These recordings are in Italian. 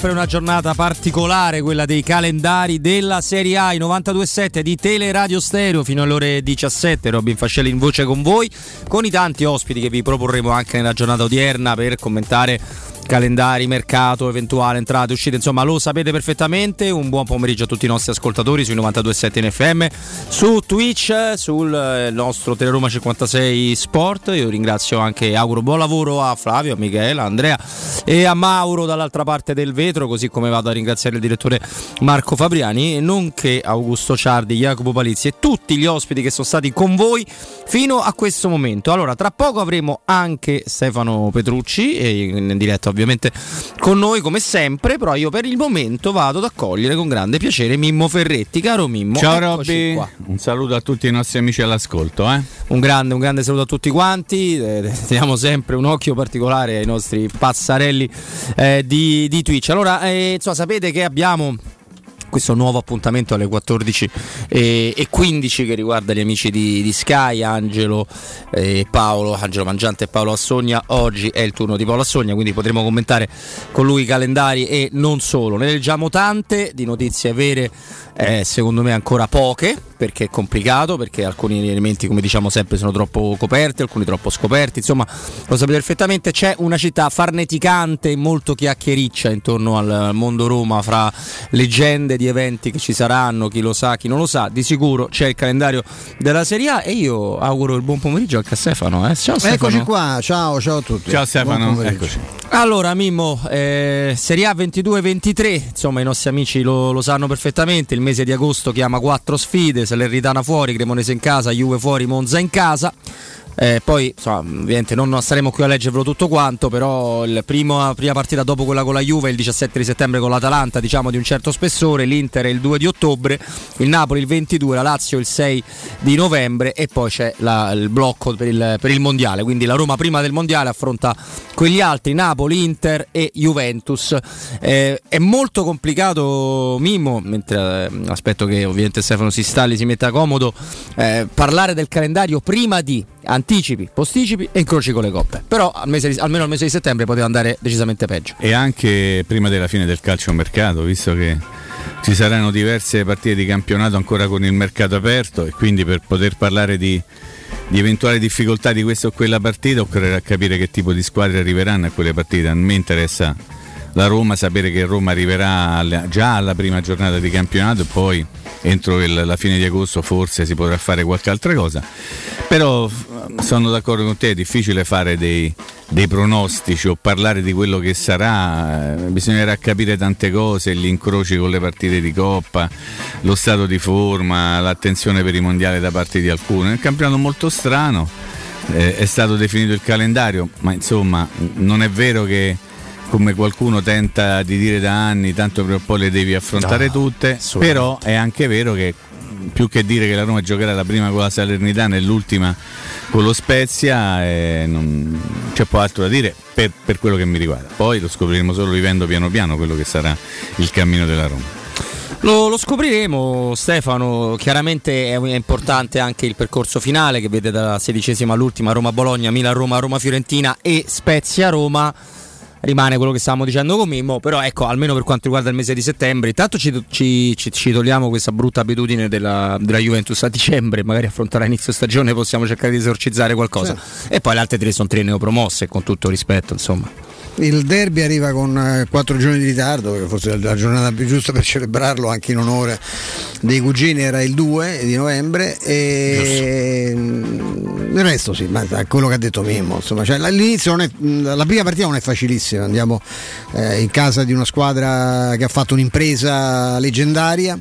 sempre una giornata particolare, quella dei calendari della Serie A, i 92.7 di Teleradio Stereo fino alle ore 17. Robin Fascelli in voce con voi, con i tanti ospiti che vi proporremo anche nella giornata odierna per commentare calendari, mercato, eventuale entrate, uscite, insomma lo sapete perfettamente. Un buon pomeriggio a tutti i nostri ascoltatori sui 92.7 in FM, su Twitch, sul eh, nostro Teleroma 56 Sport. Io ringrazio anche, auguro buon lavoro a Flavio, a Michela, a Andrea e a Mauro dall'altra parte del vetro, così come vado a ringraziare il direttore Marco Fabriani, nonché Augusto Ciardi, Jacopo Palizzi e tutti gli ospiti che sono stati con voi fino a questo momento. Allora, tra poco avremo anche Stefano Petrucci in diretta ovviamente ovviamente con noi come sempre, però io per il momento vado ad accogliere con grande piacere Mimmo Ferretti. Caro Mimmo, ciao Robby, un saluto a tutti i nostri amici all'ascolto. Eh? Un, grande, un grande saluto a tutti quanti, eh, teniamo sempre un occhio particolare ai nostri passarelli eh, di, di, Twitch. Allora, eh, insomma, sapete che abbiamo questo nuovo appuntamento alle 14 e, e 15 che riguarda gli amici di, di Sky, Angelo e Paolo, Angelo Mangiante e Paolo Assogna. Oggi è il turno di Paolo Assogna, quindi potremo commentare con lui i calendari e non solo. Ne leggiamo tante di notizie vere, eh, secondo me ancora poche, perché è complicato, perché alcuni elementi, come diciamo sempre, sono troppo coperti, alcuni troppo scoperti. Insomma, lo sapete perfettamente, c'è una città farneticante molto chiacchiericcia intorno al mondo Roma fra leggende di eventi che ci saranno, chi lo sa, chi non lo sa, di sicuro c'è il calendario della Serie A e io auguro il buon pomeriggio anche a Stefano. Eh? Ciao Stefano. Eccoci qua, ciao, ciao a tutti. Ciao Stefano, eccoci. Allora Mimmo, eh, Serie A 22-23, insomma i nostri amici lo, lo, sanno perfettamente, il mese di agosto chiama quattro sfide, Salernitana fuori, Cremonese in casa, Juve fuori, Monza in casa. Eh, poi, insomma, ovviamente non staremo qui a leggervelo tutto quanto, però la prima partita dopo quella con la Juve, il 17 di settembre con l'Atalanta, diciamo di un certo spessore, l'Inter il 2 di ottobre, il Napoli il 22, la Lazio il 6 di novembre e poi c'è la, il blocco per il, per il, Mondiale, quindi la Roma prima del Mondiale affronta quegli altri, Napoli, Inter e Juventus. Eh, è molto complicato, Mimo, mentre eh, aspetto che ovviamente Stefano si installi, si metta comodo, eh, parlare del calendario prima di anticipi, posticipi e incroci con le coppe. Però al di, almeno al mese di settembre poteva andare decisamente peggio. E anche prima della fine del calcio mercato, visto che ci saranno diverse partite di campionato ancora con il mercato aperto e quindi per poter parlare di, di eventuali difficoltà di questa o quella partita occorrerà capire che tipo di squadre arriveranno a quelle partite. A me interessa la Roma, sapere che Roma arriverà già alla prima giornata di campionato e poi entro il, la fine di agosto forse si potrà fare qualche altra cosa. Però sono d'accordo con te, è difficile fare dei, dei pronostici o parlare di quello che sarà, bisognerà capire tante cose, gli incroci con le partite di coppa, lo stato di forma, l'attenzione per i mondiali da parte di alcuni. È un campionato molto strano, eh, è stato definito il calendario, ma insomma non è vero che come qualcuno tenta di dire da anni, tanto per poi le devi affrontare no, tutte, però è anche vero che più che dire che la Roma giocherà la prima con la Salernitana e l'ultima con lo Spezia, eh, non c'è po' altro da dire per, per quello che mi riguarda. Poi lo scopriremo solo vivendo piano piano quello che sarà il cammino della Roma. Lo, lo, scopriremo Stefano, chiaramente è, importante anche il percorso finale che vede dalla sedicesima all'ultima Roma-Bologna, Milan-Roma, Roma-Fiorentina e Spezia-Roma rimane quello che stavamo dicendo con Mimmo, però ecco, almeno per quanto riguarda il mese di settembre, intanto ci, ci, ci, ci togliamo questa brutta abitudine della, della, Juventus a dicembre, magari affronterà inizio stagione possiamo cercare di esorcizzare qualcosa. Sì. E poi le altre tre sono tre neopromosse, con tutto rispetto, insomma. Il derby arriva con eh, quattro giorni di ritardo, forse la giornata più giusta per celebrarlo anche in onore dei cugini era il 2 di novembre e Giusto. il resto sì, ma quello che ha detto Mimmo, insomma, cioè, all'inizio è, la prima partita non è facilissima, andiamo eh, in casa di una squadra che ha fatto un'impresa leggendaria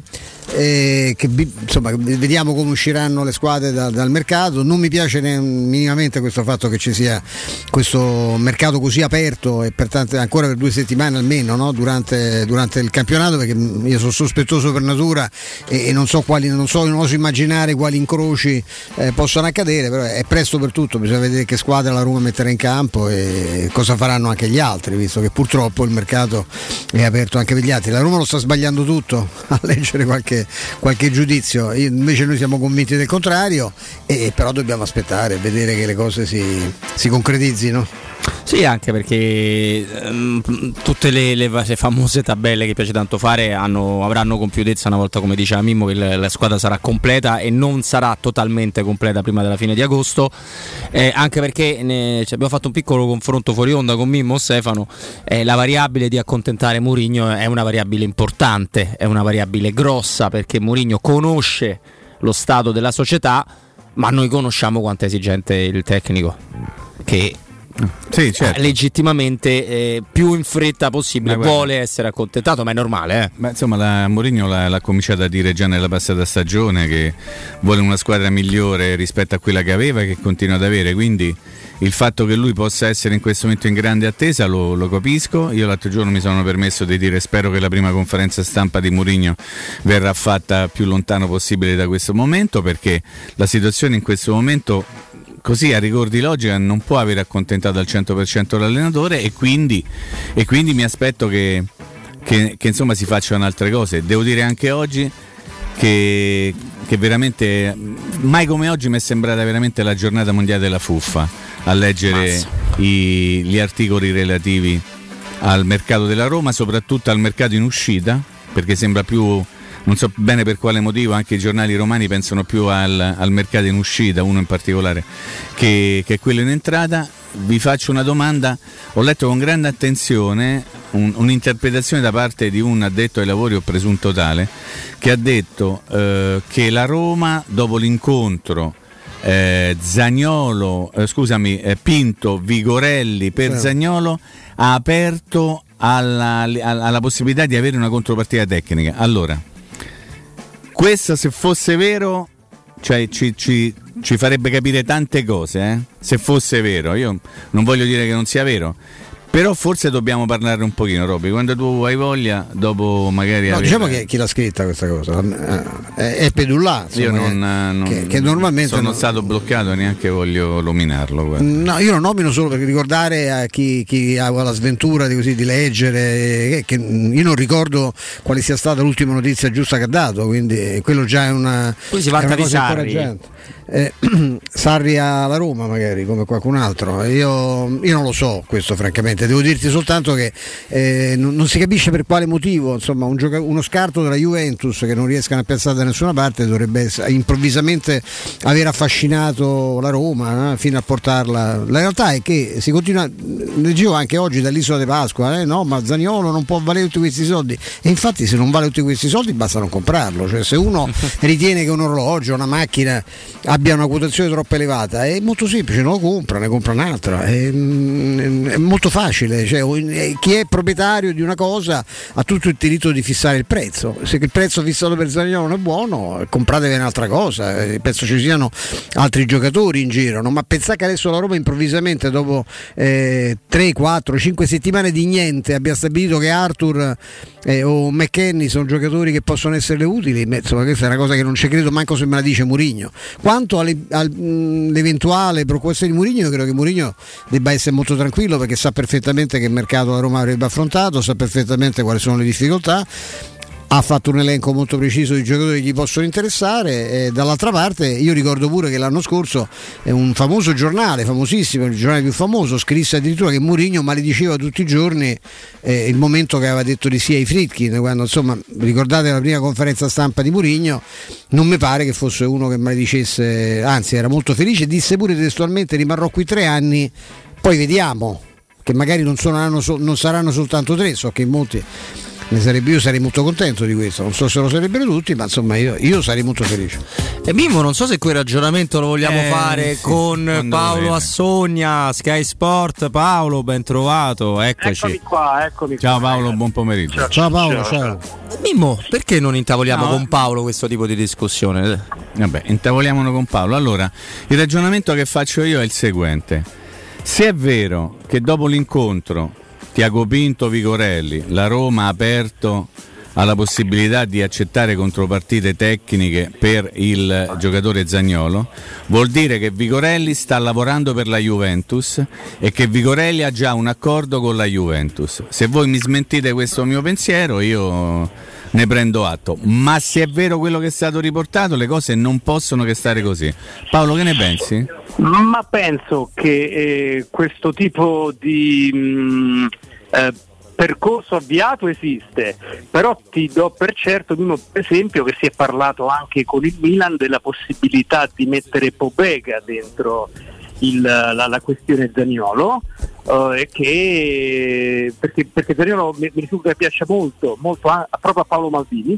eh, che insomma, vediamo come usciranno le squadre da, dal mercato. Non mi piace minimamente questo fatto che ci sia questo mercato così aperto e per tante, ancora per due settimane almeno no? durante, durante, il campionato perché io sono sospettoso per natura e, e non, so quali, non, so, non oso immaginare quali incroci eh, possano accadere, però è presto per tutto, bisogna vedere che squadra la Roma metterà in campo e cosa faranno anche gli altri, visto che purtroppo il mercato è aperto anche per gli altri. La Roma lo sta sbagliando tutto a leggere qualche qualche, giudizio. Invece noi siamo convinti del contrario, e, però dobbiamo aspettare vedere che le cose si, si concretizzino. Sì, anche perché um, tutte le, le, le, famose tabelle che piace tanto fare hanno, avranno compiutezza una volta, come diceva Mimmo, che la, la, squadra sarà completa e non sarà totalmente completa prima della fine di agosto, eh, anche perché ne, cioè, abbiamo fatto un piccolo confronto fuori onda con Mimmo Stefano, eh, la variabile di accontentare Mourinho è una variabile importante, è una variabile grossa perché Mourinho conosce lo stato della società, ma noi conosciamo quanto è esigente il tecnico che sì, certo. legittimamente eh, più in fretta possibile vuole essere accontentato, ma è normale. Eh? Beh, insomma, la, Mourinho l'ha, l'ha, cominciato a dire già nella passata stagione che vuole una squadra migliore rispetto a quella che aveva e che continua ad avere. Quindi il fatto che lui possa essere in questo momento in grande attesa lo, lo capisco. Io l'altro giorno mi sono permesso di dire spero che la prima conferenza stampa di Mourinho verrà fatta più lontano possibile da questo momento perché la situazione in questo momento così a rigor di logica non può aver accontentato al 100% l'allenatore e quindi, e quindi mi aspetto che, che, che insomma, si facciano altre cose. Devo dire anche oggi che, che veramente mai come oggi mi è sembrata veramente la giornata mondiale della fuffa a leggere i, gli articoli relativi al mercato della Roma, soprattutto al mercato in uscita, perché sembra più non so bene per quale motivo anche i giornali romani pensano più al, al mercato in uscita, uno in particolare, che, che quello in entrata. Vi faccio una domanda, ho letto con grande attenzione un, un'interpretazione da parte di un addetto ai lavori o presunto tale che ha detto eh, che la Roma dopo l'incontro eh, Zagnolo, eh, scusami, eh, Pinto, Vigorelli per sì. Zagnolo ha aperto alla, alla, possibilità di avere una contropartita tecnica. Allora, questo se fosse vero, cioè, ci, ci, ci, farebbe capire tante cose, eh? se fosse vero. Io non voglio dire che non sia vero, però forse dobbiamo parlare un pochino, Robby. Quando tu hai voglia, dopo magari. No, aver... Diciamo che chi l'ha scritta questa cosa eh, è Pedullà. Io non, non, che, che normalmente sono non... stato bloccato neanche voglio nominarlo. Guarda. No, io lo nomino solo per ricordare a chi, chi ha la sventura di, così, di leggere, che io non ricordo quale sia stata l'ultima notizia giusta che ha dato, quindi quello già è una. Poi si parla di Sarri eh, Sarri alla Roma magari come qualcun altro. Io, io, non lo so questo francamente. Devo dirti soltanto che eh, non, non, si capisce per quale motivo insomma un gioca- uno scarto della Juventus che non riescano a piazzare da nessuna parte dovrebbe essere, improvvisamente aver affascinato la Roma eh, fino a portarla. La realtà è che si continua leggevo anche oggi dall'isola di Pasqua eh, no ma Zaniolo non può valere tutti questi soldi. E infatti se non vale tutti questi soldi basta non comprarlo. Cioè se uno ritiene che un orologio una macchina abbia una quotazione troppo elevata è molto semplice, non lo compra, ne compra un'altra, è, è molto facile, cioè, eh, chi è proprietario di una cosa ha tutto il diritto di fissare il prezzo, se il prezzo fissato per Zaniolo non è buono compratevi un'altra cosa, eh, penso ci siano altri giocatori in giro, no? ma pensare che adesso la Roma improvvisamente dopo eh, 3, 4, 5 settimane di niente abbia stabilito che Arthur eh, o McKenny sono giocatori che possono essere utili, insomma questa è una cosa che non ci credo manco se me la dice Murigno. Quanto alle, all'eventuale proposta di Murigno, io credo che Murigno debba essere molto tranquillo perché sa perfettamente che mercato la Roma avrebbe affrontato, sa perfettamente quali sono le difficoltà ha fatto un elenco molto preciso di giocatori che gli possono interessare e dall'altra parte io ricordo pure che l'anno scorso un famoso giornale, famosissimo, il giornale più famoso, scrisse addirittura che Mourinho malediceva tutti i giorni eh, il momento che aveva detto di sì ai Fritkin, quando insomma ricordate la prima conferenza stampa di Mourinho, non mi pare che fosse uno che maledicesse, anzi era molto felice, disse pure testualmente rimarrò qui tre anni, poi vediamo che magari non, saranno, non saranno soltanto tre, so che molti sarebbe, io sarei molto contento di questo, non so se lo sarebbero tutti, ma insomma io, io sarei molto felice. E Mimmo, non so se quel ragionamento lo vogliamo eh, fare sì, con Paolo Assogna, Sky Sport. Paolo, ben trovato, eccoci. Eccomi qua, eccomi Ciao qua, Paolo, buon pomeriggio. Ciao, ciao Paolo, ciao. ciao. Mimmo, perché non intavoliamo no. con Paolo questo tipo di discussione? Vabbè, intavoliamolo con Paolo. Allora, il ragionamento che faccio io è il seguente. Se è vero che dopo l'incontro Tiago Pinto Vigorelli, la Roma ha aperto alla possibilità di accettare contropartite tecniche per il giocatore Zagnolo, vuol dire che Vigorelli sta lavorando per la Juventus e che Vigorelli ha già un accordo con la Juventus. Se voi mi smentite questo mio pensiero, io ne prendo atto. Ma se è vero quello che è stato riportato, le cose non possono che stare così. Paolo, che ne pensi? Ma penso che eh, questo tipo di mh, eh, percorso avviato esiste, però ti do per certo, per esempio, che si è parlato anche con il Milan della possibilità di mettere Pobega dentro il, la, la, questione Zaniolo, uh, che, perché, perché Zaniolo mi, mi risulta che piace molto, molto a, proprio a Paolo Maldini.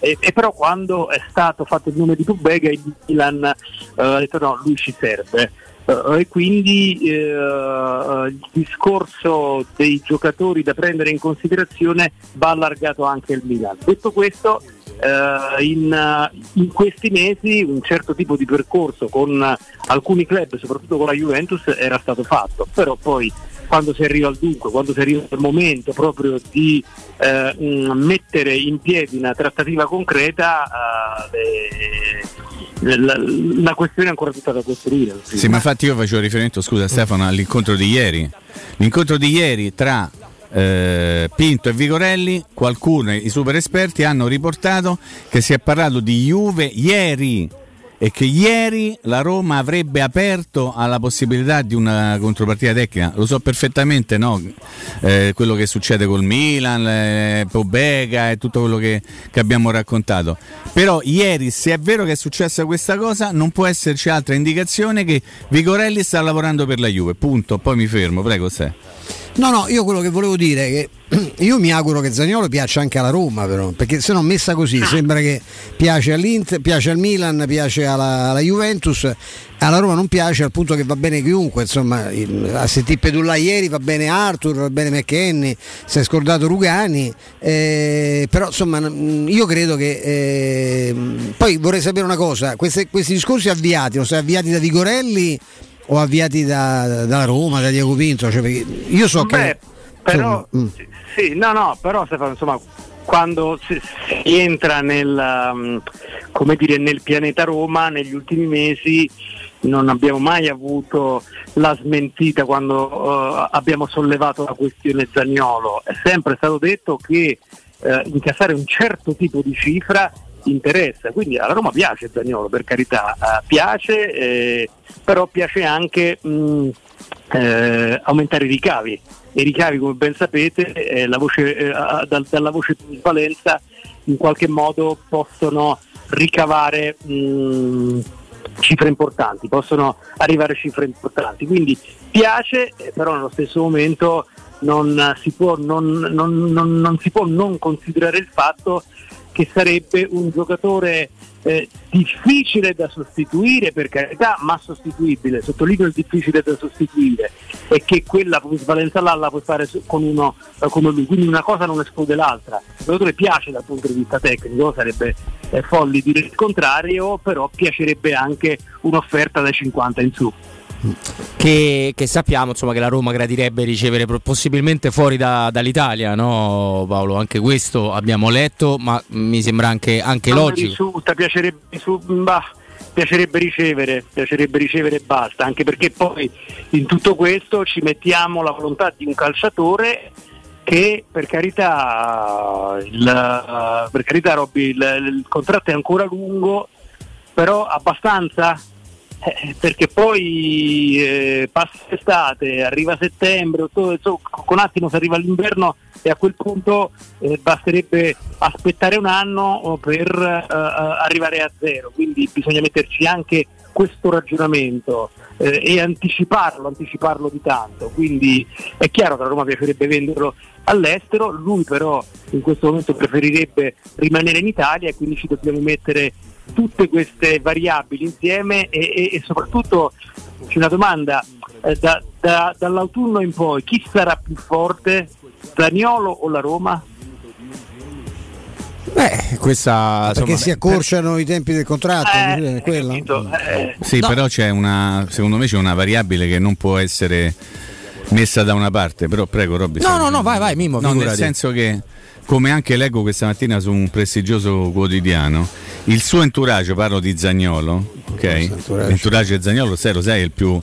E, e, però quando è stato fatto il nome di Pobega il Milan uh, ha detto no, lui ci serve. Uh, e quindi uh, il discorso dei giocatori da prendere in considerazione va allargato anche al Milan. Detto questo, uh, in, in, questi mesi un certo tipo di percorso con alcuni club, soprattutto con la Juventus, era stato fatto, però poi quando si arriva al dunque, quando si arriva al momento proprio di eh, mettere in piedi una trattativa concreta, eh, la, la, questione è ancora tutta da costruire. Sì, ma infatti io facevo riferimento, scusa Stefano, all'incontro di ieri. L'incontro di ieri tra eh, Pinto e Vigorelli, qualcuno, i super esperti, hanno riportato che si è parlato di Juve ieri e che ieri la Roma avrebbe aperto alla possibilità di una contropartita tecnica. Lo so perfettamente, no? eh, quello che succede col Milan, eh, Pobega e tutto quello che, che, abbiamo raccontato. Però ieri, se è vero che è successa questa cosa, non può esserci altra indicazione che Vigorelli sta lavorando per la Juve. Punto. Poi mi fermo, prego, se. No, no, io quello che volevo dire è che io mi auguro che Zagnolo piaccia anche alla Roma, però, perché se no messa così sembra che piace all'Inter, piace al Milan, piace alla, alla Juventus, alla Roma non piace al punto che va bene chiunque, insomma, a sentire Pedulla ieri va bene Arthur, va bene McKenny, si è scordato Rugani, eh, però insomma io credo che eh, poi vorrei sapere una cosa, queste, questi discorsi avviati, non so, avviati da Vigorelli o avviati da, da Roma, da Diego Pinto? Cioè, io so Beh, che. Però, insomma, mm. sì, no, no, però Stefano, insomma, quando si, si entra nel, um, come dire, nel pianeta Roma negli ultimi mesi non abbiamo mai avuto la smentita quando uh, abbiamo sollevato la questione Zagnolo. È sempre stato detto che uh, incassare un certo tipo di cifra interessa. Quindi alla Roma piace Zagnolo, per carità, uh, piace, eh, però piace anche mh, mm, eh, aumentare i ricavi. E i ricavi, come ben sapete, eh, voce, eh, da, dalla voce plusvalenza in qualche modo possono ricavare mh, mm, cifre importanti, possono arrivare a cifre importanti. Quindi piace, eh, però nello stesso momento non si può non, non, non, non si può non considerare il fatto che sarebbe un giocatore eh, difficile da sostituire per carità, ma sostituibile, sottolineo il difficile da sostituire e che quella plusvalenza là la puoi fare con uno eh, come lui, quindi una cosa non esclude l'altra. Il giocatore piace dal punto di vista tecnico, sarebbe eh, folli dire il contrario, però piacerebbe anche un'offerta da 50 in su. Che, che, sappiamo insomma, che la Roma gradirebbe ricevere possibilmente fuori da, dall'Italia, no Paolo? Anche questo abbiamo letto, ma mi sembra anche, anche logico. Risulta, piacerebbe, su, bah, piacerebbe ricevere, piacerebbe ricevere e basta, anche perché poi in tutto questo ci mettiamo la volontà di un calciatore che per carità, il, per carità Robby, il, il contratto è ancora lungo, però abbastanza eh, perché poi eh, passa l'estate, arriva settembre, ottobre, insomma, con attimo si arriva all'inverno e a quel punto eh, basterebbe aspettare un anno per eh, arrivare a zero, quindi bisogna metterci anche questo ragionamento eh, e anticiparlo, anticiparlo di tanto, quindi è chiaro che la Roma piacerebbe venderlo all'estero, lui però in questo momento preferirebbe rimanere in Italia e quindi ci dobbiamo mettere tutte queste variabili insieme e, e, e soprattutto c'è una domanda, eh, da, da, dall'autunno in poi chi sarà più forte, Daniolo o la Roma? Beh, questa perché insomma, si accorciano per... i tempi del contratto, eh, eh, sì, no. però c'è una, secondo me c'è una variabile che non può essere messa da una parte, però prego Robby. No, no, no, vai, vai, Mimmo, no, nel senso che come anche leggo questa mattina su un prestigioso quotidiano, il suo entourage, parlo di Zagnolo, ok? Entourage. Di Zagnolo, sai, lo sai, è il più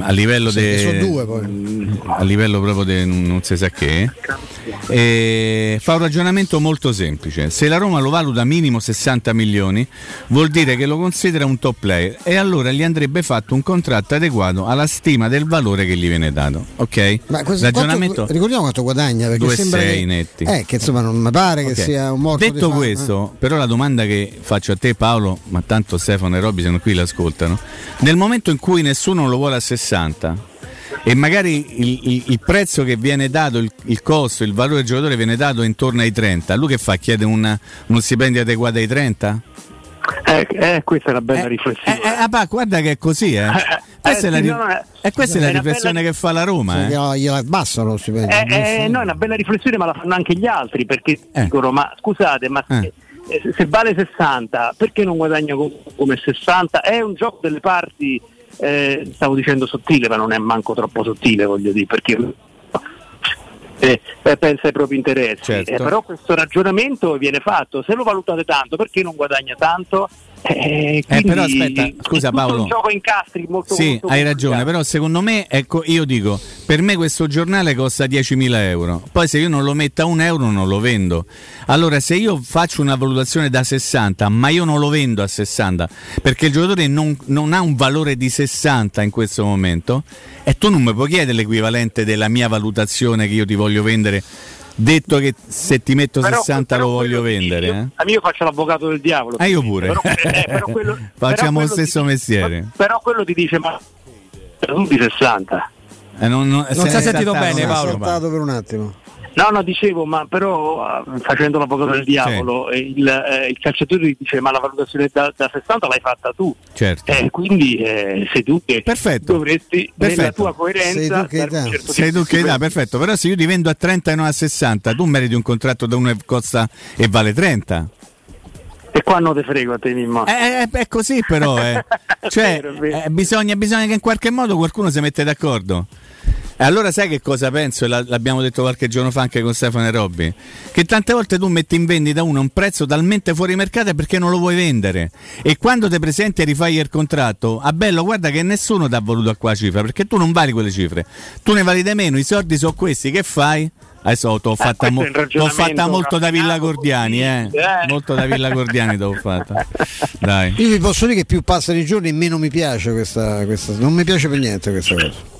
a livello Sì, de- sono due poi. a livello proprio di non si sa che, e fa un ragionamento molto semplice. Se la Roma lo valuta minimo 60 milioni, vuol dire che lo considera un top player e allora gli andrebbe fatto un contratto adeguato alla stima del valore che gli viene dato. Ok? Ma questo- ragionamento. quanto- ricordiamo quanto guadagna perché Due sembra sei che, netti. Eh, che insomma non mi pare che Ok. sia un morto Detto fame, questo, però la domanda che faccio a te Paolo, ma tanto Stefano e Robby sono qui, l'ascoltano, nel momento in cui nessuno lo vuole a 60 e magari il, il- il prezzo che viene dato, il, il costo, il valore del giocatore viene dato intorno ai 30, lui che fa? Chiede una- uno stipendio adeguato ai 30? Eh, eh, questa è una bella Eh, riflessione. eh, eh, ah, bah, guarda che è così, eh. Questa Eh, è la, sì, ri- no, eh. e questa è È la riflessione bella- che fa la eh. Roma. eh. Gliela- gliela abbassano lo stipendio. Eh, eh, no, è una bella riflessione, ma la fanno anche gli altri perché Eh. dicono: Ma scusate, ma Eh. Se, eh, se vale 60, perché non guadagno co- come 60? È un gioco delle parti, eh, stavo dicendo sottile, ma non è manco troppo sottile, voglio dire, perché eh, eh, pensa ai propri interessi. Certo. Eh, però questo ragionamento viene fatto: se lo valutate tanto, perché non guadagna tanto? Eh, quindi però aspetta, scusa, Paolo. un gioco in castri molto Sì, molto hai ragione, però secondo me, ecco, io dico, per me questo giornale costa 10.000 euro, poi se io non lo metto a un euro non lo vendo. Allora se io faccio una valutazione da 60, ma io non lo vendo a 60, perché il giocatore non, non ha un valore di 60 in questo momento, e tu non mi puoi chiedere l'equivalente della mia valutazione che io ti voglio vendere, detto che se ti metto Però- 60 però lo voglio vendere. Io, eh? io faccio l'avvocato del diavolo. Ah, io pure. Però, eh, però quello- Facciamo lo stesso ti- mestiere. Però quello ti dice, ma tu di 60. Eh, non, non, Non si è sentito bene, Paolo. saltato per un attimo. No, no, dicevo, ma però eh, facendo l'avvocato del diavolo, eh, il, eh, il calciatore ti dice, ma la valutazione da, da 60 l'hai fatta tu. Certo. Eh, quindi eh, sei tu che Perfetto. dovresti, nella Perfetto. tua coerenza, Sei tu che dà. certo Sei tu che dà, perfetto. Però se io ti vendo a 30 e non a 60, tu meriti un contratto da uno che costa e vale 30. E qua non te frego a te, Mimmo. Eh, eh, è così però, eh. cioè, vero, vero. eh, bisogna, bisogna che in qualche modo qualcuno si mette d'accordo. E allora sai che cosa penso? La- l'abbiamo detto qualche giorno fa anche con Stefano e Robby. Che tante volte tu metti in vendita uno a un prezzo talmente fuori mercato perché non lo vuoi vendere. E quando ti presenti e rifai il contratto, a bello, guarda che nessuno ti ha voluto a qua cifra, perché tu non vali quelle cifre. Tu ne vali di meno, i soldi sono questi, che fai? Adesso t'ho fatta, questo mo- t'ho fatta molto da Villa raffinato, Gordiani, eh. eh. Molto da Villa Gordiani t'ho fatta. Dai. Io vi posso dire che più passano i giorni meno mi piace questa, questa non mi piace per niente questa cosa.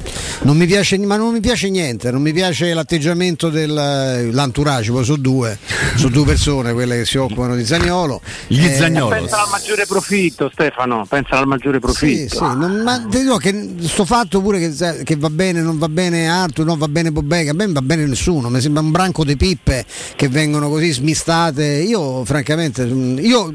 Non mi piace, ma non mi piace niente, non mi piace l'atteggiamento dell'entourage, poi sono due, sono due persone, quelle che si occupano di Zagnolo. Gli Eh, Zagnolo. Pensa al maggiore profitto, Stefano, pensa al maggiore Sì, profitto. sì, non- ma ti dico che sto fatto pure che, che va bene, non va bene Arthur, non va bene Bobega, a me va bene nessuno, mi sembra un branco di pippe che vengono così smistate. Io francamente mm, io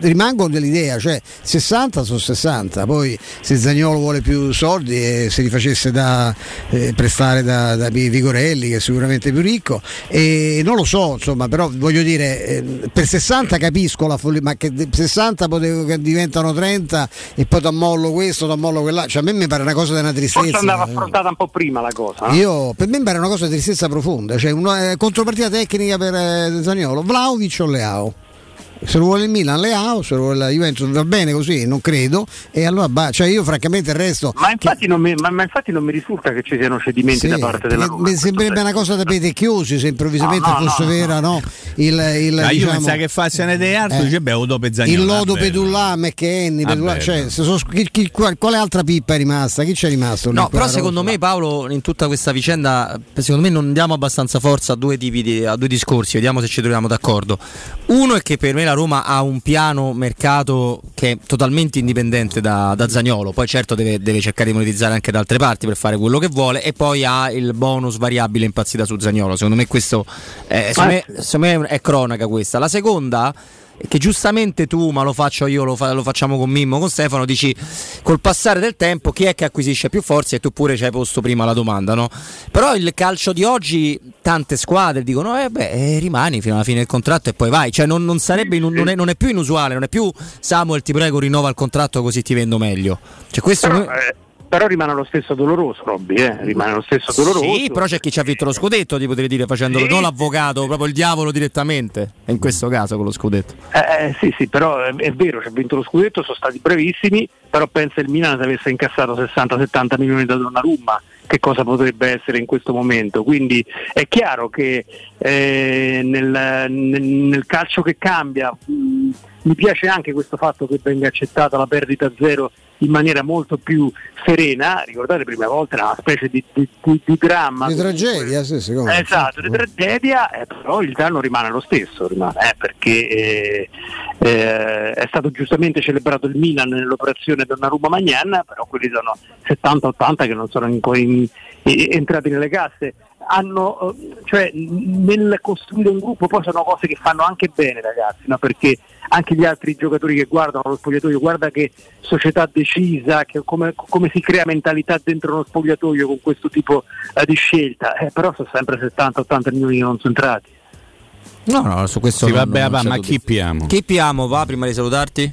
rimango dell'idea, cioè 60 sono 60, poi se Zagnolo vuole più soldi e se li facesse da eh, prestare da, da Vigorelli che è sicuramente più ricco e non lo so, insomma, però voglio dire eh, per 60 capisco la follia, ma che de- 60 potevo che diventano 30 e poi t'ammollo questo, t'ammollo quella, cioè a me mi pare una cosa di una Forse tristezza. andava affrontata un po' prima la cosa. no? Io, per me mi pare una cosa di tristezza profonda, cioè una eh, contropartita tecnica per eh, Zaniolo, Vlaovic o Leao. Se lo vuole il Milan, Leao, se lo vuole la Juventus va bene così, non credo. E allora, bah, cioè io francamente il resto. Ma infatti, non mi, ma, ma infatti non mi risulta che ci siano cedimenti Sì, da parte della Roma. mi sembrerebbe una cosa da petecchiosi se improvvisamente No, no, fosse no, vera, no? Il, il, io diciamo, pensavo che facciano dei altri, eh, dice beh, Zagnolo. il lodo. Pedullà, McKenny, Ah, Pedullà, cioè, se sono- chi- chi- qual- quale altra pippa è rimasta? Chi c'è rimasto? No, però secondo me Paolo in tutta questa vicenda, secondo me non diamo abbastanza forza a due, tipi di- a due discorsi, vediamo se ci troviamo d'accordo. Uno è che per me la Roma ha un piano mercato che è totalmente indipendente da, da Zagnolo, poi certo deve, deve cercare di monetizzare anche da altre parti per fare quello che vuole e poi ha il bonus variabile impazzita su Zagnolo, secondo me questo eh, secondo me, secondo me è cronaca questa. La seconda che giustamente tu, ma lo faccio io, lo, fa- lo facciamo con Mimmo, con Stefano, dici col passare del tempo chi è che acquisisce più forze e tu pure ci hai posto prima la domanda, no? Però il calcio di oggi tante squadre dicono eh beh, eh, rimani fino alla fine del contratto e poi vai, cioè non, non sarebbe non, è, non è più inusuale, non è più Samuel ti prego rinnova il contratto così ti vendo meglio. Cioè questo Però, noi- eh, però rimane lo stesso doloroso, Robby, eh? rimane lo stesso doloroso. Sì, però c'è chi ci ha vinto lo scudetto, ti potrei dire, facendolo Sì. non l'avvocato, proprio il diavolo direttamente. In questo caso con lo scudetto. Eh, eh, sì, sì, però è, è vero, ci ha vinto lo scudetto, sono stati brevissimi, però pensa il Milan se avesse incassato 60-70 milioni da Donnarumma, che cosa potrebbe essere in questo momento? Quindi è chiaro che eh, nel, nel- nel calcio che cambia mh, mi piace anche questo fatto che venga accettata la perdita a zero in maniera molto più serena, ricordate le prime volte era una specie di, di- di- di dramma. Di tragedia, sì, secondo me. Esatto, di tragedia, eh, però il danno rimane lo stesso, rimane, eh, perché eh, eh, è stato giustamente celebrato il Milan nell'operazione Donnarumma Magnan, però quelli sono 70-80 che non sono in- entrati nelle casse. Hanno, eh, cioè, nel costruire un gruppo poi sono cose che fanno anche bene ragazzi, no? perché anche gli altri giocatori che guardano lo spogliatoio, guarda che società decisa, che come, come si crea mentalità dentro uno spogliatoio con questo tipo eh, di scelta, eh, però sono sempre 70-80 milioni non sono entrati. No, no, su questo Sì, non- vabbè, non va, c'è ma chi piamo? Chi piamo va prima di salutarti?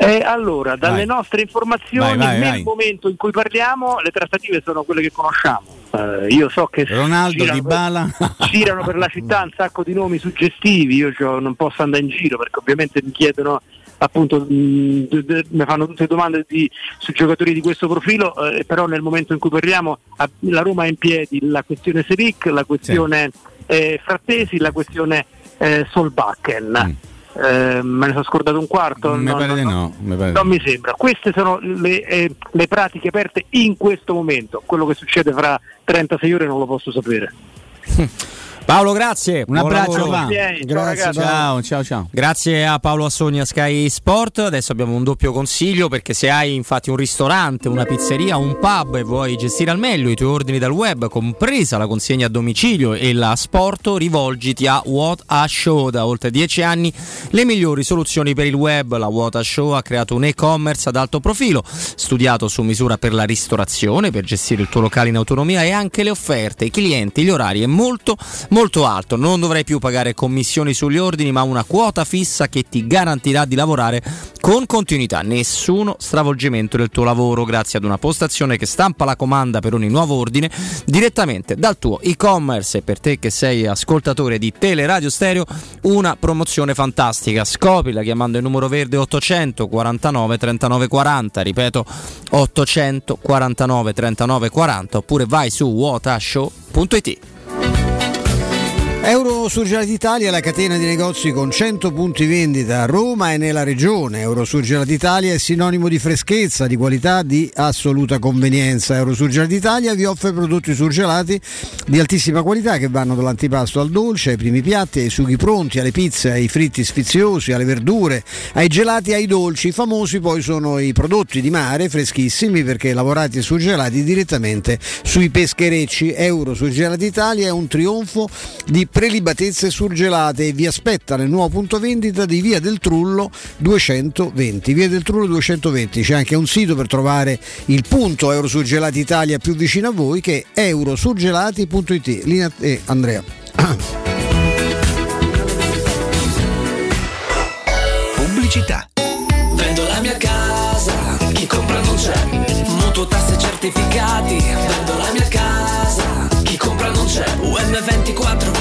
Eh, allora, dalle Vai. nostre informazioni, Vai, vai, nel vai. momento in cui parliamo, le trattative sono quelle che conosciamo. Eh, io so che Ronaldo, girano Dybala. per, girano per la città un sacco di nomi suggestivi, io cioè, non posso andare in giro perché ovviamente mi chiedono appunto mh, d- d- mi fanno tutte domande di- su giocatori di questo profilo eh, però nel momento in cui parliamo ha- la Roma ha in piedi la questione Seric la questione eh, Frattesi la questione eh, Solbakken Eh, me ne sono scordato un quarto Mi No, pare no, di no. pare Non no. mi sembra. Queste sono le, eh, le pratiche aperte in questo momento. Quello che succede fra 36 ore non lo posso sapere. Paolo, grazie. Un Buon abbraccio, lavoro. Grazie. Ciao, ciao, ciao. Grazie a Paolo Assogni a Sky Sport. Adesso abbiamo un doppio consiglio perché se hai infatti un ristorante, una pizzeria, un pub e vuoi gestire al meglio i tuoi ordini dal web, compresa la consegna a domicilio e l'asporto, rivolgiti a What a Show. Da oltre 10 anni le migliori soluzioni per il web. La What a Show ha creato un e-commerce ad alto profilo, studiato su misura per la ristorazione, per gestire il tuo locale in autonomia e anche le offerte, i clienti, gli orari è molto molto alto. Non dovrai più pagare commissioni sugli ordini, ma una quota fissa che ti garantirà di lavorare con continuità. Nessuno stravolgimento del tuo lavoro grazie ad una postazione che stampa la comanda per ogni nuovo ordine direttamente dal tuo e-commerce. E per te che sei ascoltatore di Teleradio Stereo, una promozione fantastica. Scopila chiamando il numero verde 849 39 40. Ripeto 849 39 40 oppure vai su Euro. Eurosurgelati Italia è la catena di negozi con 100 punti vendita a Roma e nella regione. Eurosurgelati Italia è sinonimo di freschezza, di qualità, di assoluta convenienza. Eurosurgelati Italia vi offre prodotti surgelati di altissima qualità che vanno dall'antipasto al dolce, ai primi piatti, ai sughi pronti, alle pizze, ai fritti sfiziosi, alle verdure, ai gelati, ai dolci. I famosi poi sono i prodotti di mare freschissimi perché lavorati e surgelati direttamente sui pescherecci. Eurosurgelati Italia è un trionfo di prelibatezze surgelate e vi aspetta nel nuovo punto vendita di Via del Trullo 220. Via del Trullo 220 c'è anche un sito per trovare il punto Eurosurgelati Italia più vicino a voi che è eurosurgelati.it. Linea e Andrea. Pubblicità. Vendo la mia casa, chi compra non c'è. Mutuo tasse certificati. Vendo la mia casa, chi compra non c'è. UM24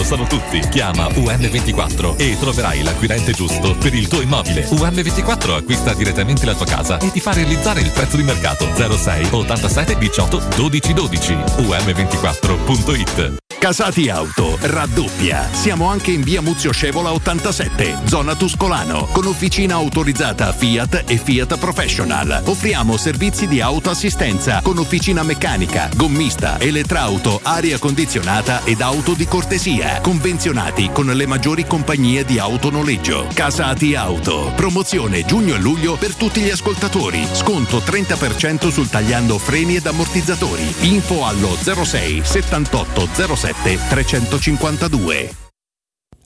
lo sanno tutti. Chiama UM24 e troverai l'acquirente giusto per il tuo immobile. UM24 acquista direttamente la tua casa e ti fa realizzare il prezzo di mercato 06 87 18 12 12. UM24.it Casati Auto raddoppia. Siamo anche in via Muzio Scevola 87, zona Tuscolano, con officina autorizzata Fiat e Fiat Professional. Offriamo servizi di autoassistenza con officina meccanica, gommista, elettrauto, aria condizionata ed auto di cortesia. Convenzionati con le maggiori compagnie di autonoleggio. Casati Auto. Promozione giugno e luglio per tutti gli ascoltatori. Sconto 30% sul tagliando freni ed ammortizzatori. Info allo 06 78 07 352.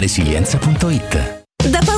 resilienza.it.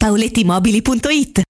paolettimobili.it.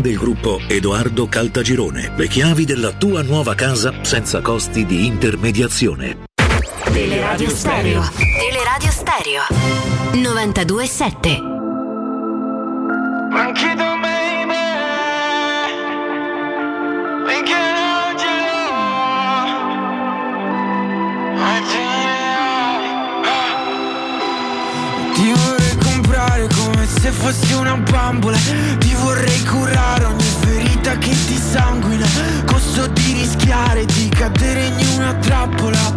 del gruppo Edoardo Caltagirone. Le chiavi della tua nuova casa senza costi di intermediazione. Teleradio Stereo. Teleradio Stereo. 92.7. Anche se fossi una bambola Ti vorrei curare ogni ferita che ti sanguina. Costo di rischiare di cadere in una trappola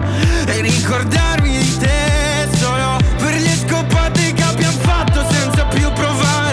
E ricordarmi di te solo per le scopate che abbiamo fatto senza più provare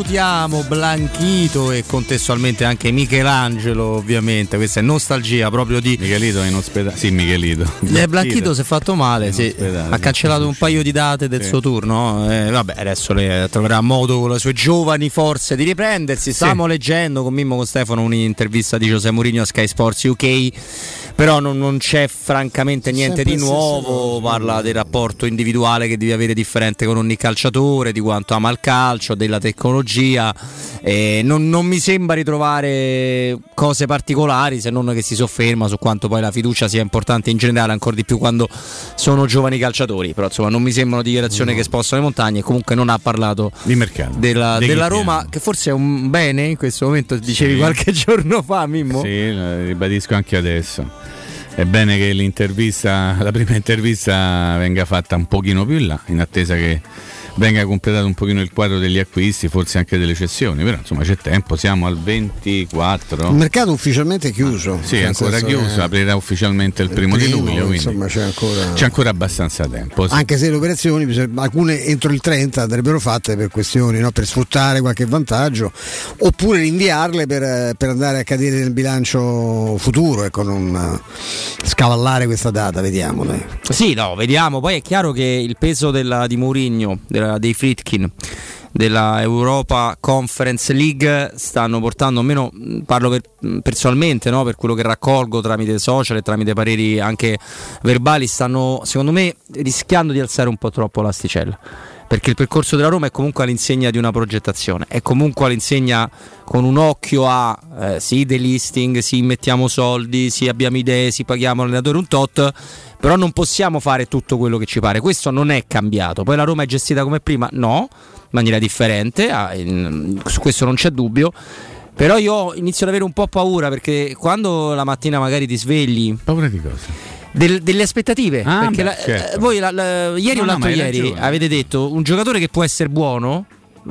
salutiamo Blanchito e contestualmente anche Michelangelo, ovviamente. Questa è nostalgia proprio di. Michelito è in ospedale. Sì, Michelito. Eh, Blanchito si è fatto male, sì. ha cancellato un paio di date del Sì. suo turno. Eh, vabbè, adesso le troverà modo con le sue giovani forze di riprendersi. Stavamo leggendo con Mimmo con Stefano un'intervista di Giuseppe Mourinho a Sky Sports UK. Però non, non c'è francamente niente di nuovo. Parla del rapporto individuale che devi avere differente con ogni calciatore, di quanto ama il calcio, della tecnologia. Eh, non, non mi sembra ritrovare cose particolari se non che si sofferma su quanto poi la fiducia sia importante in generale, ancora di più quando sono giovani calciatori. Però insomma non mi sembrano dichiarazioni che spostano le montagne e comunque non ha parlato di mercato. della, della. Roma, che forse è un bene in questo momento, dicevi Sì. qualche giorno fa, Mimmo. Sì, ribadisco anche adesso. È bene che l'intervista, la prima intervista venga fatta un pochino più in là, in attesa che venga completato un pochino il quadro degli acquisti, forse anche delle cessioni, però insomma c'è tempo, siamo al 24. Il mercato ufficialmente è chiuso. Sì, è ancora chiuso, che- aprirà ufficialmente il primo, di primo, luglio, quindi insomma, c'è ancora- c'è ancora abbastanza tempo. sì. Anche se le operazioni, alcune entro il 30 andrebbero fatte per questioni, no? per sfruttare qualche vantaggio, oppure rinviarle per, eh, per andare a cadere nel bilancio futuro, ecco, non eh, scavallare questa data, vediamo. dai. Sì, no, vediamo. Poi è chiaro che il peso della- di Mourinho, della- dei Fritkin, della Europa Conference League stanno portando, almeno parlo per- personalmente, no, per quello che raccolgo tramite social e tramite pareri anche verbali, stanno secondo me rischiando di alzare un po' troppo l'asticella. Perché il percorso della Roma è comunque all'insegna di una progettazione, è comunque all'insegna con un occhio a eh, sì delisting, sì mettiamo soldi, sì abbiamo idee, sì paghiamo l'allenatore un tot, però non possiamo fare tutto quello che ci pare. Questo non è cambiato. Poi la Roma è gestita come prima? No, in maniera differente, ah, in- su questo non c'è dubbio. Però io inizio ad avere un po' paura perché quando la mattina magari ti svegli. Paura di cosa? Del- delle aspettative. Ah, perché beh, la- certo. eh, voi la- la- ieri No, o no, l'altro hai ieri ragione. avete detto un giocatore che può essere buono.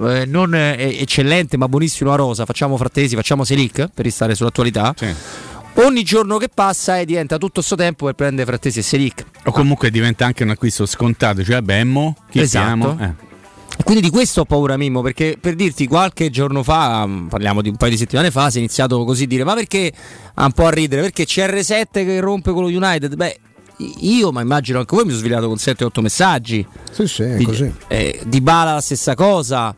eh, non eh, eccellente ma buonissimo a rosa facciamo frattesi facciamo Selic per restare sull'attualità ogni giorno che passa eh, diventa tutto sto tempo per prendere frattesi e Selic O comunque diventa anche un acquisto scontato, cioè vabbè, mo, chi Esatto. siamo? Eh. E Quindi di questo ho paura Mimmo, perché per dirti qualche giorno fa, mh, parliamo di un paio di settimane fa, si è iniziato così a dire ma perché ha un po' a ridere, perché CR7 che rompe con lo United? Beh, io, ma immagino anche voi mi sono svegliato con 7-8 messaggi. Sì, sì, è Di, così. eh, di Bala la stessa cosa.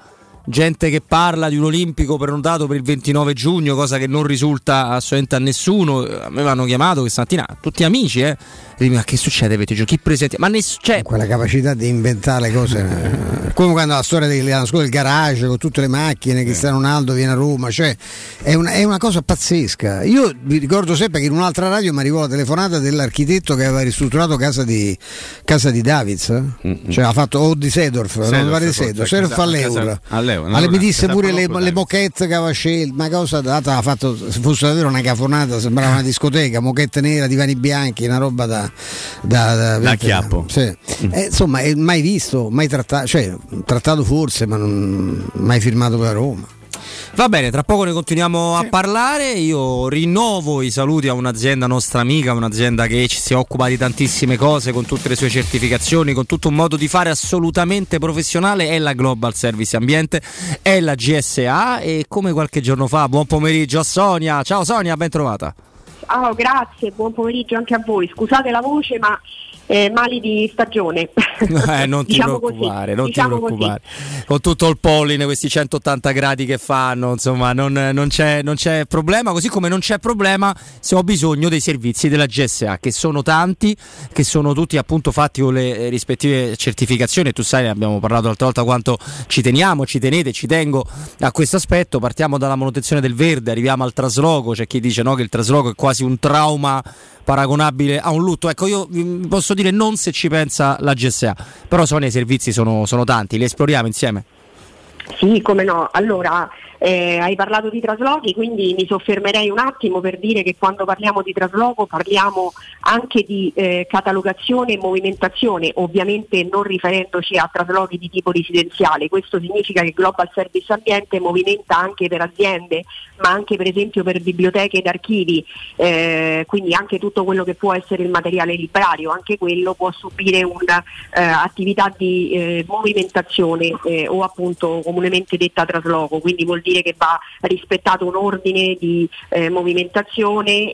Gente che parla di un olimpico prenotato per il 29 giugno, cosa che non risulta assolutamente a nessuno. A me mi hanno chiamato questa mattina, tutti amici, eh. Ma che succede? Avete giochi presenti? Ma ness- cioè, Quella capacità di inventare cose, eh, come quando la storia del, l'anno scorso del garage con tutte le macchine, Cristiano Ronaldo viene a Roma, cioè è una, è una cosa pazzesca. Io vi ricordo sempre che in un'altra radio mi arrivò la telefonata dell'architetto che aveva ristrutturato casa di, casa di Davids, eh? cioè ha fatto o di Sedorf, non mi pare di Sedorf, Sedorf all'euro. all'euro, mi disse pure le, le moquette che aveva scelto, una cosa data, ha fatto, se fosse davvero una cafonata, sembrava una discoteca, moquette nera, divani bianchi, una roba da, da, da, Da chiappo. sì. Eh, insomma, è mai visto, mai trattato, cioè trattato forse, ma non mai firmato per la Roma. Va bene, tra poco ne continuiamo a parlare. Io rinnovo i saluti a un'azienda nostra amica, un'azienda che ci si occupa di tantissime cose, con tutte le sue certificazioni, con tutto un modo di fare assolutamente professionale. È la Global Service Ambiente, è la GSA e come qualche giorno fa, buon pomeriggio a Sonia. Ciao Sonia, ben trovata. Oh, grazie, buon pomeriggio anche a voi. Scusate la voce, ma eh, mali di stagione. Eh, non ti Diciamo preoccupare, così, non diciamo ti preoccupare. Con tutto il polline, questi 180 gradi che fanno, insomma, non, non c'è, non c'è problema. Così come non c'è problema se ho bisogno dei servizi della GSA, che sono tanti, che sono tutti appunto fatti con le eh, rispettive certificazioni. Tu sai, ne abbiamo parlato l'altra volta quanto ci teniamo, ci tenete, ci tengo a questo aspetto. Partiamo dalla manutenzione del verde, arriviamo al trasloco. C'è chi dice no, che il trasloco è quasi un trauma paragonabile a un lutto. Ecco, io posso dire non se ci pensa la GSA, però Sonia i servizi sono, sono tanti, li esploriamo insieme. Sì, come no. Allora, Eh, hai parlato di traslochi, quindi mi soffermerei un attimo per dire che quando parliamo di trasloco parliamo anche di eh, catalogazione e movimentazione, ovviamente non riferendoci a traslochi di tipo residenziale. Questo significa che Global Service Ambiente movimenta anche per aziende, ma anche per esempio per biblioteche ed archivi, eh, quindi anche tutto quello che può essere il materiale librario, anche quello può subire un'attività eh, di eh, movimentazione eh, o appunto comunemente detta trasloco, quindi vuol dire che va rispettato un ordine di eh, movimentazione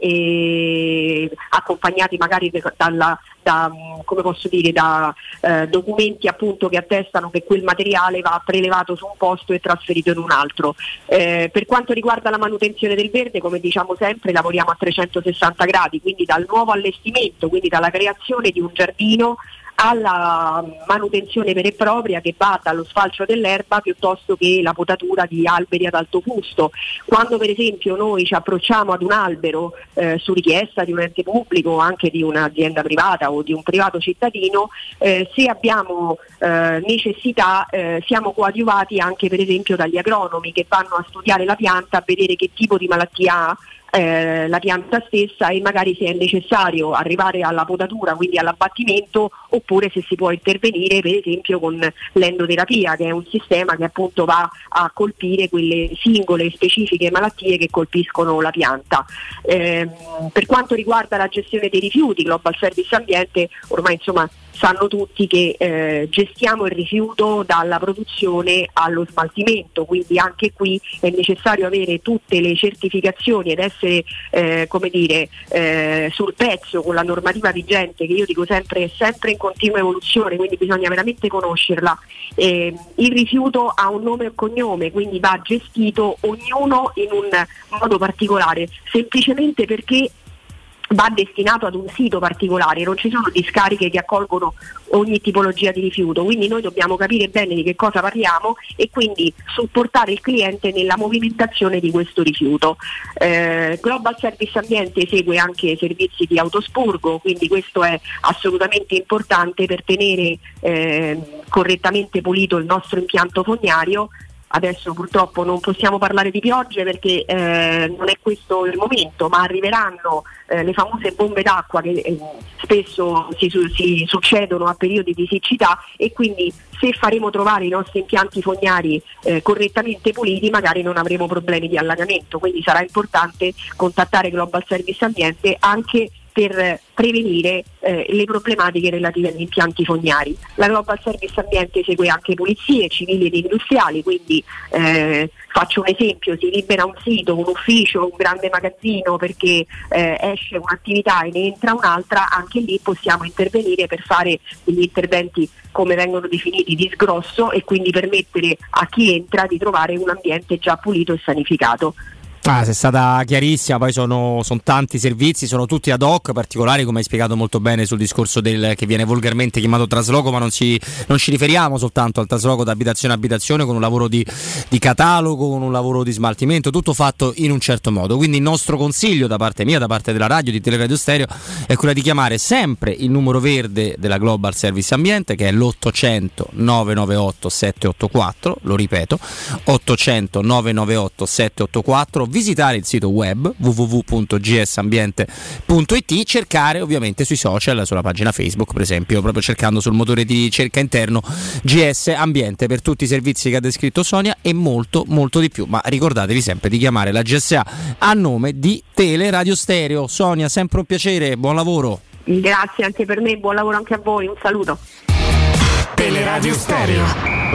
accompagnati magari dalla, da, posso dire, da eh, documenti appunto che attestano che quel materiale va prelevato su un posto e trasferito in un altro. Eh, per quanto riguarda la manutenzione del verde, come diciamo sempre, lavoriamo a 360 gradi, quindi dal nuovo allestimento, quindi dalla creazione di un giardino alla manutenzione vera e propria che va dallo sfalcio dell'erba piuttosto che la potatura di alberi ad alto fusto. Quando per esempio noi ci approcciamo ad un albero eh, su richiesta di un ente pubblico o anche di un'azienda privata o di un privato cittadino, eh, se abbiamo eh, necessità eh, siamo coadiuvati anche per esempio dagli agronomi che vanno a studiare la pianta, a vedere che tipo di malattia ha eh, la pianta stessa e magari se è necessario arrivare alla potatura, quindi all'abbattimento, oppure se si può intervenire per esempio con l'endoterapia, che è un sistema che appunto va a colpire quelle singole specifiche malattie che colpiscono la pianta. Eh, per quanto riguarda la gestione dei rifiuti, Global Service Ambiente ormai insomma sanno tutti che eh, gestiamo il rifiuto dalla produzione allo smaltimento, quindi anche qui è necessario avere tutte le certificazioni ed essere eh, come dire, eh, sul pezzo con la normativa vigente che io dico sempre è sempre in continua evoluzione, quindi bisogna veramente conoscerla. Eh, il rifiuto ha un nome e un cognome, quindi va gestito ognuno in un modo particolare, semplicemente perché va destinato ad un sito particolare, non ci sono discariche che accolgono ogni tipologia di rifiuto, quindi noi dobbiamo capire bene di che cosa parliamo e quindi supportare il cliente nella movimentazione di questo rifiuto. Eh, Global Service Ambiente esegue anche servizi di autospurgo, quindi questo è assolutamente importante per tenere eh, correttamente pulito il nostro impianto fognario Adesso purtroppo non possiamo parlare di piogge perché eh, non è questo il momento, ma arriveranno eh, le famose bombe d'acqua che eh, spesso si, si, succedono a periodi di siccità e quindi se faremo trovare i nostri impianti fognari eh, correttamente puliti magari non avremo problemi di allagamento, quindi sarà importante contattare Global Service Ambiente anche per prevenire eh, le problematiche relative agli impianti fognari. La Global Service Ambiente segue anche pulizie civili ed industriali, quindi eh, faccio un esempio, si libera un sito, un ufficio, un grande magazzino perché eh, esce un'attività e ne entra un'altra, anche lì possiamo intervenire per fare degli interventi come vengono definiti di sgrosso e quindi permettere a chi entra di trovare un ambiente già pulito e sanificato. Ah, sei stata chiarissima, poi sono, sono, tanti servizi, sono tutti ad hoc, particolari come hai spiegato molto bene sul discorso del, che viene volgarmente chiamato trasloco, ma non, si, non ci riferiamo soltanto al trasloco da abitazione a abitazione con un lavoro di, di, catalogo, con un lavoro di smaltimento, tutto fatto in un certo modo. Quindi il nostro consiglio da parte mia, da parte della radio, di Teleradio Stereo, è quello di chiamare sempre il numero verde della Global Service Ambiente che è l'800 998 784, lo ripeto, 800 998 784 visitare il sito web www.gsambiente.it, cercare ovviamente sui social, sulla pagina Facebook per esempio, proprio cercando sul motore di ricerca interno GS Ambiente per tutti i servizi che ha descritto Sonia e molto molto di più, ma ricordatevi sempre di chiamare la GSA a nome di Tele Radio Stereo. Sonia, sempre un piacere, buon lavoro. Grazie anche per me, buon lavoro anche a voi, un saluto. Teleradio Stereo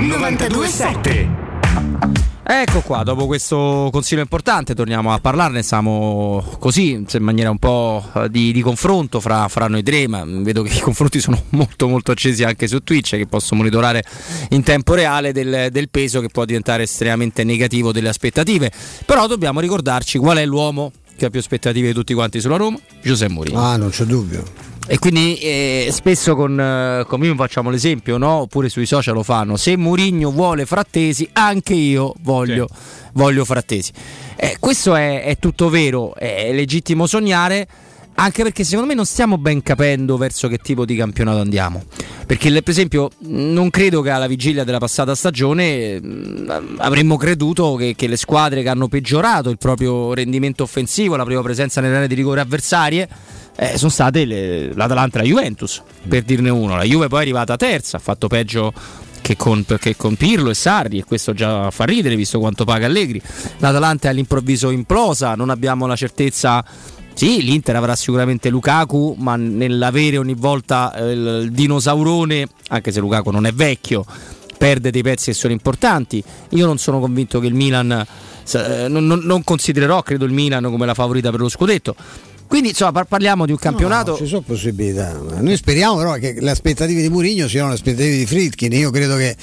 927 Ecco qua, dopo questo consiglio importante torniamo a parlarne, siamo così in maniera un po' eh, di, di confronto fra, fra, noi tre, ma vedo che i confronti sono molto molto accesi anche su Twitch che posso monitorare in tempo reale del, del peso che può diventare estremamente negativo delle aspettative, però dobbiamo ricordarci qual è l'uomo che ha più aspettative di tutti quanti sulla Roma, Giuseppe Mourinho. Ah, non c'è dubbio. E quindi eh, spesso con, eh, con Mimo facciamo l'esempio, no? oppure sui social lo fanno, se Murigno vuole Frattesi, anche io voglio, sì. voglio Frattesi. Eh, questo è, è tutto vero, è legittimo sognare, anche perché secondo me non stiamo ben capendo verso che tipo di campionato andiamo. Perché per esempio non credo che alla vigilia della passata stagione mh, avremmo creduto che, che, le squadre che hanno peggiorato il proprio rendimento offensivo, la prima presenza nelle aree di rigore avversarie, eh, sono state le, l'Atalanta e la Juventus, per dirne uno. La Juve poi è arrivata terza, ha fatto peggio che con, con, Pirlo e Sarri e questo già fa ridere visto quanto paga Allegri. L'Atalanta è all'improvviso implosa, non abbiamo la certezza sì, l'Inter avrà sicuramente Lukaku, ma nell'avere ogni volta eh, il dinosaurone, anche se Lukaku non è vecchio, perde dei pezzi che sono importanti. Io non sono convinto che il Milan, eh, non, non, considererò, credo, il Milan come la favorita per lo scudetto. Quindi insomma parliamo di un campionato. No, ci sono possibilità. Noi speriamo però che le aspettative di Murigno siano le aspettative di Fritkin. Io credo che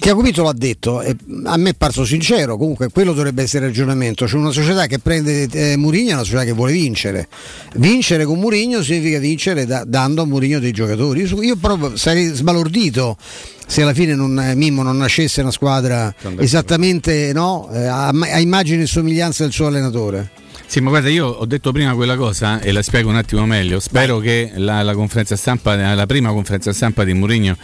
Tiago l'ha detto, e a me è parso sincero, comunque quello dovrebbe essere il ragionamento, c'è una società che prende eh, Murigno è una società che vuole vincere, vincere con Murigno significa vincere da, dando a Murigno dei giocatori, io, io, proprio sarei sbalordito se alla fine non, eh, Mimmo non nascesse una squadra esattamente no, eh, a, a immagine e somiglianza del suo allenatore. Sì, ma guarda, io ho detto prima quella cosa e la spiego un attimo meglio. Spero che la, la, conferenza stampa, la prima conferenza stampa di Mourinho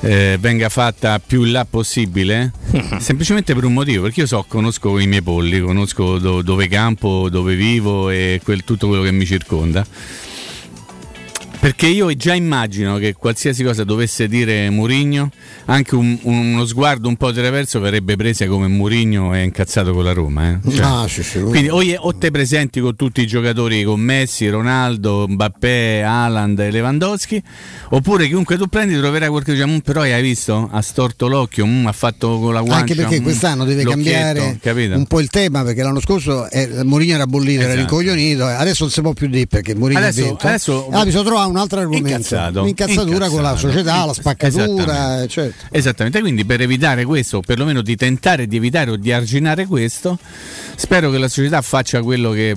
eh, venga fatta più in là possibile, semplicemente per un motivo, perché io so, conosco i miei polli, conosco do, dove campo, dove vivo e quel, tutto quello che mi circonda perché io già immagino che qualsiasi cosa dovesse dire Murigno, anche un, uno sguardo un po' traverso verrebbe presa come Murigno è incazzato con la Roma. Eh? Cioè, ah, sì, sì, quindi o, o, te presenti con tutti i giocatori con Messi, Ronaldo, Mbappé, Haaland e Lewandowski, oppure chiunque tu prendi troverai qualche cosa, mm, però hai visto, ha storto l'occhio, mm, ha fatto con la guancia. Anche perché mm, quest'anno deve cambiare capito? un po' il tema, perché l'anno scorso eh, Murigno era bollito, esatto. era rincoglionito, adesso non si può più dire perché Murigno adesso, ha vinto. Adesso, ah, bisogna trovare un altro argomento. L'incazzatura con la società, la spaccatura. Esattamente. Certo. Esattamente, quindi per evitare questo, o perlomeno di tentare di evitare o di arginare questo, spero che la società faccia quello che,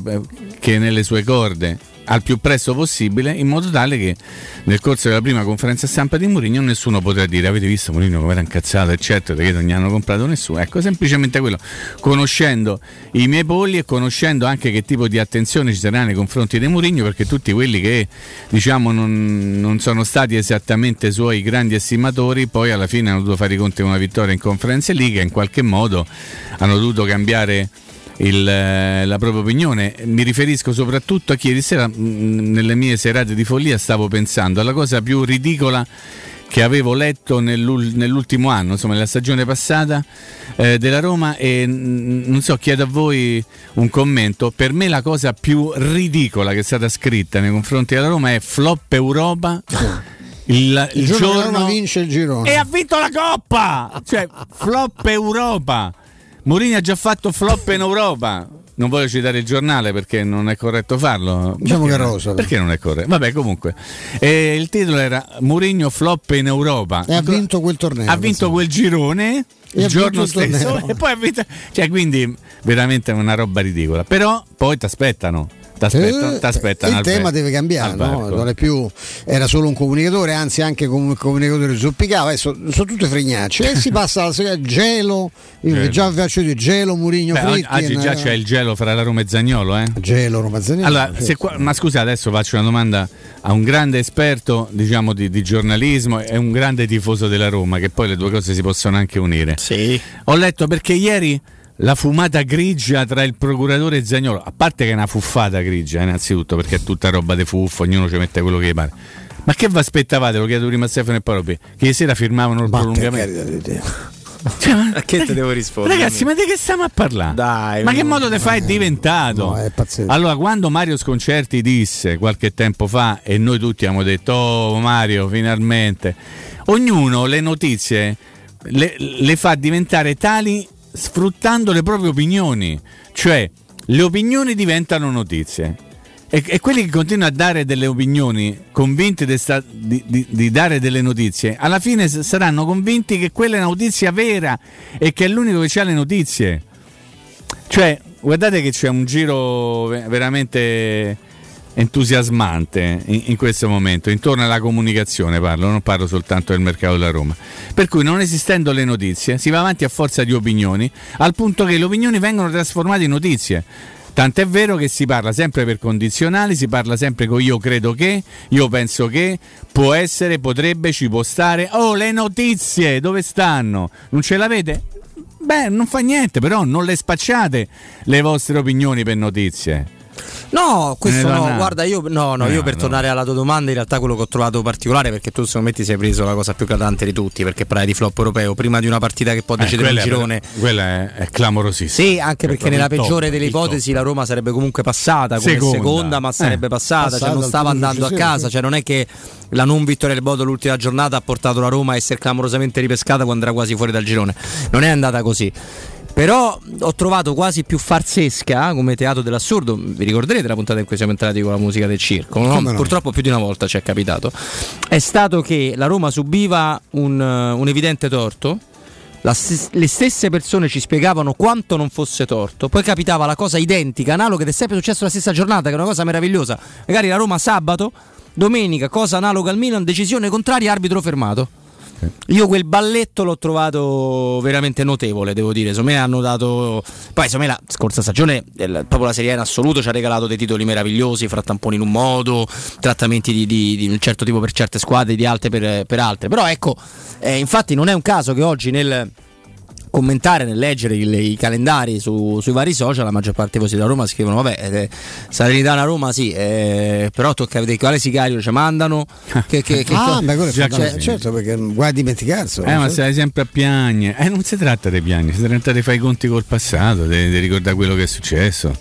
che nelle sue corde al più presto possibile in modo tale che nel corso della prima conferenza stampa di Mourinho nessuno potrà dire avete visto Mourinho come era incazzato eccetera perché non gli hanno comprato nessuno. Ecco semplicemente quello. Conoscendo i miei polli e conoscendo anche che tipo di attenzione ci sarà nei confronti di Mourinho perché tutti quelli che diciamo non, non sono stati esattamente suoi grandi estimatori poi alla fine hanno dovuto fare i conti con una vittoria in conferenza e in qualche modo hanno dovuto cambiare il, eh, la propria opinione. Mi riferisco soprattutto a chi ieri sera nelle mie serate di follia stavo pensando alla cosa più ridicola che avevo letto nell'ultimo anno, insomma nella stagione passata eh, della Roma e non so, chiedo a voi un commento. Per me la cosa più ridicola che è stata scritta nei confronti della Roma è flop Europa. Il, il, il giorno, giorno vince il girone e ha vinto la coppa cioè flop Europa Mourinho ha già fatto flop in Europa. Non voglio citare il giornale perché non è corretto farlo. Diciamo perché, che rosa. Perché non è corretto? Vabbè, comunque. E il titolo era Mourinho flop in Europa. E ha vinto quel torneo. Ha vinto quel girone il giorno stesso e poi ha vinto. Cioè, quindi veramente una roba ridicola. Però poi ti aspettano T'aspetta, eh, il tema deve cambiare, no? non è più, era solo un comunicatore, anzi anche come un comunicatore zoppicava, adesso sono tutte fregnacce e si passa alla seconda gelo, io già faccio dire gelo, Murigno, Beh, Oggi già c'è il gelo fra la Roma e Zagnolo, eh? Gelo, Roma Zagnolo. Allora, qua, ma scusa, adesso faccio una domanda a un grande esperto diciamo, di, di, giornalismo e un grande tifoso della Roma, che poi le due cose si possono anche unire. Sì. Ho letto perché ieri la fumata grigia tra il procuratore e Zagnolo, a parte che è una fuffata grigia, innanzitutto, perché è tutta roba di fuffo, ognuno ci mette quello che gli pare. Ma che vi aspettavate? Lo chiedo prima a Stefano e poi Robby, che ieri sera firmavano il ma prolungamento. Cioè, ma, a che te devo rispondere? Ragazzi, ma di che stiamo a parlare? Dai, ma che modo te fai è diventato? No, è allora, quando Mario Sconcerti disse qualche tempo fa, e noi tutti abbiamo detto: Oh, Mario, finalmente, ognuno le notizie le, le fa diventare tali sfruttando le proprie opinioni, cioè le opinioni diventano notizie. E, e quelli che continuano a dare delle opinioni, convinti di, sta, di, di, di, dare delle notizie, alla fine saranno convinti che quella è una notizia vera e che è l'unico che ha le notizie. Cioè, guardate che c'è un giro veramente entusiasmante in, in, questo momento, intorno alla comunicazione parlo, non parlo soltanto del mercato della Roma. Per cui non esistendo le notizie, si va avanti a forza di opinioni, al punto che le opinioni vengono trasformate in notizie. Tant'è vero che si parla sempre per condizionali, si parla sempre con io credo che, io penso che, può essere, potrebbe, ci può stare. Oh, le notizie dove stanno? Non ce l'avete? Beh, non fa niente, però non le spacciate le vostre opinioni per notizie. No, questo no, guarda, io, no, no, Eh, io per no. tornare alla tua domanda, in realtà quello che ho trovato particolare, perché tu secondo me ti sei preso la cosa più eclatante di tutti, perché parlai di flop europeo, prima di una partita che può Eh, decidere un quella, girone. è, quella è, è clamorosissima. Sì, anche perché nella il top, peggiore delle il ipotesi la Roma sarebbe comunque passata come seconda, Seconda. ma sarebbe Eh, passata, cioè passata non al stava andando a casa, cioè non è che la non vittoria del Bodo l'ultima giornata ha portato la Roma a essere clamorosamente ripescata quando era quasi fuori dal girone. Non è andata così. Però ho trovato quasi più farsesca come teatro dell'assurdo. Vi ricorderete la puntata in cui siamo entrati con la musica del circo? no? Purtroppo più di una volta ci è capitato. È stato che la Roma subiva un, un evidente torto. Stes- le stesse persone ci spiegavano quanto non fosse torto, poi capitava la cosa identica, analoga, ed è sempre successo la stessa giornata, che è una cosa meravigliosa. Magari la Roma sabato, domenica, cosa analoga al Milan, decisione contraria, arbitro fermato. Io quel balletto l'ho trovato veramente notevole, devo dire. Me hanno dato. Poi, me, la scorsa stagione, eh, proprio la Serie A in assoluto, ci ha regalato dei titoli meravigliosi, fra tamponi in un modo, trattamenti di, di- di un certo tipo per certe squadre, di altre per, per altre. Però, ecco, eh, infatti, non è un caso che oggi nel commentare, nel leggere il- i calendari su- sui vari social, la maggior parte dei tifosi della Roma scrivono: Vabbè, eh, Salernitana Roma sì, eh, però tocca vedere quale sicario ci mandano. Che, che, che ah, beh, quello è cioè, certo, perché guai a dimenticarselo. Eh, ma Sì. stai sempre a piagne. Eh, non si tratta di piagni, si tratta di fare i conti col passato, di, di ricordare quello che è successo.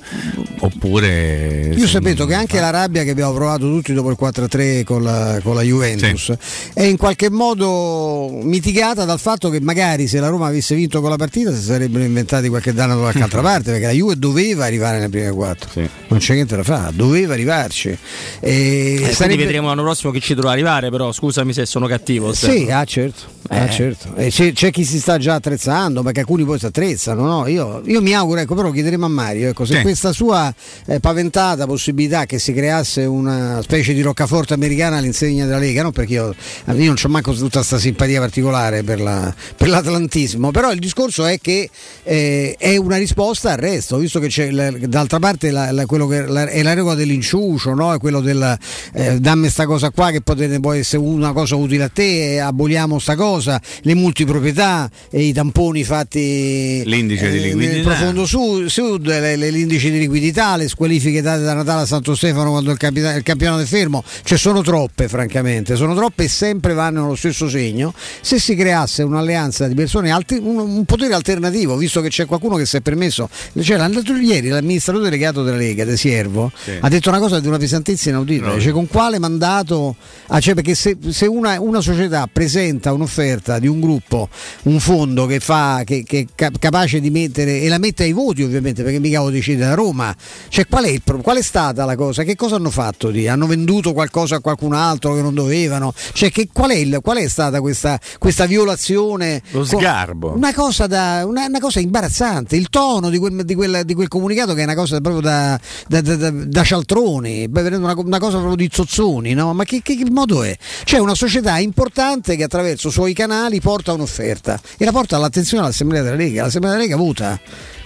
Oppure. Io sapevo che anche la rabbia che abbiamo provato tutti dopo il 4-3 con la, con la Juventus è in qualche modo mitigata dal fatto che magari se la Roma avesse vinto con la partita si sarebbero inventati qualche danno da qualche altra parte perché la Juve doveva arrivare nelle prime quattro non c'è niente da fare doveva arrivarci e Eh, quindi sarebbe- vedremo l'anno prossimo chi ci dovrà arrivare, però scusami se sono cattivo. Sì, Stefano. ah, certo. ah, Eh. certo. E c'è, c'è chi si sta già attrezzando, perché alcuni poi si attrezzano. No? Io, io mi auguro, ecco, però chiederemo a Mario ecco, se Sì. questa sua eh, paventata possibilità che si creasse una specie di roccaforte americana all'insegna della Lega, no? perché io, io non ho manco tutta questa simpatia particolare per, la- per l'atlantismo, però il discorso è che eh, è una risposta al resto, visto che c'è la- d'altra parte la- la- quello che la- è la regola dell'inciucio, no? è quello del eh, dammi sta cosa qua che potete, può essere una cosa utile a te, e aboliamo sta cosa, le multiproprietà, e i tamponi fatti L'indice di eh, liquidità. nel profondo su- sud, le- le- l'indice di liquidità, le squalifiche date da Natale a Santo Stefano quando il, capita- il campionato è fermo, cioè sono troppe francamente, sono troppe e sempre vanno nello stesso segno. Se si creasse un'alleanza di persone, alti- un, un potere alternativo, visto che c'è qualcuno che si è permesso, cioè l'andato ieri l'amministratore delegato della Lega, De Siervo, Sì. ha detto una cosa di una pesantezza inaudita, cioè con quale mandato, ah, cioè perché se, se una, una società presenta un'offerta di un gruppo, un fondo che fa, che, che capace di mettere, e la mette ai voti ovviamente, perché mica lo decide la Roma, cioè qual è, il qual è stata la cosa? Che cosa hanno fatto? Di? Hanno venduto qualcosa a qualcun altro che non dovevano? Cioè che, qual, è il- qual è stata questa, questa violazione? Lo sgarbo. Una cosa, da, una, una cosa imbarazzante, il tono di quel, di quel- di quel comunicato che è una cosa proprio da, da, da- da- cialtroni, una, una cosa proprio di zozzoni, no? ma che, che- che modo è? C'è una società importante che attraverso i suoi canali porta un'offerta e la porta all'attenzione all'Assemblea della Lega, l'Assemblea della Lega vota.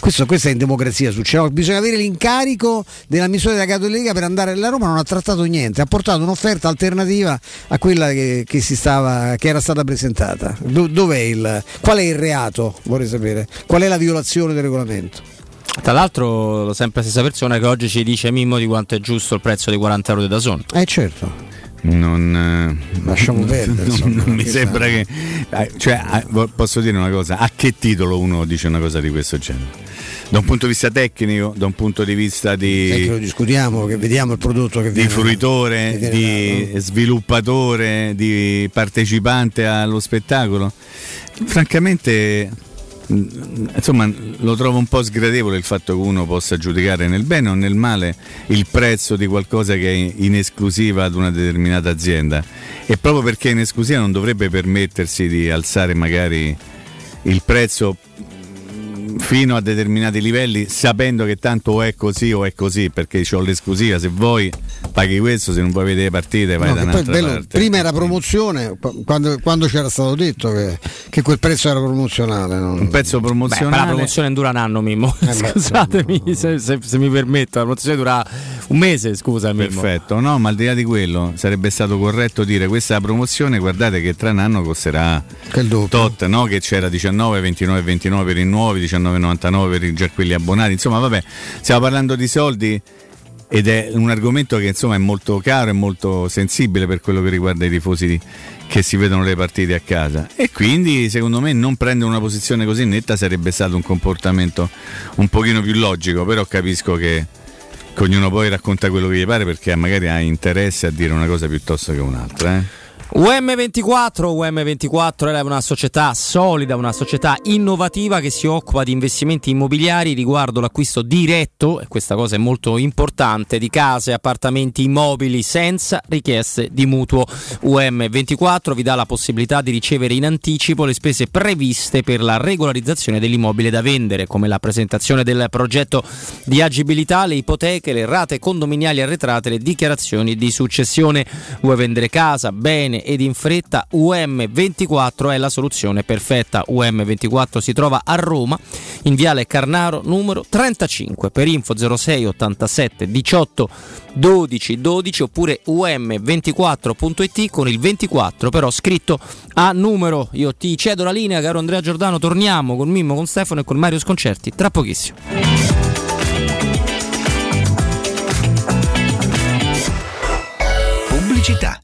Questo, questa è in democrazia, succede. No, bisogna avere l'incarico dell'amministratore delegato della Lega per andare la Roma non ha trattato niente, ha portato un'offerta alternativa a quella che, che si stava, che era stata presentata. Do- dov'è il, qual è il reato? Vorrei sapere. Qual è la violazione del regolamento? Tra l'altro, sempre la stessa persona che oggi ci dice Mimmo di quanto è giusto il prezzo di 40 euro di Dazon. Eh certo. Non, eh, Lasciamo perdere, non- insomma, non mi sembra che. eh, Cioè, eh, posso dire una cosa: a che titolo uno dice una cosa di questo genere? Da un punto di vista tecnico, da un punto di vista di. Eh, che lo discutiamo, che vediamo il prodotto che di viene fruitore, che viene di sviluppatore, di partecipante allo spettacolo. Francamente, insomma, lo trovo un po' sgradevole il fatto che uno possa giudicare nel bene o nel male il prezzo di qualcosa che è in esclusiva ad una determinata azienda. E proprio perché è in esclusiva non dovrebbe permettersi di alzare magari il prezzo fino a determinati livelli sapendo che tanto o è così o è così perché ho l'esclusiva se vuoi paghi questo se non vuoi vedere partite vai No, da che poi un'altra bello, parte prima era promozione, quando, quando c'era stato detto che, che quel prezzo era promozionale. non- un pezzo Beh, promozionale ma la promozione dura un anno, Mimmo. Eh, beh, Scusatemi se, se- se mi permetto. La promozione dura un mese, scusa, Mimmo. Perfetto, no, ma al di là di quello sarebbe stato corretto dire questa è la promozione, guardate che tra un anno costerà tot, no? Che c'era 19, 29, 29 per i nuovi, 19,99 per già quelli abbonati, insomma vabbè, stiamo parlando di soldi ed è un argomento che insomma è molto caro e molto sensibile per quello che riguarda i tifosi di- che si vedono le partite a casa e quindi secondo me non prendere una posizione così netta sarebbe stato un comportamento un pochino più logico, però capisco che che ognuno poi racconta quello che gli pare perché magari ha interesse a dire una cosa piuttosto che un'altra. Eh? UM24, UM24 è una società solida, una società innovativa che si occupa di investimenti immobiliari riguardo l'acquisto diretto, e questa cosa è molto importante, di case, appartamenti, immobili senza richieste di mutuo. UM24 vi dà la possibilità di ricevere in anticipo le spese previste per la regolarizzazione dell'immobile da vendere, come la presentazione del progetto di agibilità, le ipoteche, le rate condominiali arretrate, le dichiarazioni di successione. Vuoi vendere casa, bene ed in fretta? UM24 è la soluzione perfetta. UM24 si trova a Roma, in viale Carnaro numero 35. Per info 06 87 18 12 12 oppure um24.it con il 24 però scritto a numero. Io ti cedo la linea, caro Andrea Giordano. Torniamo con Mimmo, con Stefano e con Mario Sconcerti tra pochissimo. Pubblicità.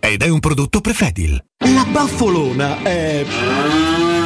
ed è un prodotto Prefedil. La baffolona è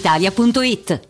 brispalitalia.it.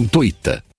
gratuita.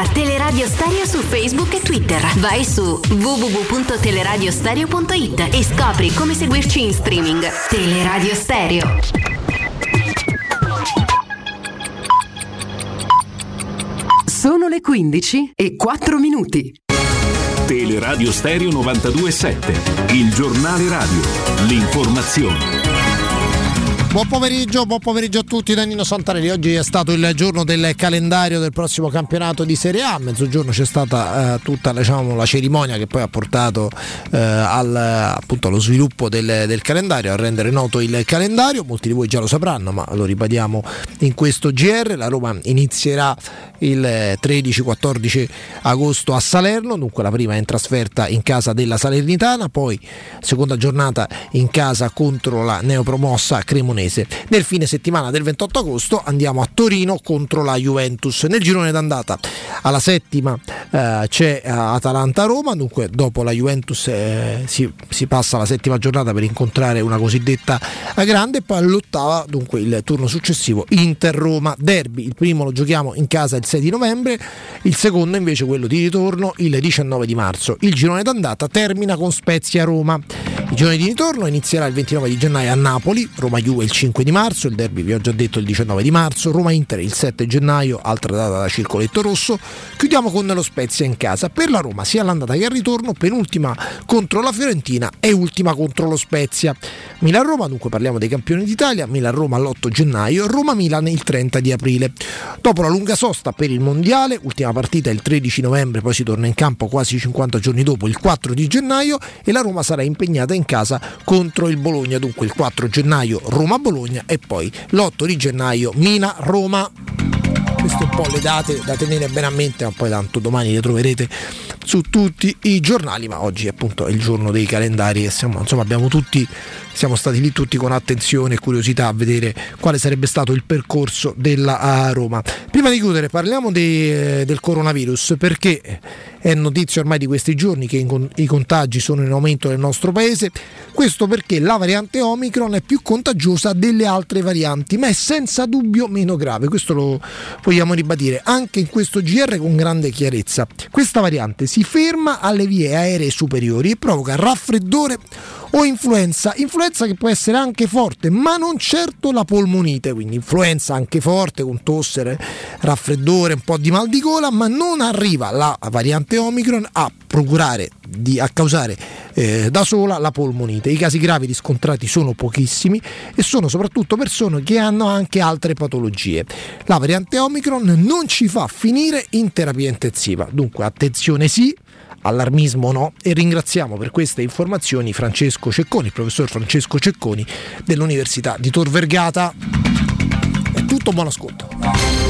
Cerca Teleradio Stereo su Facebook e Twitter. Vai su www.teleradiostereo.it e scopri come seguirci in streaming. Teleradio Stereo. Sono le 15 e 4 minuti. Teleradio Stereo 927, il giornale radio, l'informazione. Buon pomeriggio, buon pomeriggio a tutti da Nino Santarelli. Oggi è stato il giorno del calendario del prossimo campionato di Serie A. A mezzogiorno c'è stata eh, tutta diciamo, la cerimonia che poi ha portato eh, al, appunto, allo sviluppo del, del, calendario, a rendere noto il calendario. Molti di voi già lo sapranno, ma lo ripetiamo in questo GR. La Roma inizierà il 13-14 agosto a Salerno, dunque la prima è in trasferta in casa della Salernitana, poi seconda giornata in casa contro la neopromossa Cremonese. Nel fine settimana del 28 agosto andiamo a Torino contro la Juventus. Nel girone d'andata alla settima eh, c'è Atalanta-Roma, dunque dopo la Juventus eh, si, si, passa alla settima giornata per incontrare una cosiddetta grande e poi all'ottava dunque il turno successivo Inter-Roma Derby. Il primo lo giochiamo in casa il 6 di novembre, il secondo invece quello di ritorno il 19 di marzo. Il girone d'andata termina con Spezia-Roma. Il girone di ritorno inizierà il 29 di gennaio a Napoli, Roma-Juve il 5 di marzo, il derby vi ho già detto il 19 di marzo, Roma-Inter il 7 gennaio, altra data da circoletto rosso. Chiudiamo con lo Spezia in casa. Per la Roma sia all'andata che al ritorno, penultima contro la Fiorentina e ultima contro lo Spezia. Milan-Roma, dunque parliamo dei campioni d'Italia, Milan-Roma l'8 gennaio, Roma-Milan il 30 di aprile. Dopo la lunga sosta per il Mondiale, ultima partita il 13 novembre, poi si torna in campo quasi 50 giorni dopo, il 4 di gennaio e la Roma sarà impegnata in casa contro il Bologna, dunque il 4 gennaio Roma-Bologna e poi l'8 di gennaio Mina-Roma queste un po' le date da tenere bene a mente, ma poi tanto domani le troverete su tutti i giornali, ma oggi appunto è il giorno dei calendari e siamo, insomma tutti, siamo stati lì tutti con attenzione e curiosità a vedere quale sarebbe stato il percorso della Roma. Prima di chiudere parliamo di, del coronavirus perché è notizia ormai di questi giorni che i contagi sono in aumento nel nostro paese. Questo perché la variante Omicron è più contagiosa delle altre varianti, ma è senza dubbio meno grave. Questo lo vogliamo ribadire anche in questo GR con grande chiarezza. Questa variante si ferma alle vie aeree superiori e provoca raffreddore o influenza, influenza che può essere anche forte, ma non certo la polmonite, quindi influenza anche forte con tosse, raffreddore, un po' di mal di gola, ma non arriva la variante Omicron a procurare di, a causare eh, da sola la polmonite. I casi gravi riscontrati sono pochissimi e sono soprattutto persone che hanno anche altre patologie. La variante Omicron non ci fa finire in terapia intensiva, dunque attenzione sì allarmismo no e ringraziamo per queste informazioni Francesco Cecconi, il professor Francesco Cecconi dell'Università di Tor Vergata. È tutto, buon ascolto.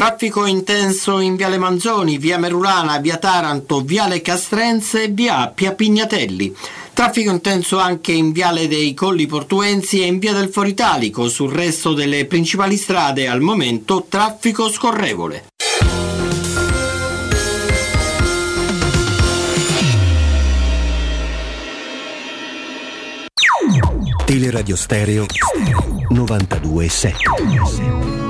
Traffico intenso in Viale Manzoni, Via Merulana, Via Taranto, Viale Castrense e Via Appia Pignatelli. Traffico intenso anche in Viale dei Colli Portuensi e in Via del Foritalico. Sul resto delle principali strade al momento traffico scorrevole. Teleradio Stereo 92.7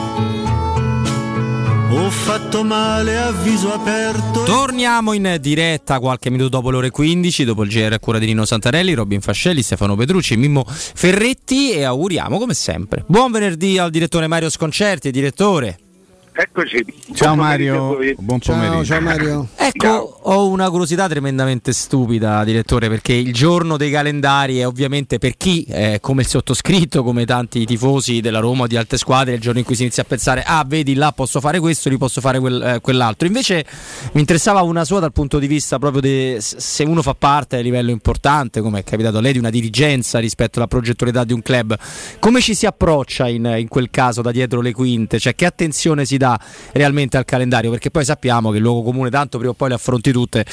Ho fatto male a viso aperto. Torniamo in diretta qualche minuto dopo le ore 15, dopo il GR a cura di Nino Santarelli, Robin Fascelli, Stefano Petrucci, Mimmo Ferretti e auguriamo come sempre. Buon venerdì al direttore Mario Sconcerti, direttore. Eccoci. Ciao Mario, buon pomeriggio. Ciao, ciao Mario. Ecco, ho una curiosità tremendamente stupida, direttore, perché il giorno dei calendari è ovviamente per chi, eh, come il sottoscritto, come tanti tifosi della Roma o di altre squadre, il giorno in cui si inizia a pensare, ah, vedi, là posso fare questo, lì posso fare quel, eh, quell'altro. Invece mi interessava una sua dal punto di vista proprio di se uno fa parte a livello importante, come è capitato a lei, di una dirigenza rispetto alla progettualità di un club, come ci si approccia in, in quel caso da dietro le quinte? Cioè, che attenzione si dà realmente al calendario? Perché poi sappiamo che il luogo comune, tanto prima o poi le affronti tutte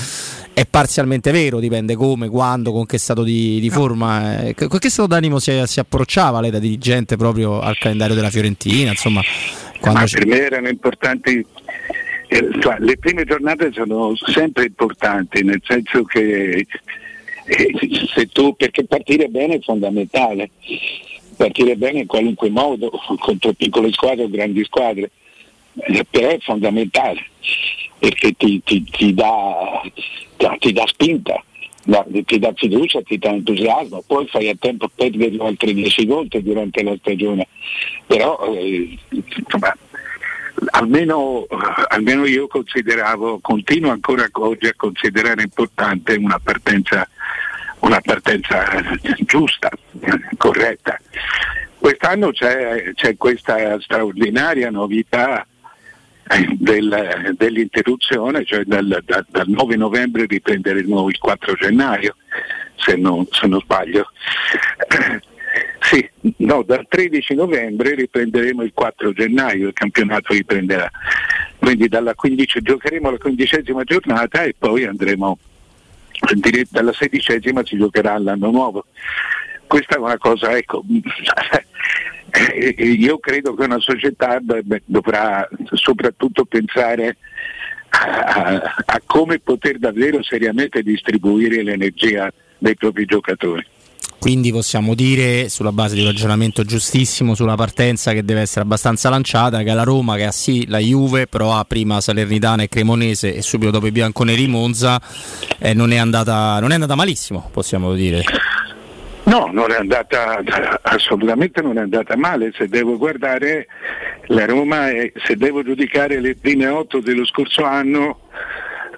è parzialmente vero, dipende come, quando, con che stato di, di forma, eh, con che stato d'animo si, si, approcciava lei da dirigente proprio al calendario della Fiorentina, insomma. Ma per me erano importanti, eh, cioè, le prime giornate sono sempre importanti, nel senso che eh, se tu, perché partire bene è fondamentale, partire bene in qualunque modo, contro piccole squadre o grandi squadre, però è fondamentale perché ti, ti, ti, dà, ti dà spinta ti dà fiducia, ti dà entusiasmo, poi fai a tempo a perdere altre 10 volte durante la stagione, però eh, insomma, almeno, almeno, io consideravo, continuo ancora oggi a considerare importante una partenza, una partenza giusta, corretta. Quest'anno c'è, c'è questa straordinaria novità del, dell'interruzione, cioè dal, da, dal, 9 novembre riprenderemo il 4 gennaio, se non, se non sbaglio. Sì, no, dal 13 novembre riprenderemo il 4 gennaio, il campionato riprenderà. Quindi 15, giocheremo la quindicesima giornata e poi andremo dalla sedicesima si giocherà all'anno nuovo. questa è una cosa, ecco, io credo che una società dovrà soprattutto pensare a, a come poter davvero seriamente distribuire l'energia dei propri giocatori. Quindi possiamo dire, sulla base di un ragionamento giustissimo sulla partenza che deve essere abbastanza lanciata, che la Roma che ha sì la Juve, però ha prima Salernitana e Cremonese e subito dopo i bianconeri Monza, eh, non, è andata, non è andata malissimo, possiamo dire. No, non è andata, assolutamente non è andata male. Se devo guardare la Roma, e se devo giudicare le prime otto dello scorso anno,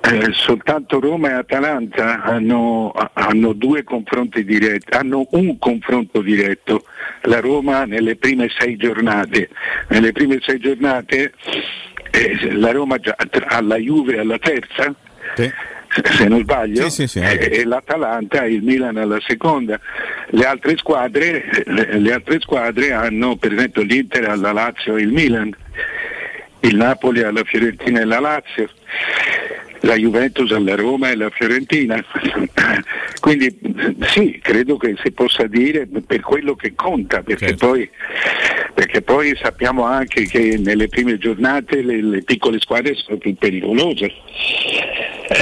eh, soltanto Roma e Atalanta hanno, hanno, due confronti diretti, hanno un confronto diretto. La Roma nelle prime sei giornate. Nelle prime sei giornate eh, la Roma già, alla Juve alla terza. Sì se non sbaglio, sì, sì, sì, e l'Atalanta e il Milan alla seconda. Le altre, squadre, le altre squadre hanno per esempio l'Inter alla Lazio e il Milan, il Napoli alla Fiorentina e la Lazio la Juventus alla Roma e la Fiorentina. Quindi sì, credo che si possa dire per quello che conta, perché, certo. poi, perché poi, sappiamo anche che nelle prime giornate le, le piccole squadre sono più pericolose.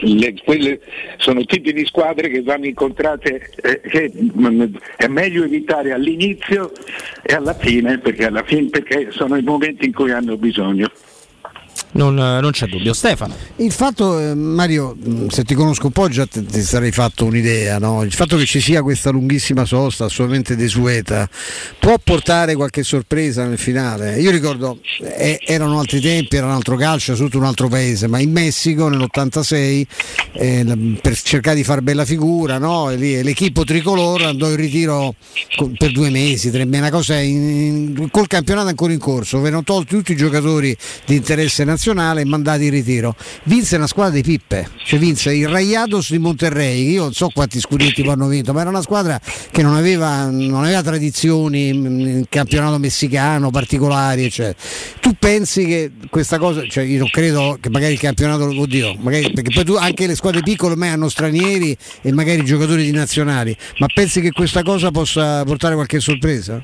Le, quelle sono tipi di squadre che vanno incontrate, eh, che mm, è meglio evitare all'inizio e alla fine perché, alla fine, perché sono i momenti in cui hanno bisogno. Non, non, c'è dubbio. Stefano. Il fatto, eh, Mario, mm, se ti conosco un po' già ti, ti sarei fatto un'idea, no? il fatto che ci sia questa lunghissima sosta assolutamente desueta può portare qualche sorpresa nel finale. Io ricordo, eh, erano altri tempi, era un altro calcio, soprattutto un altro paese, ma in Messico nell'86 eh, per cercare di fare bella figura, no? l'equipo tricolore andò in ritiro per due mesi, tre mesi, una cosa in, in, col campionato ancora in corso, vennero tolti tutti i giocatori di interesse nazionale e mandati in ritiro. Vinse una squadra di pippe, cioè vinse il Rayados di Monterrey, io non so quanti scudetti hanno vinto, ma era una squadra che non aveva, non aveva tradizioni in campionato messicano particolari, eccetera. Tu pensi che questa cosa, cioè io credo che magari il campionato, oddio, magari, perché poi tu, anche le squadre piccole ormai hanno stranieri e magari giocatori di nazionali, ma pensi che questa cosa possa portare qualche sorpresa?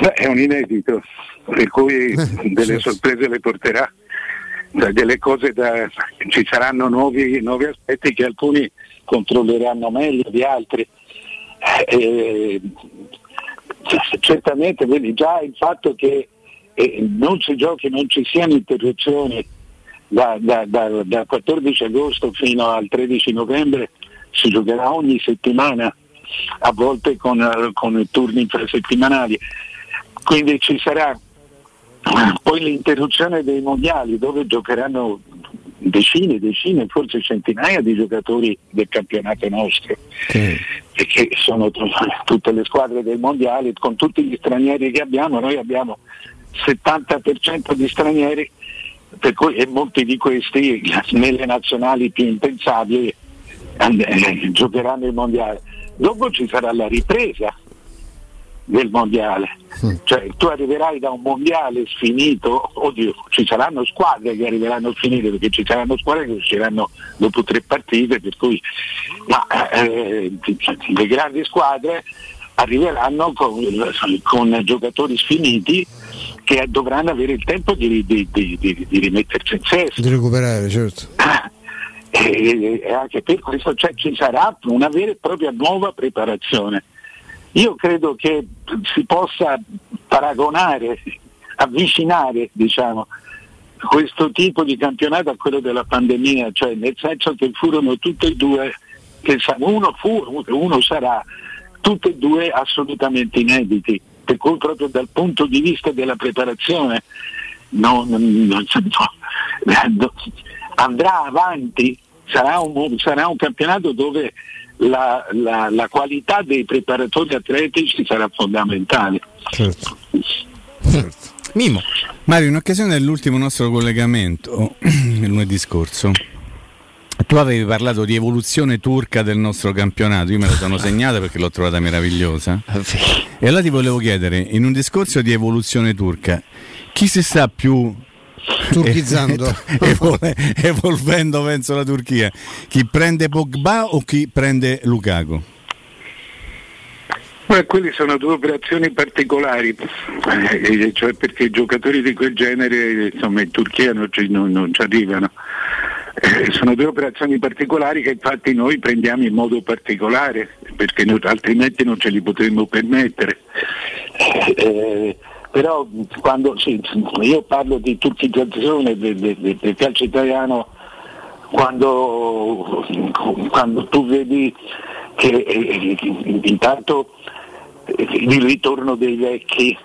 Beh, è un inedito per cui eh, delle sorprese le porterà, delle cose da, ci saranno nuovi, nuovi, aspetti che alcuni controlleranno meglio di altri. Eh, certamente vedi già il fatto che eh, non si giochi, non ci siano interruzioni da, da, da, da 14 agosto fino al 13 novembre si giocherà ogni settimana, a volte con, con turni infrasettimanali. Quindi ci sarà poi l'interruzione dei mondiali dove giocheranno decine, decine, forse centinaia di giocatori del campionato nostro, sì. perché sono tutte le squadre del mondiale, con tutti gli stranieri che abbiamo, noi abbiamo 70% di stranieri, per cui, e molti di questi nelle nazionali più impensabili eh, giocheranno il mondiale. Dopo ci sarà la ripresa del mondiale. Mm. Cioè, tu arriverai da un mondiale sfinito, oddio, ci saranno squadre che arriveranno sfinite perché ci saranno squadre che usciranno dopo tre partite, per cui ma, eh, le grandi squadre arriveranno con, con, giocatori sfiniti che dovranno avere il tempo di, di, di, di rimettersi in sesto. Di recuperare, certo. E, e anche per questo cioè, ci sarà una vera e propria nuova preparazione io credo che si possa paragonare, avvicinare diciamo, questo tipo di campionato a quello della pandemia, cioè nel senso che furono tutte e due, uno fu, uno sarà, tutte e due assolutamente inediti, per cui proprio dal punto di vista della preparazione non, non, no, andrà avanti, sarà un, sarà un campionato dove la, la, la, qualità dei preparatori atletici sarà fondamentale. Certo. certo. Mimo. Mario, in occasione dell'ultimo nostro collegamento, lunedì scorso, tu avevi parlato di evoluzione turca del nostro campionato, io me la sono segnata perché l'ho trovata meravigliosa. E allora ti volevo chiedere, in un discorso di evoluzione turca, chi si sta più turchizzando evol- evolvendo penso la Turchia chi prende Pogba o chi prende Lukaku Ma quelle sono due operazioni particolari, eh, cioè perché giocatori di quel genere insomma, in Turchia non ci, non, non ci arrivano. Eh, sono due operazioni particolari che infatti noi prendiamo in modo particolare, perché noi, altrimenti non ce li potremmo permettere. Eh, però quando sì, io parlo di turchizzazione del, del, del calcio italiano, quando, quando tu vedi che eh, intanto il ritorno dei vecchi,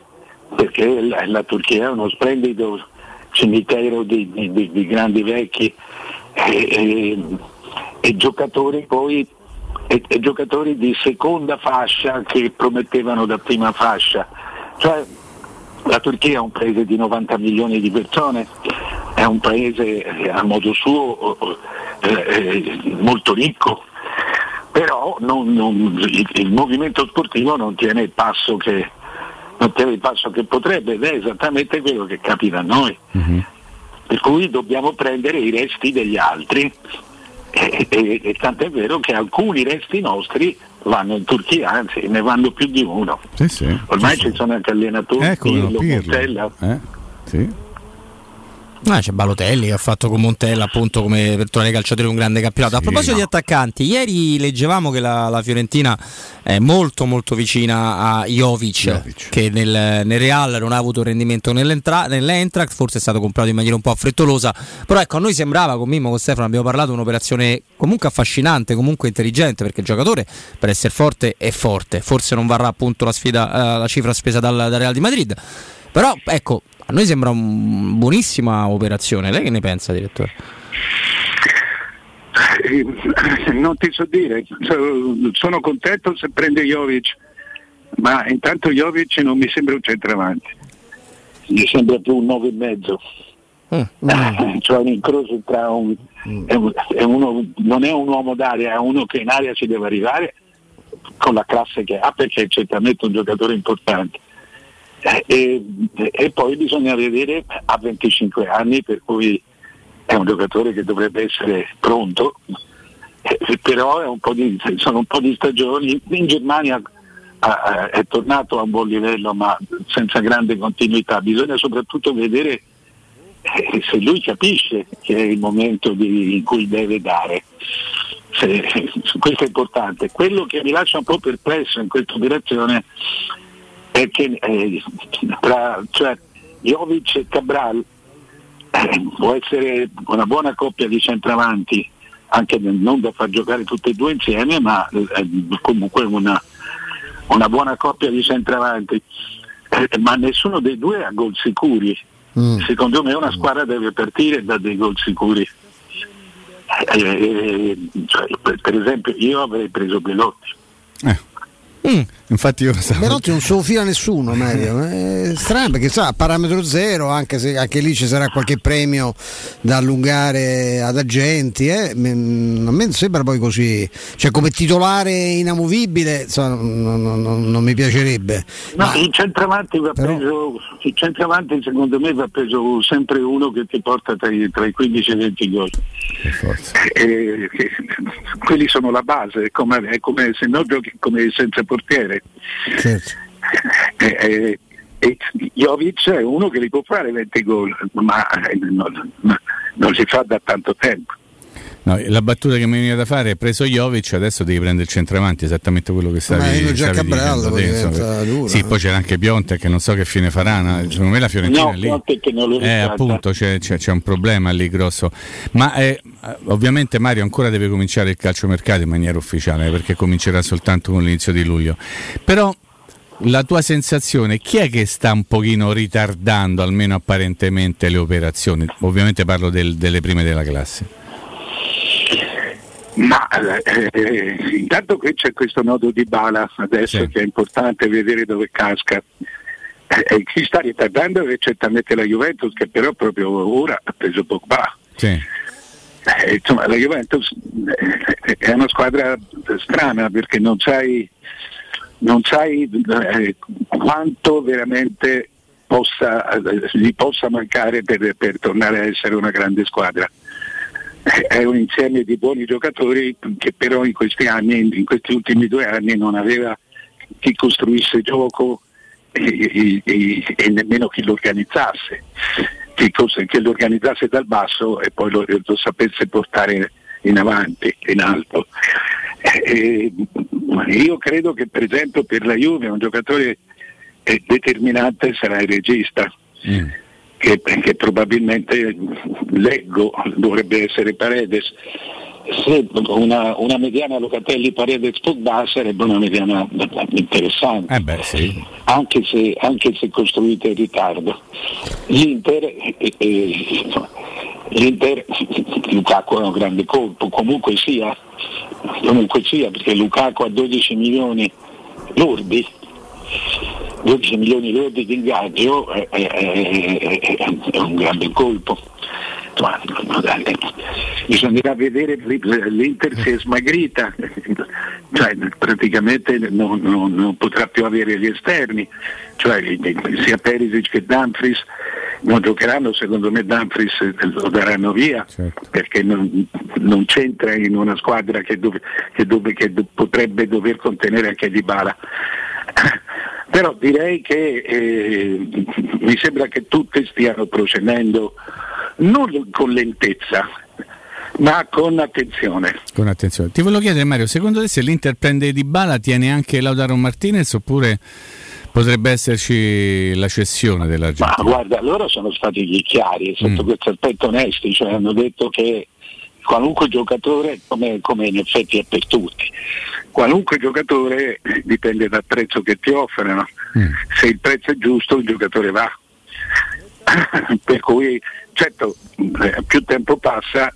perché la, la Turchia è uno splendido cimitero di, di, di grandi vecchi e, e, e giocatori poi e, e, giocatori di seconda fascia che promettevano da prima fascia. Cioè, la Turchia è un paese di 90 milioni di persone, è un paese eh, a modo suo eh, eh, molto ricco, però non, non, il, il, movimento sportivo non tiene il passo che, tiene il passo che potrebbe ed è esattamente quello che capita a noi. Mm-hmm. Per cui dobbiamo prendere i resti degli altri e, e, e tant'è vero che alcuni resti nostri vanno in Turchia, anzi ne vanno più di uno. Sì, sì, Ormai ci sono anche allenatori, ecco, Pirlo, Pirlo. Eh, sì. Ah, c'è Balotelli che ha fatto con Montella appunto come per trovare i calciatori un grande campionato. A proposito no. di attaccanti, ieri leggevamo che la, la, Fiorentina è molto molto vicina a Jovic, Jovic. che nel, nel, Real non ha avuto rendimento nell'Entract, forse è stato comprato in maniera un po' frettolosa, però ecco a noi sembrava con Mimmo, con Stefano abbiamo parlato un'operazione comunque affascinante, comunque intelligente perché il giocatore per essere forte è forte, forse non varrà appunto la sfida, la cifra spesa dal, dal Real di Madrid, però ecco a noi sembra una buonissima operazione. Lei che ne pensa, direttore? Eh, non ti so dire, sono contento se prende Jovic, ma intanto Jovic non mi sembra un centravanti, mi sembra più un 9,5. Mm. cioè un incrocio tra un, è un, è uno, non è un uomo d'aria, è uno che in aria ci deve arrivare con la classe che ha perché è certamente un giocatore importante e, e, poi bisogna vedere a 25 anni per cui è un giocatore che dovrebbe essere pronto. Eh, però un di, sono un po' di stagioni. In Germania eh, è tornato a un buon livello ma senza grande continuità. Bisogna soprattutto vedere eh, se lui capisce che è il momento di, in cui deve dare. Se, questo è importante. Quello che mi lascia un po' perplesso in questa operazione perché eh, tra cioè, Jovic e Cabral eh, può essere una buona coppia di centravanti, anche non da far giocare tutti e due insieme, ma eh, comunque una, una, buona coppia di centravanti. Eh, ma nessuno dei due ha gol sicuri. Mm. Secondo me una squadra deve partire da dei gol sicuri. Eh, eh, cioè, per esempio io avrei preso Belotti. Mm. Infatti io lo so. Belotti non se lo fila nessuno, Mario. È strano perché sa, a parametro zero, anche se anche lì ci sarà qualche premio da allungare ad agenti, eh, a me sembra poi così. Cioè come titolare inamovibile, insomma, non, non, non, mi piacerebbe. No, Ma, il centravanti va però... preso, il centravanti secondo me va preso sempre uno che ti porta tra i, tra i 15 e 20 gol. Eh, quelli sono la base, è come, è come se no giochi come senza portiere. Certo. E, e, e Jovic è uno che li può fare 20 gol, ma non, non si fa da tanto tempo. No, la battuta che mi veniva da fare è preso Jovic, adesso devi prendere il centravanti, esattamente quello che stavi, Ma già stavi Cabral, dicendo. Dura, sì, poi c'era anche Pionte che non so che fine farà. Secondo me la Fiorentina no, lì. Che non lo eh, appunto c'è, c'è, c'è, un problema lì grosso. Ma eh, ovviamente Mario ancora deve cominciare il calciomercato in maniera ufficiale, perché comincerà soltanto con l'inizio di luglio. Però la tua sensazione, chi è che sta un pochino ritardando, almeno apparentemente, le operazioni? Ovviamente parlo del, delle prime della classe. Ma eh, intanto qui c'è questo nodo di bala adesso sì. che è importante vedere dove casca. Eh, chi sta ritardando è certamente la Juventus che però proprio ora ha preso Pogba. Sì. Eh, insomma la Juventus eh, è una squadra strana perché non sai, non sai eh, quanto veramente possa, eh, gli possa mancare per, per tornare a essere una grande squadra è un insieme di buoni giocatori che però in questi anni, in questi ultimi due anni non aveva chi costruisse gioco e, e- e nemmeno chi lo organizzasse, chi, che lo organizzasse dal basso e poi lo, lo sapesse portare in avanti, in alto. Eh, io credo che per esempio per la Juve un giocatore eh, determinante sarà il regista. Che, che probabilmente leggo dovrebbe essere Paredes. Se una, una mediana Locatelli Paredes Pogba sarebbe una mediana interessante. Eh beh, sì. anche, se, anche se costruita in ritardo. l'Inter, eh, eh, l'Inter Lukaku è un grande colpo comunque sia comunque sia perché Lukaku ha 12 milioni lordi 12 milioni lordi di ingaggio è, è- è- è- un grande colpo. Bisognerà vedere l'Inter si è smagrita. Cioè praticamente non, non- non potrà più avere gli esterni. Cioè sia Perisic che Dumfries non giocheranno secondo me Dumfries lo daranno via perché non, non c'entra in una squadra che, dove- che dove- che potrebbe dover contenere anche Dybala però direi che eh, mi sembra che tutte stiano procedendo non con lentezza ma con attenzione Con attenzione. Ti volevo chiedere Mario, secondo te se l'Inter prende Di Bala tiene anche Lautaro Martinez oppure potrebbe esserci la cessione Ma dell'Argentina? guarda, loro sono stati chiari sotto Mm. questo aspetto onesti, cioè hanno detto che qualunque giocatore, come, come in effetti è per tutti, qualunque giocatore dipende dal prezzo che ti offrono. Se il prezzo è giusto il giocatore va. per cui certo eh, più tempo passa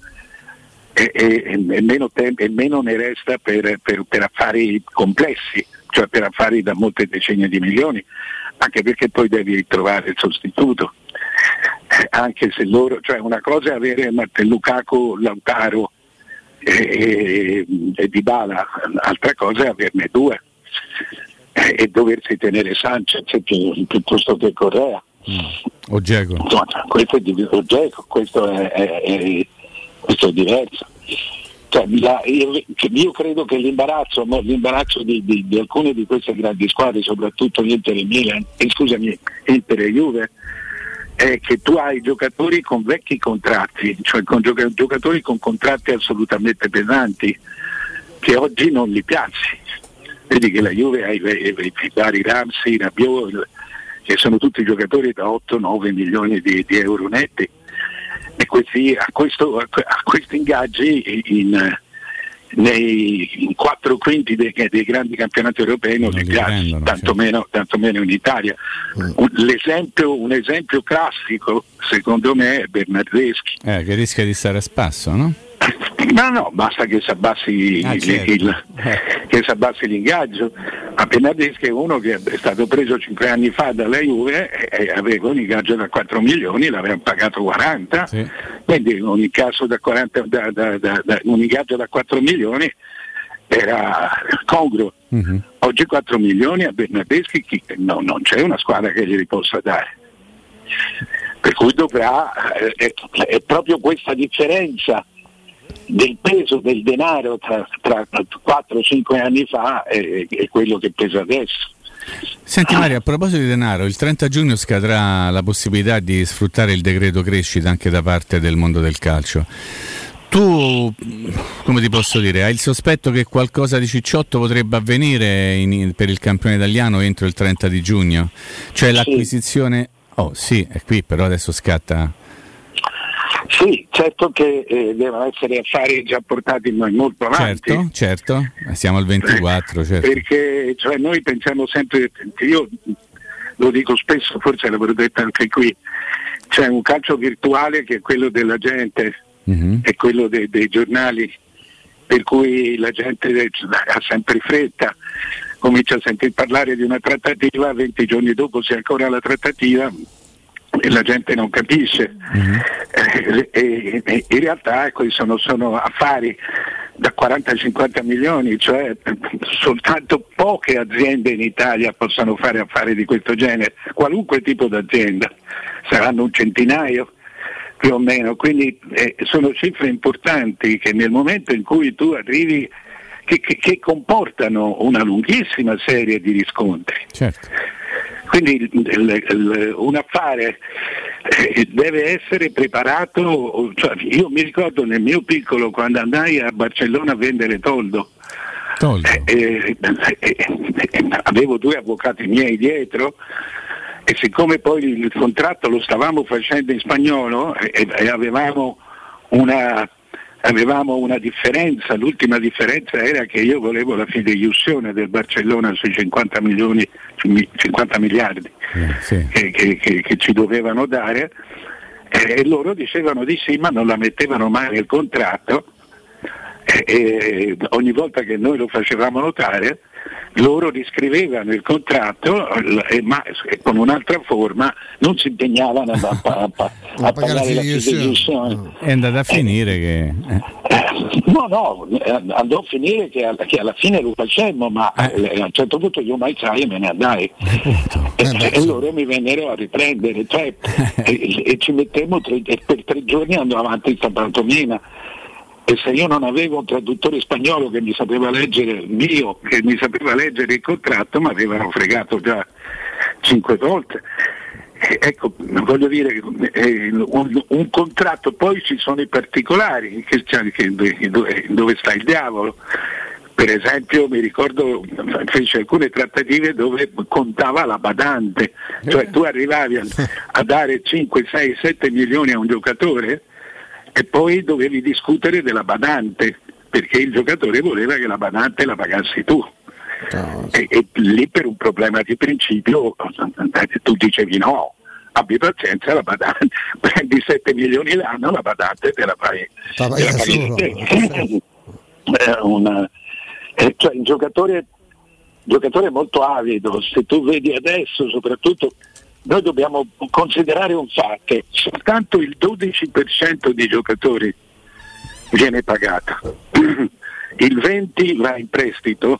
e, e- e meno, tem- e meno ne resta per, per- per affari complessi, cioè per affari da molte decine di milioni, anche perché poi devi ritrovare il sostituto. Anche se loro, cioè una cosa è avere Lukaku, Lautaro e, e, e Dybala, altra cosa è averne due eh, e doversi tenere Sanchez pi- piuttosto che Correa. O Dzeko? Insomma, questo è di Dzeko, questo è, è- questo è diverso. Cioè, la- io, io credo che l'imbarazzo, l'imbarazzo di, di- di alcune di queste grandi squadre, soprattutto l'Inter e Milan, eh, scusami, Inter e Juve, è che tu hai giocatori con vecchi contratti, cioè con gioca- giocatori con contratti assolutamente pesanti, che oggi non li piazzi. Vedi che la Juve ha i, i- i vari Ramsey, Rabiot, che sono tutti giocatori da 8-9 milioni di, di euro netti e questi, a, questo- a que- a questi ingaggi in, nei quattro quinti dei, dei grandi campionati europei non, li piazzi, tantomeno, tantomeno in Italia. Un, l'esempio- un esempio classico secondo me è Bernardeschi. Eh, che rischia di stare a spasso, no? No, no, basta che si abbassi, Ah, certo. il- che si abbassi l'ingaggio. Ma Bernardeschi è uno che è stato preso cinque anni fa dalla Juve e, aveva un ingaggio da 4 milioni, l'avevano pagato 40, quindi un da 40, da- da- un ingaggio da 4 milioni era congruo. Oggi 4 milioni a Bernardeschi chi- no, non c'è una squadra che glieli possa dare. Per cui dovrà, eh, è, è proprio questa differenza del peso del denaro tra, tra 4-5 anni fa e, e quello che pesa adesso. Senti Mario, a proposito di denaro, il 30 giugno scadrà la possibilità di sfruttare il decreto crescita anche da parte del mondo del calcio. Tu, come ti posso dire, hai il sospetto che qualcosa di cicciotto potrebbe avvenire in- per il campione italiano entro il 30 di giugno? Cioè l'acquisizione... Oh sì, è qui, però adesso scatta... Sì, certo che eh, devono essere affari già portati mo- molto avanti. Certo, certo, siamo al 24, certo. Perché cioè, noi pensiamo sempre, io lo dico spesso, forse l'avrò detto anche qui, c'è un calcio virtuale che è quello della gente Mhm. e quello dei, dei giornali, per cui la gente ha sempre fretta, comincia a sentir parlare di una trattativa, 20 giorni dopo c'è ancora la trattativa la gente non capisce. Eh, e- e- in realtà ecco, sono, sono affari da 40-50 milioni, cioè soltanto poche aziende in Italia possono fare affari di questo genere, qualunque tipo d'azienda, saranno un centinaio più o meno, quindi eh, sono cifre importanti che nel momento in cui tu arrivi che, che- che comportano una lunghissima serie di riscontri. Certo. Quindi il- il- il- un affare eh, deve essere preparato, cioè, io mi ricordo nel mio piccolo quando andai a Barcellona a vendere toldo, eh, eh, eh, eh, avevo due avvocati miei dietro e siccome poi il contratto lo stavamo facendo in spagnolo e, e avevamo una avevamo una differenza, l'ultima differenza era che io volevo la fideiussione del Barcellona sui 50 milioni, 50 miliardi che, che- che- che ci dovevano dare eh, e loro dicevano di sì ma non la mettevano mai nel contratto e, e ogni volta che noi lo facevamo notare loro riscrivevano il contratto l- e- ma con un'altra forma non si impegnavano a, a- a- a- a pagare la fideiussione. È andata a finire che. eh, No, no, eh, andò a finire che, alla- che alla fine lo facemmo, ma eh, a un certo punto io mai sai e me ne andai. E, e loro mi vennero a riprendere, cioè, e, e ci mettemmo tre, e per tre giorni andò avanti questa pantomima. E se io non avevo un traduttore spagnolo che mi sapeva leggere mio, che mi sapeva leggere il contratto, mi avevano fregato già cinque volte. Ecco, voglio dire, eh, un, un contratto, poi ci sono i particolari, che, che- dove, dove sta il diavolo. Per esempio mi ricordo fece alcune trattative dove contava la badante, cioè tu arrivavi a, a dare 5, 6, 7 milioni a un giocatore e poi dovevi discutere della badante, perché il giocatore voleva che la badante la pagassi tu. E, e lì per un problema di principio eh, tu dicevi no, abbi pazienza, la badante, prendi 7 milioni l'anno, la badante te la fai, te la. È una- eh, cioè, il giocatore, giocatore molto avido, se tu vedi adesso soprattutto noi dobbiamo considerare un fatto, soltanto il 12% dei giocatori viene pagato, il 20% va in prestito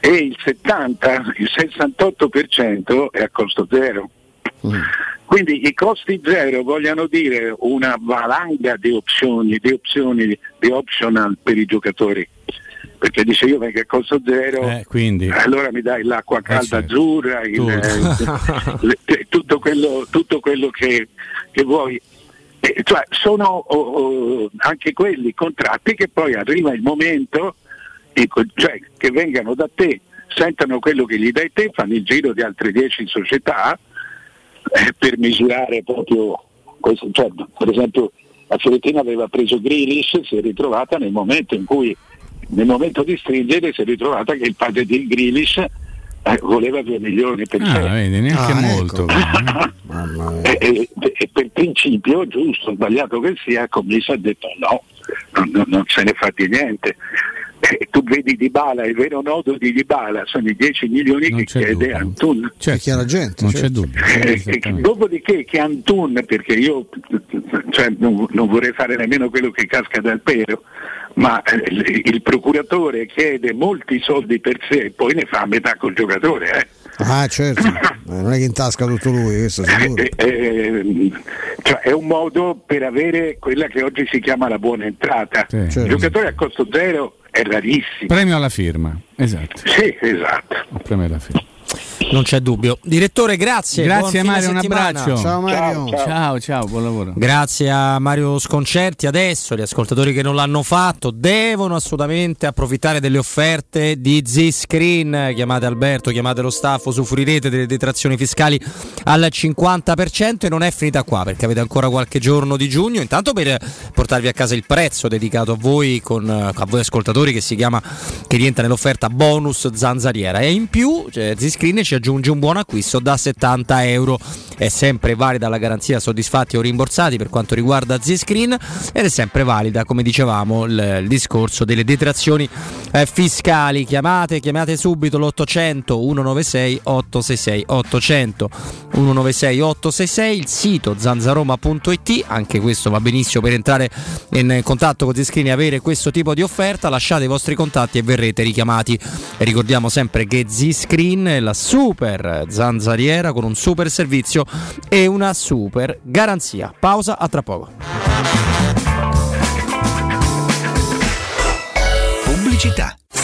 e il 70, il 68% è a costo zero. Quindi i costi zero vogliono dire una valanga di opzioni, di opzioni, di optional per i giocatori. Perché dice io vengo a costo zero, Eh, allora mi dai l'acqua calda certo. azzurra, il- Tutto. le- le- tutto quello, tutto quello che, che vuoi. Eh, cioè, sono oh, oh, anche quelli contratti che poi arriva il momento ecco, cioè, che vengano da te, sentono quello che gli dai te, fanno il giro di altre 10 società eh, per misurare proprio questo. Cioè, per esempio la Fiorentina aveva preso Grilis, si è ritrovata nel momento in cui nel momento di stringere si è ritrovata che il padre di Grilis eh, voleva 2 milioni per sé. Ah, vedi, neanche Ah, molto. E, e- e per principio, giusto, sbagliato che sia, Commisso ha detto no, non, non- non se ne fa di niente. E tu vedi Dybala, il vero nodo di Dybala sono i 10 milioni che chiede Antun. chiara gente. non certo. c'è dubbio. Eh, e dopodiché che Antun, perché io cioè, non, non vorrei fare nemmeno quello che casca dal pero, ma eh, il, il procuratore chiede molti soldi per sé e poi ne fa a metà col giocatore. eh. Ah, certo. Eh, non è che intasca tutto lui, questo sicuro. Eh, eh, cioè, è un modo per avere quella che oggi si chiama la buona entrata. Certo. Il giocatore a costo zero è rarissimo. Premio alla firma, esatto. Sì, esatto. Premio alla firma. Non c'è dubbio. Direttore, grazie. Grazie Mario, un abbraccio. Ciao Mario. Ciao, ciao, buon lavoro. Grazie a Mario Sconcerti. Adesso gli ascoltatori che non l'hanno fatto devono assolutamente approfittare delle offerte di Z-Screen. Chiamate Alberto, chiamate lo staff, usufruirete delle detrazioni fiscali al 50% e non è finita qua perché avete ancora qualche giorno di giugno. Intanto per portarvi a casa il prezzo dedicato a voi, con, a voi ascoltatori, che si chiama, che rientra nell'offerta bonus zanzariera. E in più cioè, Z-Screen ci aggiunge un buon acquisto da 70 euro. È sempre valida la garanzia soddisfatti o rimborsati per quanto riguarda Z-Screen ed è sempre valida, come dicevamo, il, il discorso delle detrazioni eh, fiscali. Chiamate, chiamate subito l'800 196 866 800 196 866, il sito zanzaroma.it, anche questo va benissimo per entrare in contatto con Z-Screen e avere questo tipo di offerta. Lasciate i vostri contatti e verrete richiamati. E ricordiamo sempre che Z-Screen è la super zanzariera con un super servizio e una super garanzia. Pausa, a tra poco. pubblicità.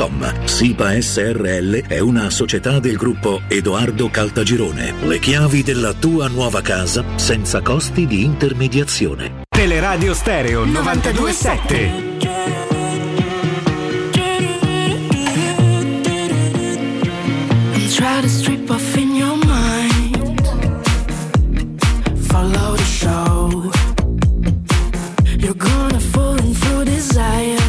www.keicalt.com. SIPA SRL è una società del gruppo Edoardo Caltagirone. Le chiavi della tua nuova casa senza costi di intermediazione. Teleradio Stereo 927. Try to strip off in your mind. Follow the show. You're gonna fall in through desire.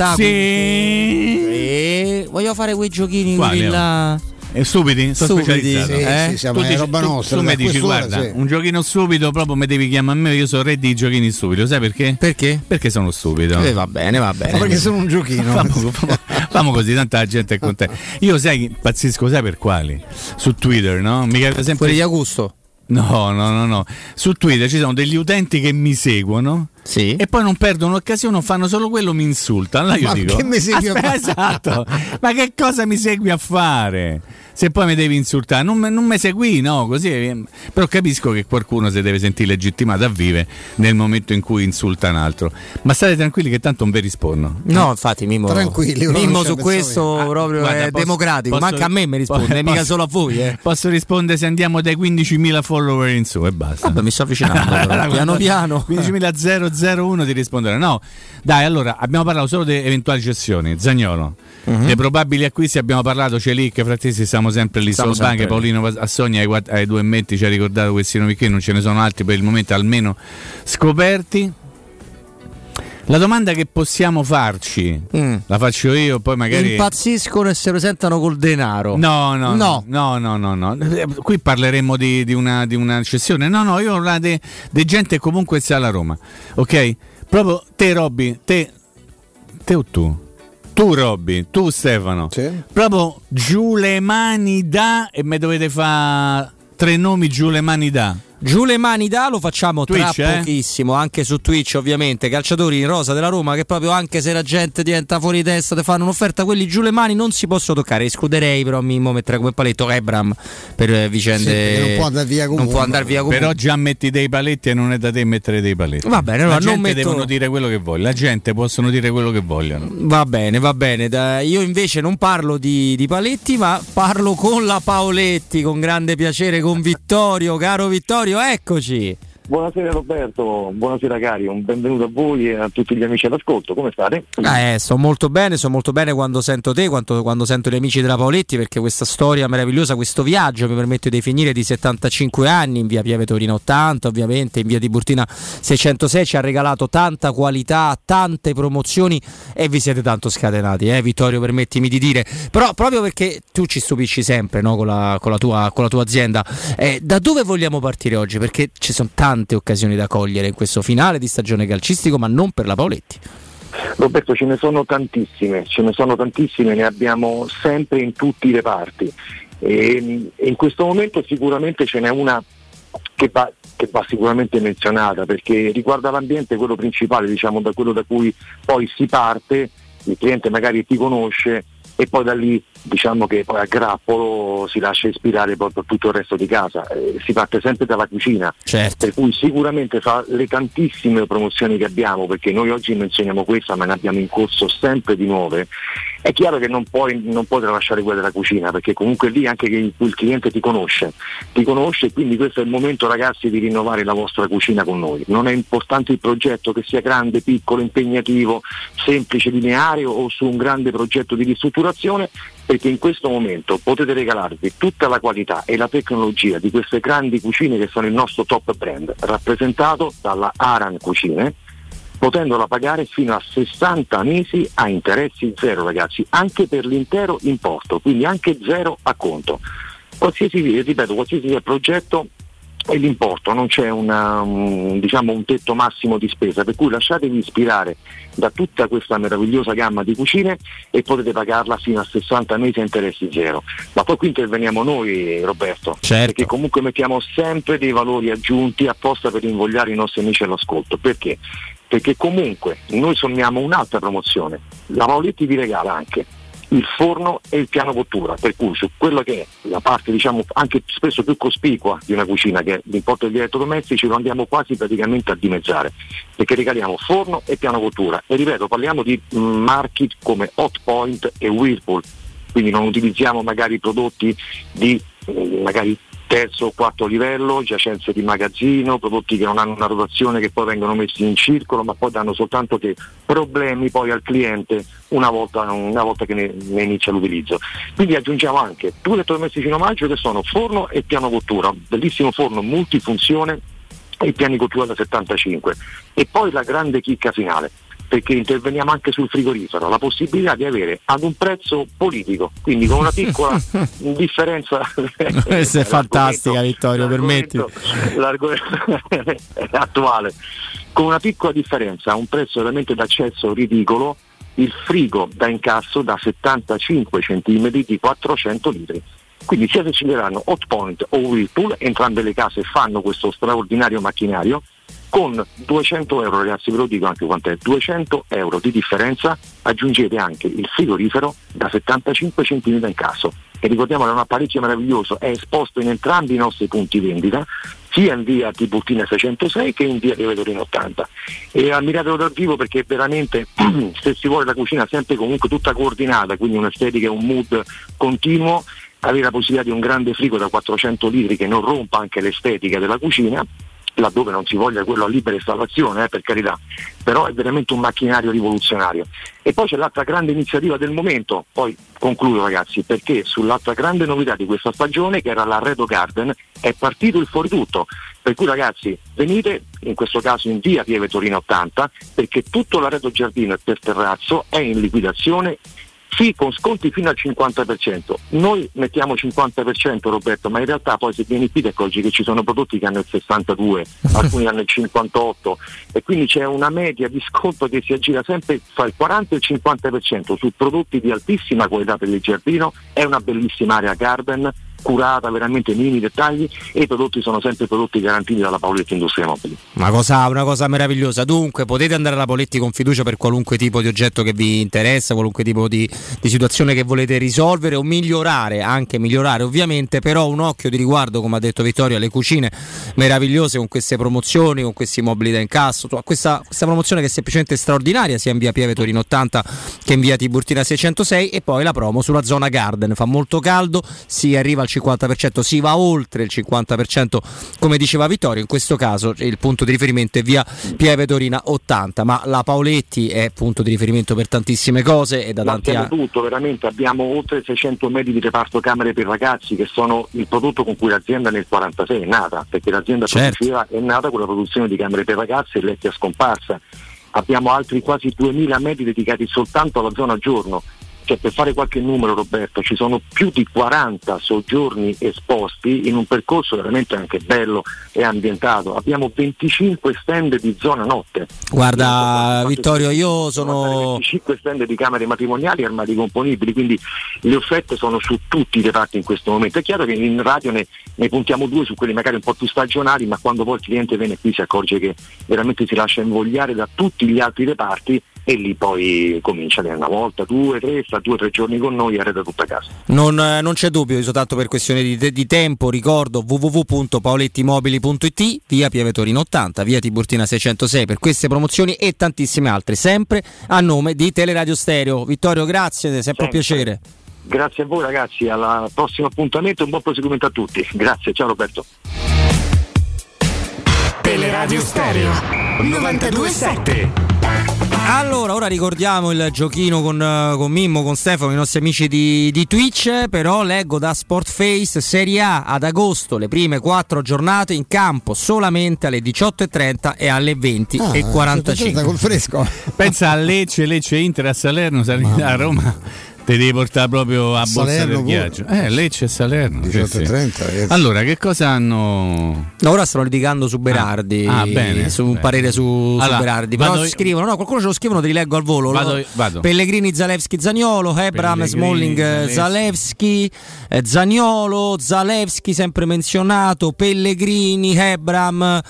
Diretta. Sì. E voglio fare quei giochini Quali, là. E stupidi? Sono Stupidi, sì, eh? sì, siamo tu dici, roba nostra, tu mi dici, guarda, sì. un giochino stupido proprio mi devi chiamare a me, io sono re di giochini stupidi, sai perché? Perché? Perché sono stupido. Eh, va bene, va bene. Ma perché sono un giochino? Famo, famo- famo così, tanta gente è contenta. Io sai, impazzisco, sai per quali? Su Twitter, no? Mi capita sempre... Quelli di Augusto. No, no, no, no. Su Twitter ci sono degli utenti che mi seguono. Sì. E poi non perdono occasione, fanno solo quello, mi insultano. Allora io Ma dico: che mi segui a "Aspetta, fare?" Esatto, ma che cosa mi segui a fare? Se poi mi devi insultare, non, non mi segui, no? Così. eh, Però capisco che qualcuno si deve sentire legittimato a vive nel momento in cui insulta un altro. Ma state tranquilli che tanto non vi rispondo. No, infatti, Mimmo. Tranquilli, Mimmo su c'è questo Ah, proprio guarda, è posso- democratico. posso- Manca a me mi risponde, posso- mica solo a voi. Eh. Posso rispondere se andiamo dai 15.000 follower in su e basta. Vabbè, mi sto avvicinando. piano piano. 15.001 ti risponderà. No, dai, allora abbiamo parlato solo di eventuali cessioni. Zagnolo, Mhm. dei probabili acquisti abbiamo parlato. Celic, Frattesi, siamo sempre lì. Siamo lì. Paolino Assogna ai, ai due metti ci ha ricordato questi nomi qui. Non ce ne sono altri per il momento, almeno scoperti. La domanda che possiamo farci, Mm. la faccio io, poi magari. Impazziscono e si presentano col denaro. No, no, No. no, no, no, no, no. Eh, Qui parleremo di, di una, di una cessione. No, no, io parlo di di gente comunque sta alla Roma. Ok? Proprio te, Robby, te, te o tu? Tu, Robby, tu, Stefano. Proprio giù le mani da e me dovete fare tre nomi giù le mani da. Giù le mani da lo facciamo Twitch, tra eh? pochissimo, anche su Twitch ovviamente. Calciatori in rosa della Roma che proprio anche se la gente diventa fuori testa, ti fanno un'offerta, quelli giù le mani non si possono toccare. Escluderei però Mimmo mettere come paletto Ebram per eh, vicende... Sì, non può andare via Non comunque. può andare via comunque. Però già metti dei paletti e non è da te mettere dei paletti. Va bene, allora la non gente metto- devono dire quello che vogliono. La gente possono dire quello che vogliono. Va bene, va bene. Da- io invece non parlo di, di Paletti, ma parlo con la Paoletti, con grande piacere, con Vittorio. Caro Vittorio, eccoci. Buonasera Roberto, buonasera cari, un benvenuto a voi e a tutti gli amici all'ascolto, come state? Eh, sto molto bene, sto molto bene quando sento te, quando, quando sento gli amici della Paoletti, perché questa storia meravigliosa, questo viaggio, mi permetto di definire, di 75 anni, in via Pieve Torino 80, ovviamente, in via Tiburtina 606, ci ha regalato tanta qualità, tante promozioni e vi siete tanto scatenati, eh, Vittorio, permettimi di dire. Però proprio perché tu ci stupisci sempre no, con, la, con la tua, con la tua azienda, eh, da dove vogliamo partire oggi? Perché ci sono tante occasioni da cogliere in questo finale di stagione calcistico, ma non per la Paoletti. Roberto ce ne sono tantissime, ce ne sono tantissime, ne abbiamo sempre in tutti i reparti e, e in questo momento sicuramente ce n'è una che va, che va sicuramente menzionata perché riguarda l'ambiente quello principale, diciamo da quello da cui poi si parte, il cliente magari ti conosce e poi da lì diciamo che poi a grappolo si lascia ispirare per tutto il resto di casa, Eh, si parte sempre dalla cucina, per cui sicuramente fa le tantissime promozioni che abbiamo, perché noi oggi menzioniamo questa ma ne abbiamo in corso sempre di nuove, è chiaro che non puoi, non puoi tralasciare quella della cucina, perché comunque lì anche che il, il cliente ti conosce, ti conosce e quindi questo è il momento ragazzi di rinnovare la vostra cucina con noi. Non è importante il progetto che sia grande, piccolo, impegnativo, semplice, lineare o su un grande progetto di ristrutturazione, perché in questo momento potete regalarvi tutta la qualità e la tecnologia di queste grandi cucine che sono il nostro top brand, rappresentato dalla Aran Cucine, potendola pagare fino a 60 mesi a interessi zero ragazzi, anche per l'intero importo, quindi anche zero a conto. Qualsiasi, ripeto, qualsiasi progetto e l'importo, non c'è una, un, diciamo, un tetto massimo di spesa, per cui lasciatevi ispirare da tutta questa meravigliosa gamma di cucine e potete pagarla fino a 60 mesi a interessi zero. Ma poi qui interveniamo noi Roberto, perché comunque mettiamo sempre dei valori aggiunti apposta per invogliare i nostri amici all'ascolto. Perché? Perché comunque noi sommiamo un'altra promozione, la Paoletti vi regala anche il forno e il piano cottura, per cui su quella che è la parte diciamo anche spesso più cospicua di una cucina che è l'importo degli elettrodomestici lo andiamo quasi praticamente a dimezzare, perché regaliamo forno e piano cottura. E ripeto parliamo di marchi come Hot Point e Whirlpool, quindi non utilizziamo magari prodotti di mm, magari terzo o quarto livello, giacenze di magazzino, prodotti che non hanno una rotazione che poi vengono messi in circolo ma poi danno soltanto che problemi poi al cliente una volta, una volta che ne, ne inizia l'utilizzo. Quindi aggiungiamo anche due elettrodomestici in omaggio che sono forno e piano cottura, bellissimo forno multifunzione e i piani cottura da 75 e poi la grande chicca finale perché interveniamo anche sul frigorifero, la possibilità di avere ad un prezzo politico, quindi con una piccola differenza. Questa è fantastica Vittorio, permetti. L'argomento è attuale, con una piccola differenza, a un prezzo veramente d'accesso ridicolo, il frigo da incasso da 75 cm di 400 litri. Quindi sia se ci daranno Hot Point o Whirlpool, entrambe le case fanno questo straordinario macchinario, con 200 euro ragazzi ve lo dico anche quant'è 200 euro di differenza aggiungete anche il frigorifero da 75 cm in caso e ricordiamo che è un apparecchio meraviglioso è esposto in entrambi i nostri punti vendita sia in via Tiburtina 606 che in via Rivedorino 80 e ammiratelo dal vivo perché veramente se si vuole la cucina sempre comunque tutta coordinata quindi un'estetica e un mood continuo avere la possibilità di un grande frigo da 400 litri che non rompa anche l'estetica della cucina laddove non si voglia quello a libera installazione, eh, per carità, però è veramente un macchinario rivoluzionario. E poi c'è l'altra grande iniziativa del momento, poi concludo ragazzi, perché sull'altra grande novità di questa stagione, che era l'Arredo Garden, è partito il fuori tutto. Per cui ragazzi venite, in questo caso in via Pieve Torino 80, perché tutto l'arredo giardino e per terrazzo è in liquidazione sì, con sconti fino al 50%. Noi mettiamo 50% Roberto, ma in realtà poi se vieni qui ti accorgi che ci sono prodotti che hanno il 62, alcuni hanno il 58 e quindi c'è una media di sconto che si aggira sempre fra il 40 e il 50% su prodotti di altissima qualità per il giardino, è una bellissima area garden curata veramente nei minimi dettagli e i prodotti sono sempre prodotti garantiti dalla Paoletti Industria Mobili. Una cosa, una cosa meravigliosa. Dunque, potete andare alla Poletti con fiducia per qualunque tipo di oggetto che vi interessa, qualunque tipo di, di, situazione che volete risolvere o migliorare, anche migliorare ovviamente, però un occhio di riguardo, come ha detto Vittorio, alle cucine meravigliose con queste promozioni, con questi mobili da incasso. Questa, questa promozione che è semplicemente straordinaria, sia in via Pieve Torino 80 che in via Tiburtina 606 e poi la promo sulla zona Garden. Fa molto caldo, si arriva al 50%, si va oltre il 50% come diceva Vittorio, in questo caso il punto di riferimento è via Pieve Torina 80, ma la Paoletti è punto di riferimento per tantissime cose e da Ma tanti anni. tutto, veramente abbiamo oltre 600 metri di reparto camere per ragazzi che sono il prodotto con cui l'azienda nel 46 è nata, perché l'azienda Certo. è nata con la produzione di camere per ragazzi e letti a scomparsa. Abbiamo altri quasi 2000 metri dedicati soltanto alla zona giorno cioè per fare qualche numero Roberto, ci sono più di 40 soggiorni esposti in un percorso veramente anche bello e ambientato. Abbiamo 25 stand di zona notte. Guarda Vittorio, io sono 25 stand di camere matrimoniali e armadi componibili, quindi le offerte sono su tutti i reparti in questo momento. È chiaro che in radio ne, ne puntiamo due su quelli magari un po' più stagionali, ma quando poi il cliente viene qui si accorge che veramente si lascia invogliare da tutti gli altri reparti e lì poi comincia una volta, due, tre, sta due o tre giorni con noi e arreda tutta casa. Non, eh, non c'è dubbio, soltanto per questione di, di tempo, ricordo www.paolettimobili.it, via Piavetorino 80, via Tiburtina 606 per queste promozioni e tantissime altre, sempre a nome di Teleradio Stereo. Vittorio, grazie, è sempre un piacere. Grazie a voi ragazzi, al prossimo appuntamento e un buon proseguimento a tutti. Grazie, ciao Roberto. Teleradio Stereo 927. Allora, ora ricordiamo il giochino con, eh, con Mimmo, con Stefano, i nostri amici di, di Twitch, però leggo da Sportface Serie A ad agosto le prime quattro giornate in campo solamente alle 18.30 e alle 20.45. Ah, col fresco. Pensa a Lecce, Lecce Inter a Salerno, a Roma. Te devi portare proprio a borsa Salerno del pure. ghiaccio. Eh, Lecce e Salerno. sì, 18.30, sì. ragazzi. Allora, che cosa hanno. No, ora stanno litigando su Berardi, Ah, bene, su un bene. parere su, su Allora, Berardi. Però vado- scrivono, no, qualcuno ce lo scrivono, te li leggo al volo. Vado- vado. Pellegrini, Zalewski, Zagnolo, Hebram, Pellegrini, Smalling, Zalewski. Zalewski, eh, Zaniolo, Zalewski sempre menzionato, Pellegrini, Hebram,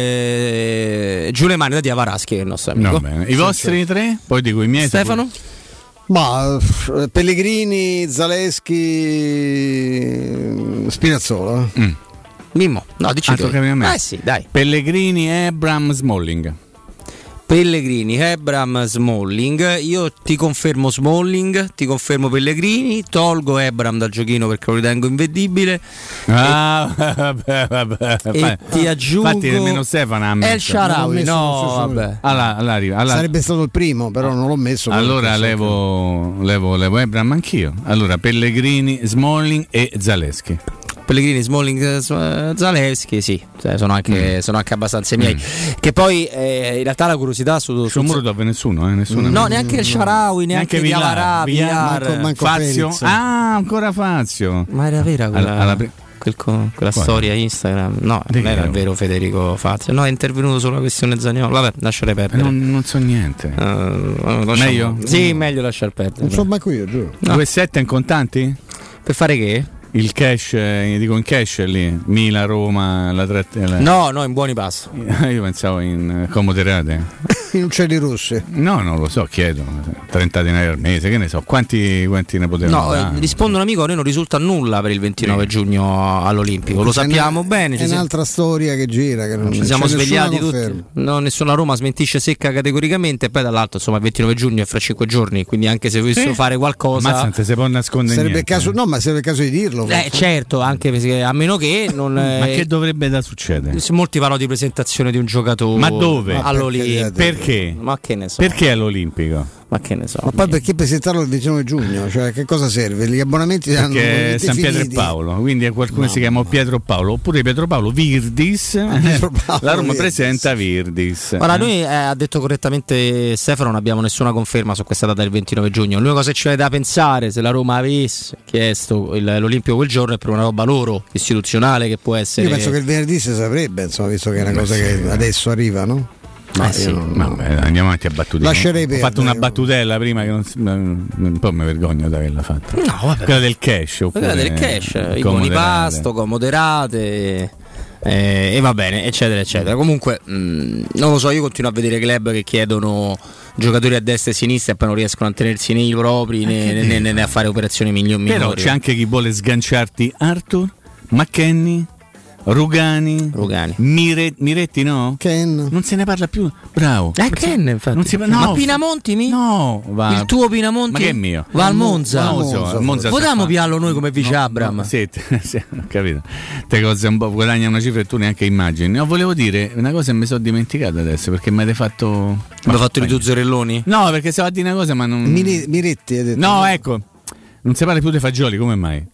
eh, Giulemani da Diavaraschi che è il nostro amico. No, bene. I vostri tre? Poi dico i miei. Stefano? Ma eh, Pellegrini, Zaleschi, Spinazzola. Mm. Mimmo, no, dici tu. Eh sì, dai. Pellegrini, Ebram, Smalling. Pellegrini, Ebram, Smalling. Io ti confermo Smalling, ti confermo Pellegrini, tolgo Ebram dal giochino perché lo ritengo invedibile. Ah, vabbè, vabbè. E ti aggiungo Infatti nemmeno Stefano ha messo. El Sharawi, no, vabbè. Allora arriva. Allora- Sarebbe stato il primo, però non l'ho messo. Allora levo, levo, levo Ebram anch'io. Allora Pellegrini, Smalling e Zaleschi. Pellegrini, Smalling, eh, Zalewski, sì, cioè, sono, anche, Mm. sono anche abbastanza miei. Che poi eh, in realtà la curiosità su, Sul muro dove nessuno, eh? Nessuno No, neanche il Sharawi, neanche Diawara, Villar, Villar. Manco- Fazio. Ah, ancora Fazio. Ma era vera quella, Alla- alla quel co- quella Quale? storia Instagram? No, Di non era vero Federico Fazio. No, è intervenuto sulla questione Zagnolo. Vabbè, lasciare perdere. Non, non so niente. Eh, lasciamo- Meglio? Sì, meglio lasciare perdere. Non so manco io, giuro. No. 2-7 in contanti? Per fare che? Il cash, eh, dico in cash lì, Mila, Roma, la trattella. No, no, in buoni passo. Io pensavo in eh, comode rate. In uccelli rossi. No, non lo so, chiedo. 30 denari al mese, che ne so. Quanti, quanti ne potevano No, eh, dare? rispondo un amico, a noi non risulta nulla per il 29 giugno all'Olimpico, lo sappiamo una- bene. È un'altra storia che gira. Che non ci c'è siamo svegliati tutti. No, nessuna Roma smentisce secca categoricamente. E poi dall'altro, insomma, il 29 giugno è fra 5 giorni. Quindi, anche se volessero Sì. fare qualcosa. Non ti si può nascondere Sarebbe niente. caso, no, ma sarebbe il caso di dirlo. Eh, certo, anche perché a meno che non. Ma eh, che dovrebbe da succedere? Molti parlano di presentazione di un giocatore Ma dove? all'Olimpico. Perché? Ma che ne so? Perché all'Olimpico? Ma che ne so? Ma poi perché presentarlo il 29 giugno? Cioè, che cosa serve? Gli abbonamenti hanno è San Pietro e Paolo, quindi è qualcuno che si chiama Pietro Paolo, oppure Pietro Paolo Virdis. Pietro Paolo la Roma Virdis. presenta Virdis. Eh? noi eh, ha detto correttamente Stefano, non abbiamo nessuna conferma su questa data del 29 giugno. L'unica cosa che ci viene da pensare, se la Roma avesse chiesto il- l'Olimpico quel giorno, è per una roba loro, istituzionale, che può essere. Io penso che il venerdì si saprebbe, insomma, visto che è una cosa che adesso arriva, no? Ma io sì, non- vabbè, andiamo avanti a battute. Lascerei Ho fatto una battutella prima che non si- un po' mi vergogno di averla fatta. No, vabbè. Quella del cash. Quella del cash, i buoni pasto, comoderate. eh, e va bene, eccetera, eccetera. Comunque, mh, non lo so, io continuo a vedere club che chiedono giocatori a destra e a sinistra e poi non riescono a tenersi nei propri né, né- né- né a fare operazioni migliori. Però c'è anche chi vuole sganciarti Arthur, McKenny, Rugani, Rugani. Mire- Miretti no? Ken. Non se ne parla più. Bravo. Eh, Ken, infatti. Non si pa- Ma no, Pinamonti mi? No, va. Il tuo Pinamonti? Ma che è mio? Va al Monza. Monza Vogliamo sta- piarlo noi come vice No, Abram? no, sì, sì, ho capito. Te cose un po' guadagna una cifra e tu neanche immagini. No, volevo dire una cosa e mi sono dimenticato adesso perché mi avete fatto. Abbiamo fatto i due zorelloni? No, perché stavo a dire una cosa, ma non. Mire- Miretti hai detto. No, ecco. Non si parla più dei fagioli, come mai?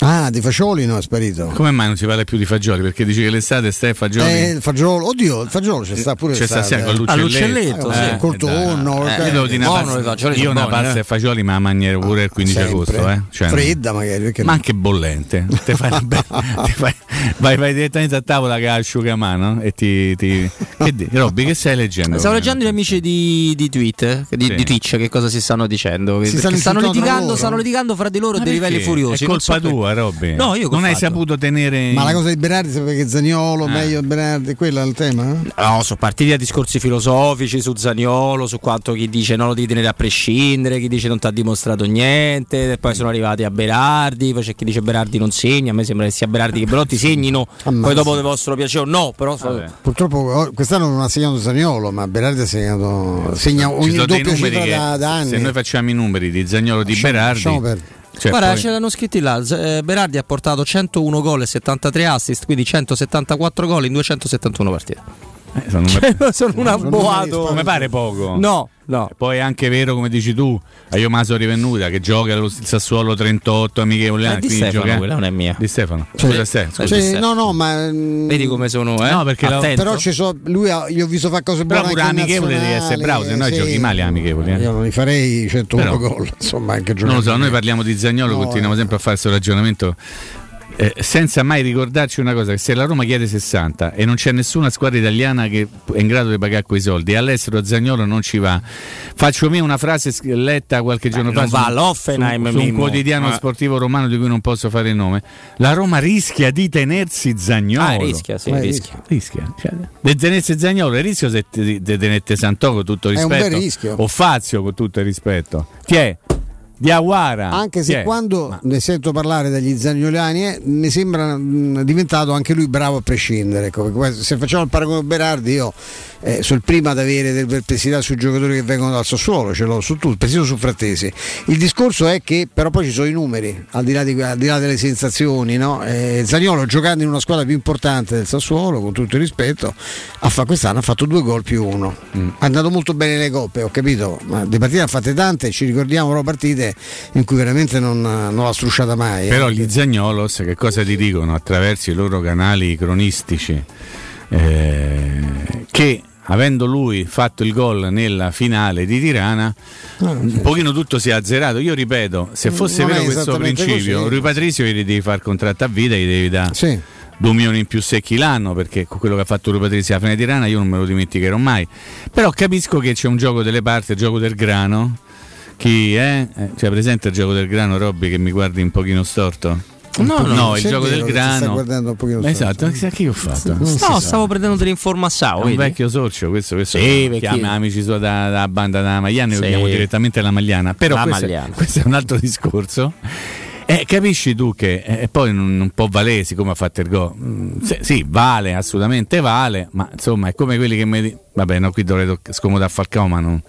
Ah, di Fagioli no, è sparito. Come mai non si parla più di fagioli? Perché dici che l'estate stai fagioli. Eh, il fagiolo, oddio, il fagiolo c'è sta pure C'è sta sia con eh. l'uccelletto, Eh, sì. col tonno, Eh, eh, io una buono pasta- io una buone, pasta eh. e fagioli me la mangerò pure il 15 Sempre. agosto. Eh? Cioè, Fredda magari, ma no? anche bollente. Te fai una be- te fai- vai, vai direttamente a tavola che ha asciugamano e ti. ti... Che di- Robby, che stai leggendo? Stavo leggendo gli amici di, di, Tweet, di, Sì. di Twitch che cosa si stanno dicendo. Si stanno litigando, loro? stanno litigando fra di loro Ma dei livelli furiosi. È colpa per- tua, Robby. No, io non hai fatto? saputo tenere. Ma la cosa di Berardi sapeva che Zagnolo, Ah. meglio Berardi, quella è il tema? No, sono partiti da discorsi filosofici su Zaniolo, su quanto chi dice no lo devi tenere a prescindere, chi dice non ti ha dimostrato niente, e poi sono arrivati a Berardi, poi c'è chi dice Berardi non segna, a me sembra che sia Berardi che Belotti segnino, poi dopo vi vostro piacere o no, però Purtroppo oh, quest'anno non ha segnato Zagnolo, ma Berardi ha segnato segna ogni numeri cifra da, da anni. Se noi facciamo i numeri di Zagnolo di Berardi. Cioè, Guarda, poi- ce l'hanno scritti là. Eh, Berardi ha portato 101 gol e 73 assist, quindi 174 gol in 271 partite. Eh, sono, Cioè, sono un abboato. Come pare poco? No, no. Poi è anche vero, come dici tu, a Iomaso Rivenuta che gioca allo il Sassuolo 38 amichevoli. Eh, anni, di Stefano, gioca- quella non è mia. Di Stefano. Cioè, Scusa, Ste- scusa. Sì, no, no, ma mm, Vedi come sono, eh? No, perché la- però ci so, lui ha, gli ho visto fare cose Però buone pure anche in amichevole devi essere bravo, se no sì. giochi male amichevoli. eh. Io non li farei 101 Però- gol, insomma, anche Non lo giocare. so, noi parliamo di Zagnolo, No, continuiamo eh. sempre a fare questo ragionamento. Eh, senza mai ricordarci una cosa: che se la Roma chiede 60 e non c'è nessuna squadra italiana che è in grado di pagare quei soldi, e all'estero Zagnolo non ci va. Faccio mia una frase letta qualche giorno non fa va su, all'Hoffenheim, su- su un quotidiano Eh. sportivo romano di cui non posso fare il nome. La Roma rischia di tenersi Zagnolo. Ah, rischia, sì, rischia. rischia. Cioè, di tenersi Zagnolo, il rischio se tenete Santò con tutto il È un rispetto. bel rischio. O Fazio con tutto il rispetto. Chi è? Diawara. Anche Chi se quando ne sento parlare dagli zagnoliani eh, mi sembra mh, diventato anche lui bravo a prescindere. Ecco, se facciamo il paragone con Berardi, io eh, sono il primo ad avere delle perplessità sui giocatori che vengono dal Sassuolo, ce l'ho su tutto, persino su Frattesi. Il discorso è che però poi ci sono i numeri, al di là, di- al di là delle sensazioni. No? Eh, Zaniolo giocando in una squadra più importante del Sassuolo, con tutto il rispetto, ha fa- quest'anno ha fatto due gol più uno. Mm. È andato molto bene le coppe, ho capito, ma di partite ha fatte tante, ci ricordiamo però partite in cui veramente non, non l'ha strusciata mai. eh. Però gli Zagnolos che cosa ti dicono attraverso i loro canali cronistici? Eh, che avendo lui fatto il gol nella finale di Tirana, un pochino tutto si è azzerato. Io ripeto, se fosse Non vero questo principio, così. Rui Patrizio gli devi far contratto a vita, gli devi dare Sì. 2 milioni in più secchi l'anno perché con quello che ha fatto Rui Patrizio alla fine di Tirana io non me lo dimenticherò mai. Però capisco che c'è un gioco delle parti, il gioco del grano. Chi è? Eh, Cioè, presente il gioco del grano, Robby, che mi guardi un pochino storto? No, no, il se è gioco del che ti sta grano. guardando un pochino esatto, che io ho fatto. No, stavo prendendo delle informazioni. È un vecchio sorcio, questo, questo Sì, chiama amici suoi da, da banda da Magliana, Sì. lo chiamo direttamente la Magliana. Però La questo, Magliana. questo è un altro discorso. Eh, capisci tu che eh, poi non, non può valere siccome ha fatto il gol. Mm, sì, sì, vale, assolutamente vale, ma insomma è come quelli che mi Vabbè, no, qui dovrei toc- scomodare Falcao, ma non,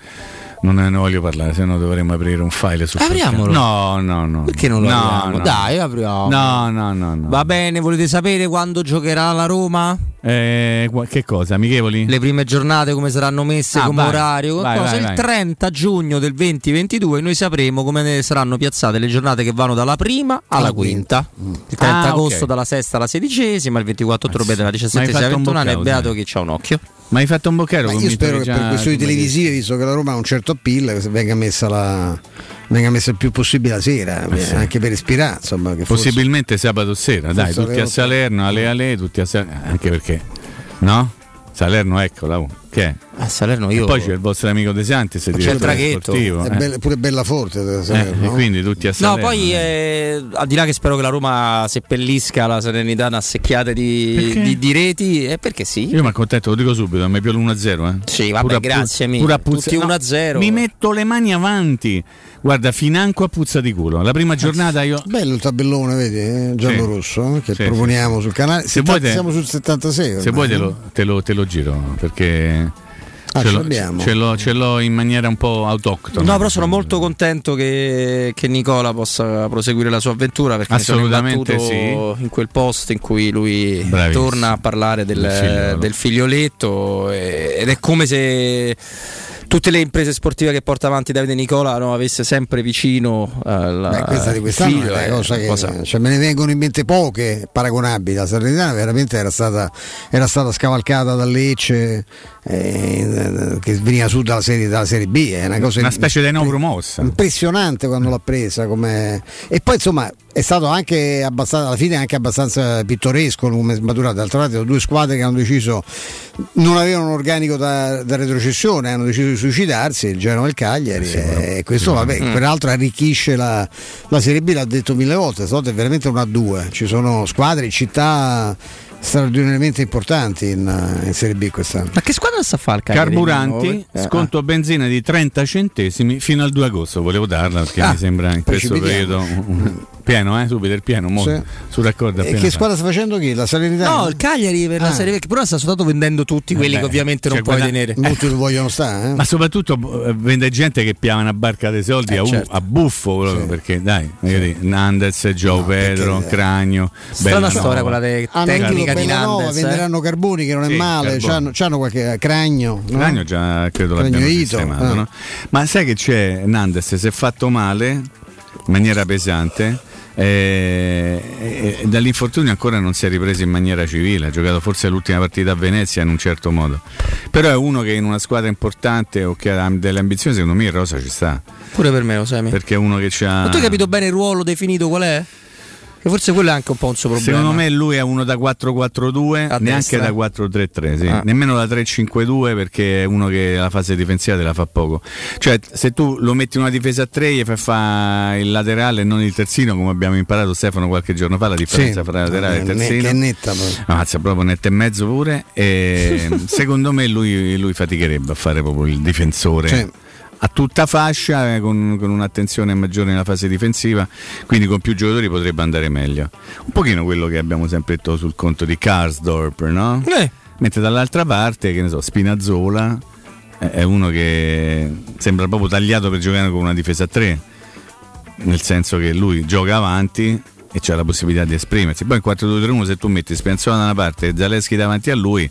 non ne voglio parlare, se no dovremmo aprire un file su Apriamolo. No, no, no. Perché non lo no, apriamo? no. Dai, apriamo. No, no, no, no. Va bene, volete sapere quando giocherà la Roma? Eh, che cosa? Amichevoli? Le prime giornate come saranno messe Ah, come vai, orario? vai, Cosa? vai, il vai. 30 giugno del 2022 noi sapremo come ne saranno piazzate le giornate che vanno dalla prima alla Alla quinta. Il 30 Ah, agosto ok. dalla sesta alla sedicesima, il 24 ottobre dalla Ma hai 17 fatto alla un 21 e beato chi c'ha un occhio. Ma hai fatto un? Ma io spero che per questioni televisive, visto che la Roma ha un certo appeal, venga messa, la, venga messa il più possibile la sera, Eh sì. anche per ispirare. Insomma, che forse- Possibilmente sabato sera, dai, tutti alle a. Salerno, alle ale, tutti a Salerno, anche perché, no? Salerno, eccola, che è? A Salerno E io poi c'è il vostro amico De Santis, il C'è il direttore traghetto. sportivo. È eh. bella- pure bella forte. deve Eh, essere, e no? quindi tutti a No, Salerno. poi eh, al di là che spero che la Roma seppellisca la serenità una secchiata di, di- di reti, è perché sì. Io mi accontento, lo dico subito, a me più l'1-0. Eh. Sì, vabbè, Pure grazie mille. pure a puzza- Tutti no, 1-0. Mi metto le mani avanti. Guarda, financo a puzza di culo. La prima giornata io. Bello il tabellone, vedi, eh, giallo-rosso, eh, che Sì, proponiamo sì. sul canale. Se Setta- vuoi te- siamo sul 76. Se ormai, vuoi te eh? lo, te lo- te lo giro, perché Ah, ce, ce l'ho, l'abbiamo. ce l'ho- ce l'ho in maniera un po' autoctona. No, però sono molto contento che, che Nicola possa proseguire la sua avventura perché mi sono Assolutamente imbattuto in quel post in cui lui Bravissimo. torna a parlare del, Del figlioletto e- ed è come se tutte le imprese sportive che porta avanti Davide Nicola non avesse sempre vicino alla, Beh, questa di quest'anno il figlio, è è una cosa che cosa- cioè, me ne vengono in mente poche paragonabili. La Salernitana veramente era stata, era stata scavalcata da Lecce eh, che veniva su dalla serie, dalla serie B. È una, cosa Una specie di neuro promossa. impressionante quando l'ha presa come... e poi insomma è stato anche abbastanza alla fine anche abbastanza pittoresco come maturato d'altra parte due squadre che hanno deciso non avevano un organico da, da retrocessione hanno deciso di suicidarsi il Genoa e il Cagliari e questo vabbè Mm. peraltro arricchisce la, la Serie B l'ha detto mille volte è veramente una a due ci sono squadre città straordinariamente importanti in, in Serie B quest'anno ma che squadra sta a fare il Cagliari? Carburanti, Eh, sconto benzina di 30 centesimi fino al 2 agosto. Volevo darla perché Ah, mi sembra in questo periodo pieno, eh, subito il pieno, mo, Sì. sul raccordo e che squadra sta facendo chi? la Salernitana? No, il Cagliari per la Ah. Serie B, che però sta soltanto vendendo tutti quelli Eh che ovviamente non cioè, puoi guarda- tenere. molti non vogliono stare eh? Ma soprattutto eh, vende gente che piava una barca dei soldi Eh, a, certo. a buffo proprio, perché dai, vedi, Nandez, Gio Pedro, perché- Cragno, Strana Bellanova. storia quella de- hanno tecnica di eh. venderanno Carboni che non è Sì, male, c'hanno, c'hanno qualche cragno. no? Cragno già credo l'abbiano Cragnoito, sistemato, no? Ma sai che c'è Nandes si è fatto male in maniera pesante eh, e, e dall'infortunio ancora non si è ripreso in maniera civile, ha giocato forse l'ultima partita a Venezia in un certo modo. Però è uno che in una squadra importante o che ha delle ambizioni, secondo me in rosa ci sta. Pure per me lo sai. Perché è uno che ha Ma tu hai capito bene il ruolo definito qual è? Che forse quello è anche un po' un suo problema. Secondo me lui è uno da 4-4-2, A neanche destra. da 4-3-3, sì. Ah. nemmeno da 3-5-2 perché è uno che la fase difensiva te la fa poco. Cioè, se tu lo metti in una difesa a 3 gli fai fare il laterale e non il terzino, come abbiamo imparato Stefano qualche giorno fa, la differenza Sì. fra laterale e Eh, terzino. che è netta poi. Ammazza, proprio netto e mezzo pure. E secondo me lui, lui faticherebbe a fare proprio il difensore. Sì. A tutta fascia, eh, con, con un'attenzione maggiore nella fase difensiva, quindi con più giocatori potrebbe andare meglio. Un pochino quello che abbiamo sempre detto sul conto di Karsdorp, no? Eh. Mentre dall'altra parte, che ne so, Spinazzola eh, è uno che sembra proprio tagliato per giocare con una difesa a tre, nel senso che lui gioca avanti e c'ha la possibilità di esprimersi. Poi in 4-2-3-1 se tu metti Spinazzola da una parte e Zaleschi davanti a lui,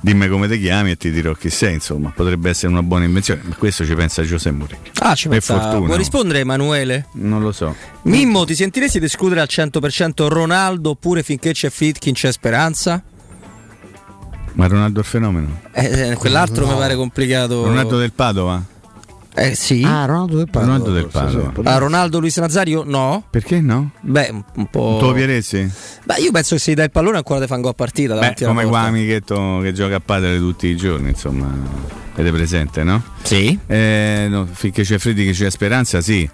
dimmi come ti chiami e ti dirò chi sei, insomma, potrebbe essere una buona invenzione, ma questo ci pensa Giuseppe Mourinho. Ah, ci per pensa. fortuna. Vuoi rispondere Emanuele? Non lo so. Mimmo, ti sentiresti di escludere al 100% Ronaldo oppure finché c'è Fritkin c'è speranza? Ma Ronaldo è il fenomeno. Eh, eh, quell'altro mi pare complicato. Ronaldo del Padova? Eh sì. Ah, Ronaldo del Padova. Ronaldo del Padova. sì. Ah, Ronaldo Luis Nazario? No. Perché no? Beh, un, po'. Tu lo pieressi? Beh, io penso che se gli dai il pallone ancora ti fa un gol a partita. Beh, come porta. qua amichetto che gioca a padre tutti i giorni, insomma, avete presente, no? Sì. Eh, no, finché c'è Freddi che c'è speranza, sì.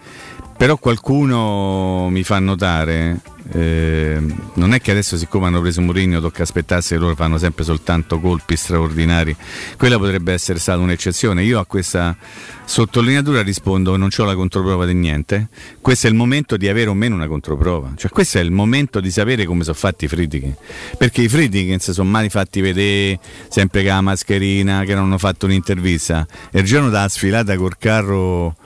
Però qualcuno mi fa notare, eh, non è che adesso siccome hanno preso Mourinho tocca aspettarsi che loro fanno sempre soltanto colpi straordinari, quella potrebbe essere stata un'eccezione. Io a questa sottolineatura rispondo non ho la controprova di niente, questo è il momento di avere o meno una controprova, cioè questo è il momento di sapere come sono fatti i Friedkin, perché i Friedkin si sono mai fatti vedere sempre con la mascherina, che non hanno fatto un'intervista, e il giorno della sfilata col carro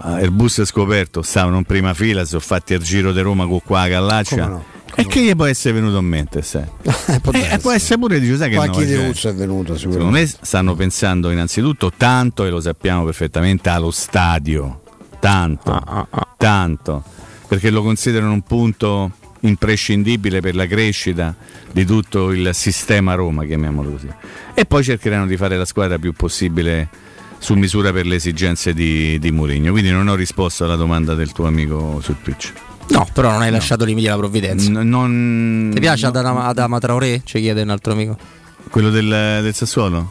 Ah, il bus è scoperto, stavano in prima fila, si sono fatti il giro di Roma con qua la Gallaccia. E che gli può essere venuto in mente? sai? Può Eh, può essere pure, dice, sai che Qualche Deuzzo è venuto Secondo me stanno pensando innanzitutto tanto, e lo sappiamo perfettamente, allo stadio. Tanto, Ah, tanto. Perché lo considerano un punto imprescindibile per la crescita di tutto il sistema Roma, chiamiamolo così. E poi cercheranno di fare la squadra più possibile su misura per le esigenze di, di Mourinho. Quindi non ho risposto alla domanda del tuo amico su Twitch. No, però non hai lasciato limiti alla provvidenza. N- non, Ti piace Adama, Adama Traoré? Ci chiede un altro amico. Quello del, del Sassuolo?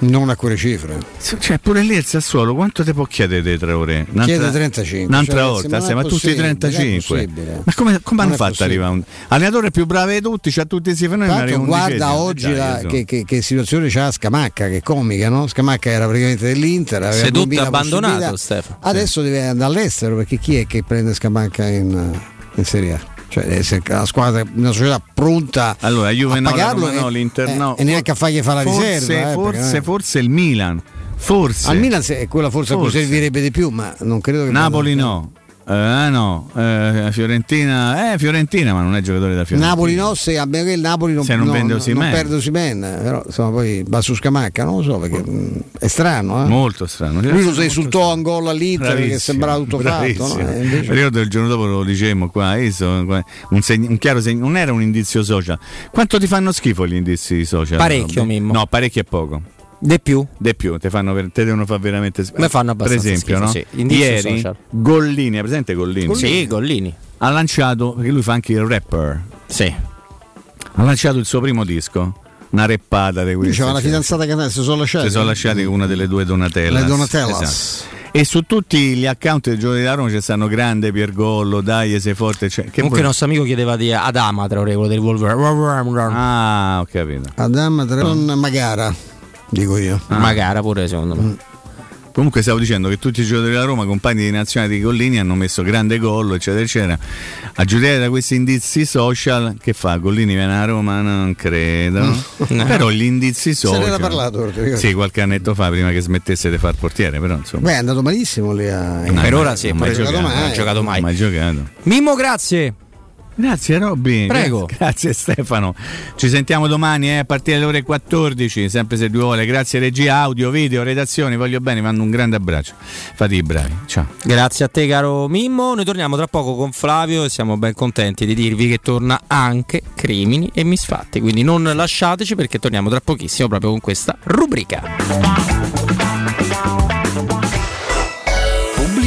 Non a quelle cifre. Cioè, pure lì il Sassuolo, quanto ti può chiedere dei tre ore? Chiede 35, Un'altra cioè, volta, è sì, ma tutti possibile, non è 35. possibile. Ma come, come hanno fatto arrivare un allenatore più bravo di tutti? C'ha tutti questi fenomeni. Tra arriva l'altro guarda undicesimo. oggi Dai, la- che, che- che situazione c'ha Scamacca, che è comica, no? Scamacca era praticamente dell'Inter, aveva 2000 abbandonato. Stefano. Adesso deve andare all'estero perché chi è che prende Scamacca in, in Serie A? Cioè deve essere la squadra, una società pronta Allora, Juve a no, pagarlo no, e- l'Inter eh, no. e neanche a fargli fare la forse, riserva. eh, forse, perché, eh, forse il Milan. Forse. Al Milan se- quella forse a cui Forse. servirebbe di più, ma non credo che Napoli vada- no. Eh, no, eh, Fiorentina, eh, Fiorentina, ma non è giocatore da Fiorentina. Napoli no, se a che il Napoli non, Se non no, vende no, Osimhen. non perde Osimhen, però insomma poi va su Scamacca, non lo so perché mh, è strano. Eh? Molto strano. Lui lo si esultò un gol all'Inter Bravissimo, sembrava tutto fatto. No? E invece- ricordo il giorno dopo lo dicemmo qua, un, segn- un chiaro segno, non era un indizio social. Quanto ti fanno schifo gli indizi social? Parecchio? Mimmo. No, parecchio e poco. De più? De più, te, fanno te devono far veramente Me fanno abbastanza Per esempio, schifo, no? sì. Ieri social. Gollini, è presente Gollini? Gollini. Sì, Gollini. Ha lanciato, perché lui fa anche il rapper. Sì. Ha lanciato il suo primo disco. Una reppata di Lui queste. c'aveva la cioè. fidanzata che si sono lasciati. Si sono lasciati una delle due Donatellas. Le Donatellas. Esatto. E su tutti gli account del gioco di Roma c'è stanno grande Piergollo, dai, sei forte. Cioè, che Comunque il nostro amico chiedeva di Adama, tra quello del Wolverhampton. Ah, ho capito. Adam non Magara, dico io. Ah. Magara pure secondo me. Comunque stavo dicendo che tutti i giocatori della Roma, compagni di nazionale di Gollini, hanno messo grande gol, eccetera, eccetera. A giudicare da questi indizi social, che fa? Gollini viene a Roma? Non credo. Però gli indizi Se ne social. era parlato, ricordi? Sì, qualche annetto fa, prima che smettesse di far portiere, però insomma. Beh, è andato malissimo lì a... No, per ora sì, non ha giocato giocato, mai. ha giocato mai. Mai giocato. Mimmo, grazie. Grazie Robby. Prego. Gra- Grazie Stefano. Ci sentiamo domani eh, a partire dalle ore 14, sempre se Dio vuole. Grazie regia, audio, video, redazione. Voglio bene, mando un grande abbraccio. Fate i bravi. Ciao. Grazie a te caro Mimmo, noi torniamo tra poco con Flavio e siamo ben contenti di dirvi che torna anche Crimini e Misfatti, quindi non lasciateci perché torniamo tra pochissimo proprio con questa rubrica.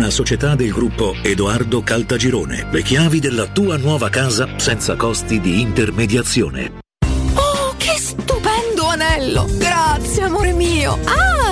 una società del gruppo Edoardo Caltagirone. Le chiavi della tua nuova casa senza costi di intermediazione. Oh, che stupendo anello! Grazie, amore mio! Ah,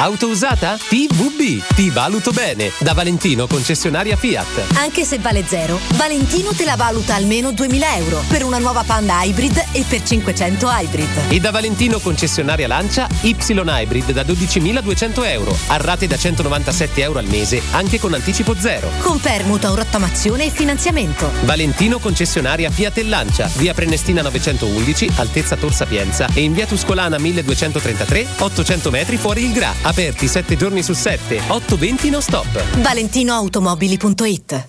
Auto usata? TVB, ti valuto bene. Da Valentino, concessionaria Fiat. Anche se vale zero, Valentino te la valuta almeno 2000 euro per una nuova Panda Hybrid e per 500 Hybrid. E da Valentino, concessionaria Lancia, Y Hybrid da 12.200 euro. A rate da 197 euro al mese, anche con anticipo zero. Con permuta, rottamazione e finanziamento. Valentino, concessionaria Fiat e Lancia. Via Prenestina 911, altezza Tor Sapienza. E in via Tuscolana 1233, 800 metri fuori il Gra. Aperti 7 giorni su 7, 8-20 non stop. ValentinoAutomobili.it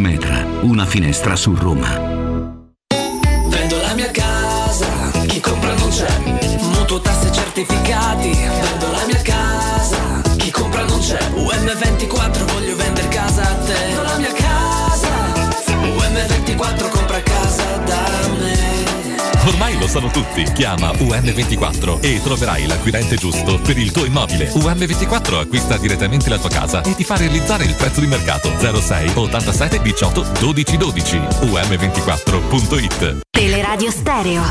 Metra. Una finestra su Roma. Vendo la mia casa, chi compra non c'è. Mutuo tasse certificati, vendo la mia casa, chi compra non c'è. UM24 Ormai lo sanno tutti. Chiama UM24 e troverai l'acquirente giusto per il tuo immobile. UM24 acquista direttamente la tua casa e ti fa realizzare il prezzo di mercato 06 87 18 12 12. UM24.it. Teleradio Stereo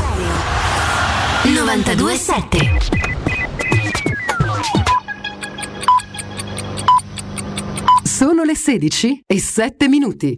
927 Sono le 16 e 7 minuti.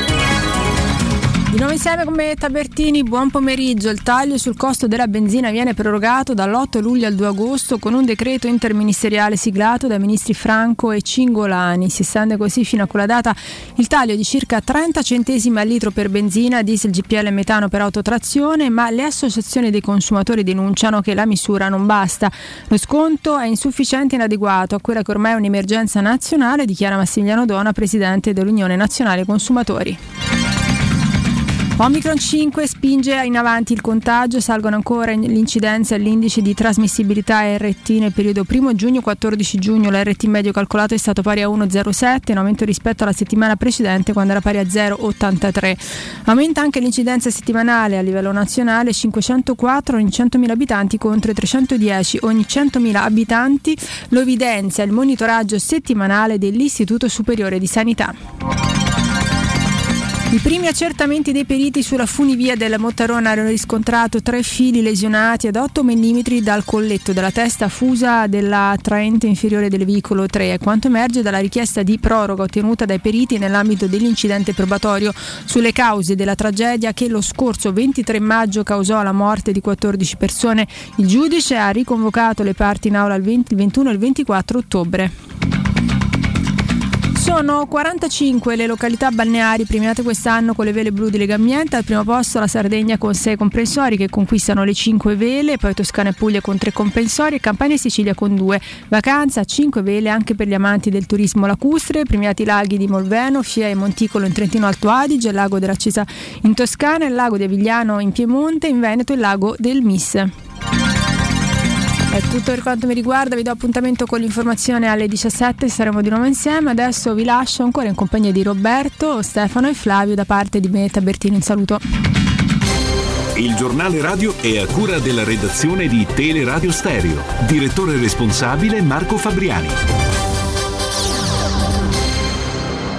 Di nuovo insieme con me Tabertini, buon pomeriggio. Il taglio sul costo della benzina viene prorogato dall'8 luglio al 2 agosto con un decreto interministeriale siglato dai ministri Franco e Cingolani. Si estende così fino a quella data il taglio di circa 30 centesimi al litro per benzina, diesel, GPL e metano per autotrazione, ma le associazioni dei consumatori denunciano che la misura non basta. Lo sconto è insufficiente e inadeguato a quella che ormai è un'emergenza nazionale, dichiara Massimiliano Dona, presidente dell'Unione Nazionale Consumatori. Omicron 5 spinge in avanti il contagio, salgono ancora l'incidenza e l'indice di trasmissibilità RT nel periodo 1 giugno-14 giugno. L'RT medio calcolato è stato pari a 1,07, in aumento rispetto alla settimana precedente quando era pari a 0,83. Aumenta anche l'incidenza settimanale a livello nazionale, 504 ogni 100.000 abitanti contro i 310 ogni 100.000 abitanti, lo evidenzia il monitoraggio settimanale dell'Istituto Superiore di Sanità. I primi accertamenti dei periti sulla funivia della Mottarona hanno riscontrato tre fili lesionati ad 8 mm dal colletto della testa fusa della traente inferiore del veicolo 3, quanto emerge dalla richiesta di proroga ottenuta dai periti nell'ambito dell'incidente probatorio sulle cause della tragedia che lo scorso 23 maggio causò la morte di 14 persone. Il giudice ha riconvocato le parti in aula il 20 il 21 e il 24 ottobre. Sono 45 le località balneari premiate quest'anno con le vele blu di Legambiente. Al primo posto la Sardegna con 6 comprensori che conquistano le 5 vele, poi Toscana e Puglia con 3 comprensori e Campania e Sicilia con 2. Vacanza, 5 vele anche per gli amanti del turismo lacustre, premiati i laghi di Molveno, Fia e Monticolo in Trentino Alto Adige, il lago dell'Accesa in Toscana, il lago di Avigliano in Piemonte, in Veneto il lago del Mis. È tutto per quanto mi riguarda, vi do appuntamento con l'informazione alle 17, saremo di nuovo insieme. Adesso vi lascio ancora in compagnia di Roberto, Stefano e Flavio da parte di Benetta Bertini. Un saluto. Il giornale radio è a cura della redazione di Teleradio Stereo. Direttore responsabile Marco Fabriani.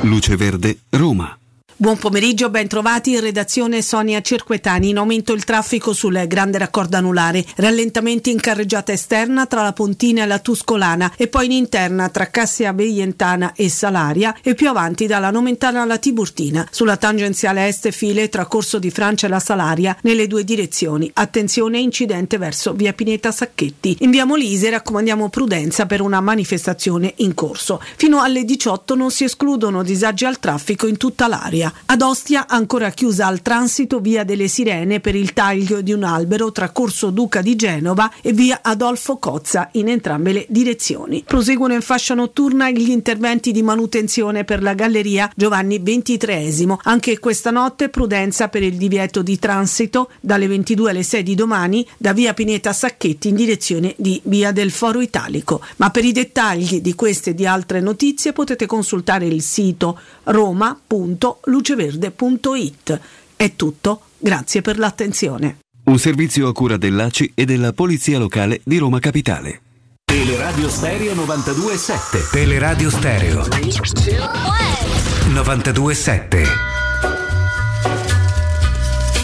Luce Verde, Roma. Buon pomeriggio, ben trovati in redazione Sonia Cerquetani. In aumento il traffico sul grande raccordo anulare. Rallentamenti in carreggiata esterna tra la Pontina e la Tuscolana e poi in interna tra Cassia Veientana e Salaria e più avanti dalla Nomentana alla Tiburtina. Sulla tangenziale est file tra Corso di Francia e la Salaria nelle due direzioni. Attenzione incidente verso via Pineta Sacchetti. In via Molise raccomandiamo prudenza per una manifestazione in corso. Fino alle 18 non si escludono disagi al traffico in tutta l'area. Ad Ostia ancora chiusa al transito via delle Sirene per il taglio di un albero tra Corso Duca di Genova e via Adolfo Cozza in entrambe le direzioni. Proseguono in fascia notturna gli interventi di manutenzione per la galleria Giovanni XXIII. Anche questa notte prudenza per il divieto di transito dalle 22 alle 6 di domani da via Pineta Sacchetti in direzione di via del Foro Italico. Ma per i dettagli di queste e di altre notizie potete consultare il sito roma.luceverde.it. È tutto, grazie per l'attenzione. Un servizio a cura dell'ACI e della Polizia Locale di Roma Capitale. Teleradio Stereo 92.7 Teleradio Stereo 92.7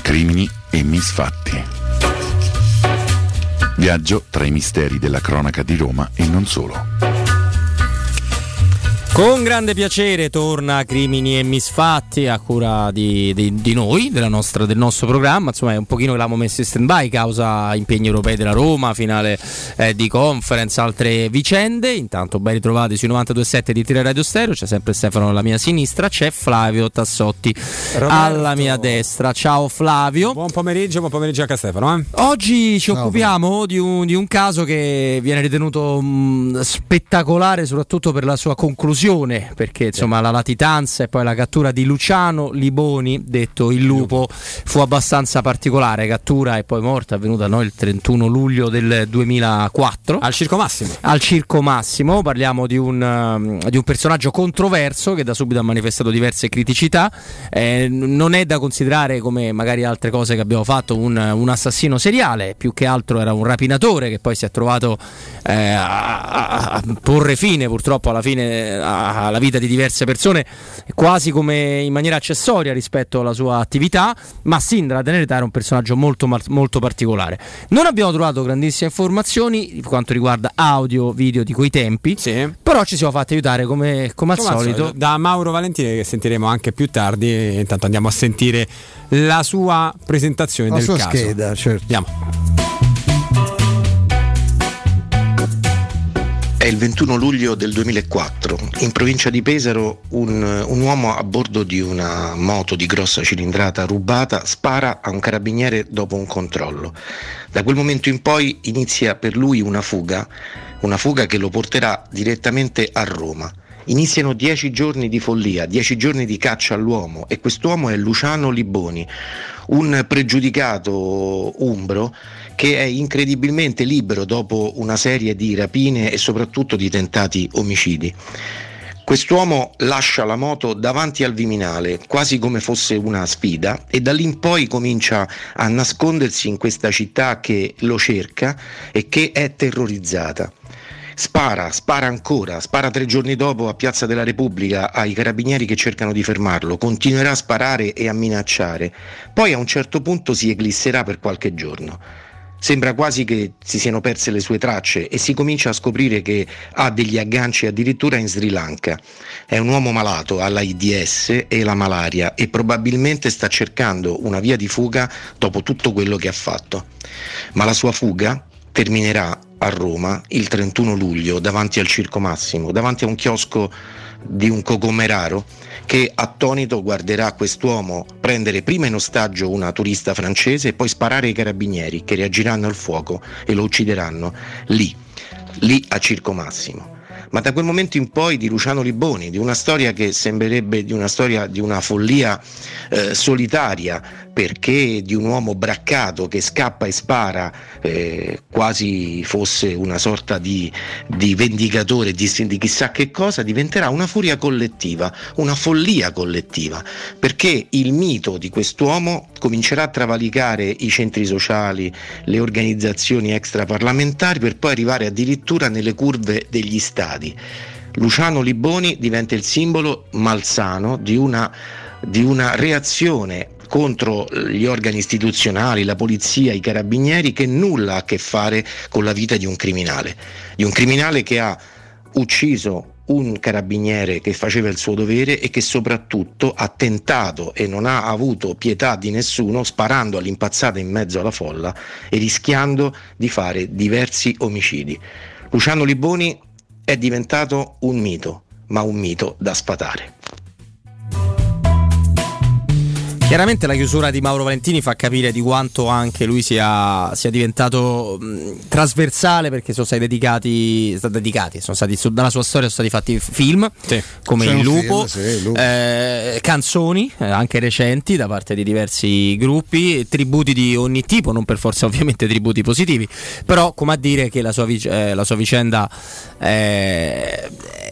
Crimini e misfatti. Viaggio tra i misteri della cronaca di Roma e non solo. Con grande piacere torna Crimini e Misfatti a cura di, di, di noi, nostra, del nostro programma. Insomma, è un pochino che l'abbiamo messo in stand-by causa impegni europei della Roma, finale eh, di conference, altre vicende. Intanto ben ritrovati sui 92.7 di Tire Radio Stereo. C'è sempre Stefano alla mia sinistra, c'è Flavio Tassotti Roberto. alla mia destra. Ciao Flavio. Buon pomeriggio, buon pomeriggio anche a Stefano. Eh? Oggi ci Ciao, occupiamo di un, di un, caso che viene ritenuto mh, spettacolare, soprattutto per la sua conclusione perché insomma la latitanza e poi la cattura di Luciano Liboni, detto il lupo, fu abbastanza particolare, cattura e poi morte avvenuta no, il 31 luglio del 2004. Al Circo Massimo. Al Circo Massimo, parliamo di un, um, di un personaggio controverso che da subito ha manifestato diverse criticità, eh, non è da considerare come magari altre cose che abbiamo fatto un, un, assassino seriale, più che altro era un rapinatore che poi si è trovato eh, a, a, porre fine purtroppo alla fine alla vita di diverse persone quasi come in maniera accessoria rispetto alla sua attività, ma Sindra tenere era un personaggio molto, molto particolare. Non abbiamo trovato grandissime informazioni per quanto riguarda audio, video di quei tempi, sì. però ci siamo fatti aiutare come, come, al, come solito. al, solito. Da Mauro Valentini che sentiremo anche più tardi, intanto andiamo a sentire la sua presentazione la del sua caso. scheda, certo. Andiamo. È il 21 luglio del 2004. In provincia di Pesaro un, un, uomo a bordo di una moto di grossa cilindrata rubata spara a un carabiniere dopo un controllo. Da quel momento in poi inizia per lui una fuga, una fuga che lo porterà direttamente a Roma. Iniziano dieci giorni di follia, dieci giorni di caccia all'uomo e quest'uomo è Luciano Liboni, un pregiudicato umbro che è incredibilmente libero dopo una serie di rapine e soprattutto di tentati omicidi. Quest'uomo lascia la moto davanti al Viminale, quasi come fosse una sfida, e da lì in poi comincia a nascondersi in questa città che lo cerca e che è terrorizzata. Spara, spara ancora, spara tre giorni dopo a Piazza della Repubblica ai carabinieri che cercano di fermarlo, continuerà a sparare e a minacciare, poi a un certo punto si eclisserà per qualche giorno. Sembra quasi che si siano perse le sue tracce e si comincia a scoprire che ha degli agganci addirittura in Sri Lanka. È un uomo malato, ha l'AIDS e la malaria e probabilmente sta cercando una via di fuga dopo tutto quello che ha fatto. Ma la sua fuga terminerà a Roma il 31 luglio davanti al Circo Massimo, davanti a un chiosco di un cocomeraro che attonito guarderà quest'uomo prendere prima in ostaggio una turista francese e poi sparare ai carabinieri che reagiranno al fuoco e lo uccideranno lì, lì a Circo Massimo. Ma da quel momento in poi di Luciano Liboni, di una storia che sembrerebbe di una storia di una follia eh, solitaria, perché di un uomo braccato che scappa e spara eh, quasi fosse una sorta di, di vendicatore di, di chissà che cosa, diventerà una furia collettiva, una follia collettiva, perché il mito di quest'uomo comincerà a travalicare i centri sociali, le organizzazioni extraparlamentari per poi arrivare addirittura nelle curve degli stati. Luciano Liboni diventa il simbolo malsano di una di una reazione contro gli organi istituzionali, la polizia, i carabinieri, che nulla ha a che fare con la vita di un criminale, di un criminale che ha ucciso un carabiniere che faceva il suo dovere e che soprattutto ha tentato e non ha avuto pietà di nessuno sparando all'impazzata in mezzo alla folla e rischiando di fare diversi omicidi. Luciano Liboni è diventato un mito, ma un mito da spatare. Chiaramente la chiusura di Mauro Valentini fa capire di quanto anche lui sia, sia diventato mh, trasversale perché sono stati dedicati, sono dedicati sono stati, su, dalla sua storia sono stati fatti film Sì. come C'è Il Lupo, film, sì, Lupo. eh, canzoni eh, anche recenti da parte di diversi gruppi, tributi di ogni tipo, non per forza ovviamente tributi positivi, però come a dire che la sua, vic- eh, la sua vicenda eh,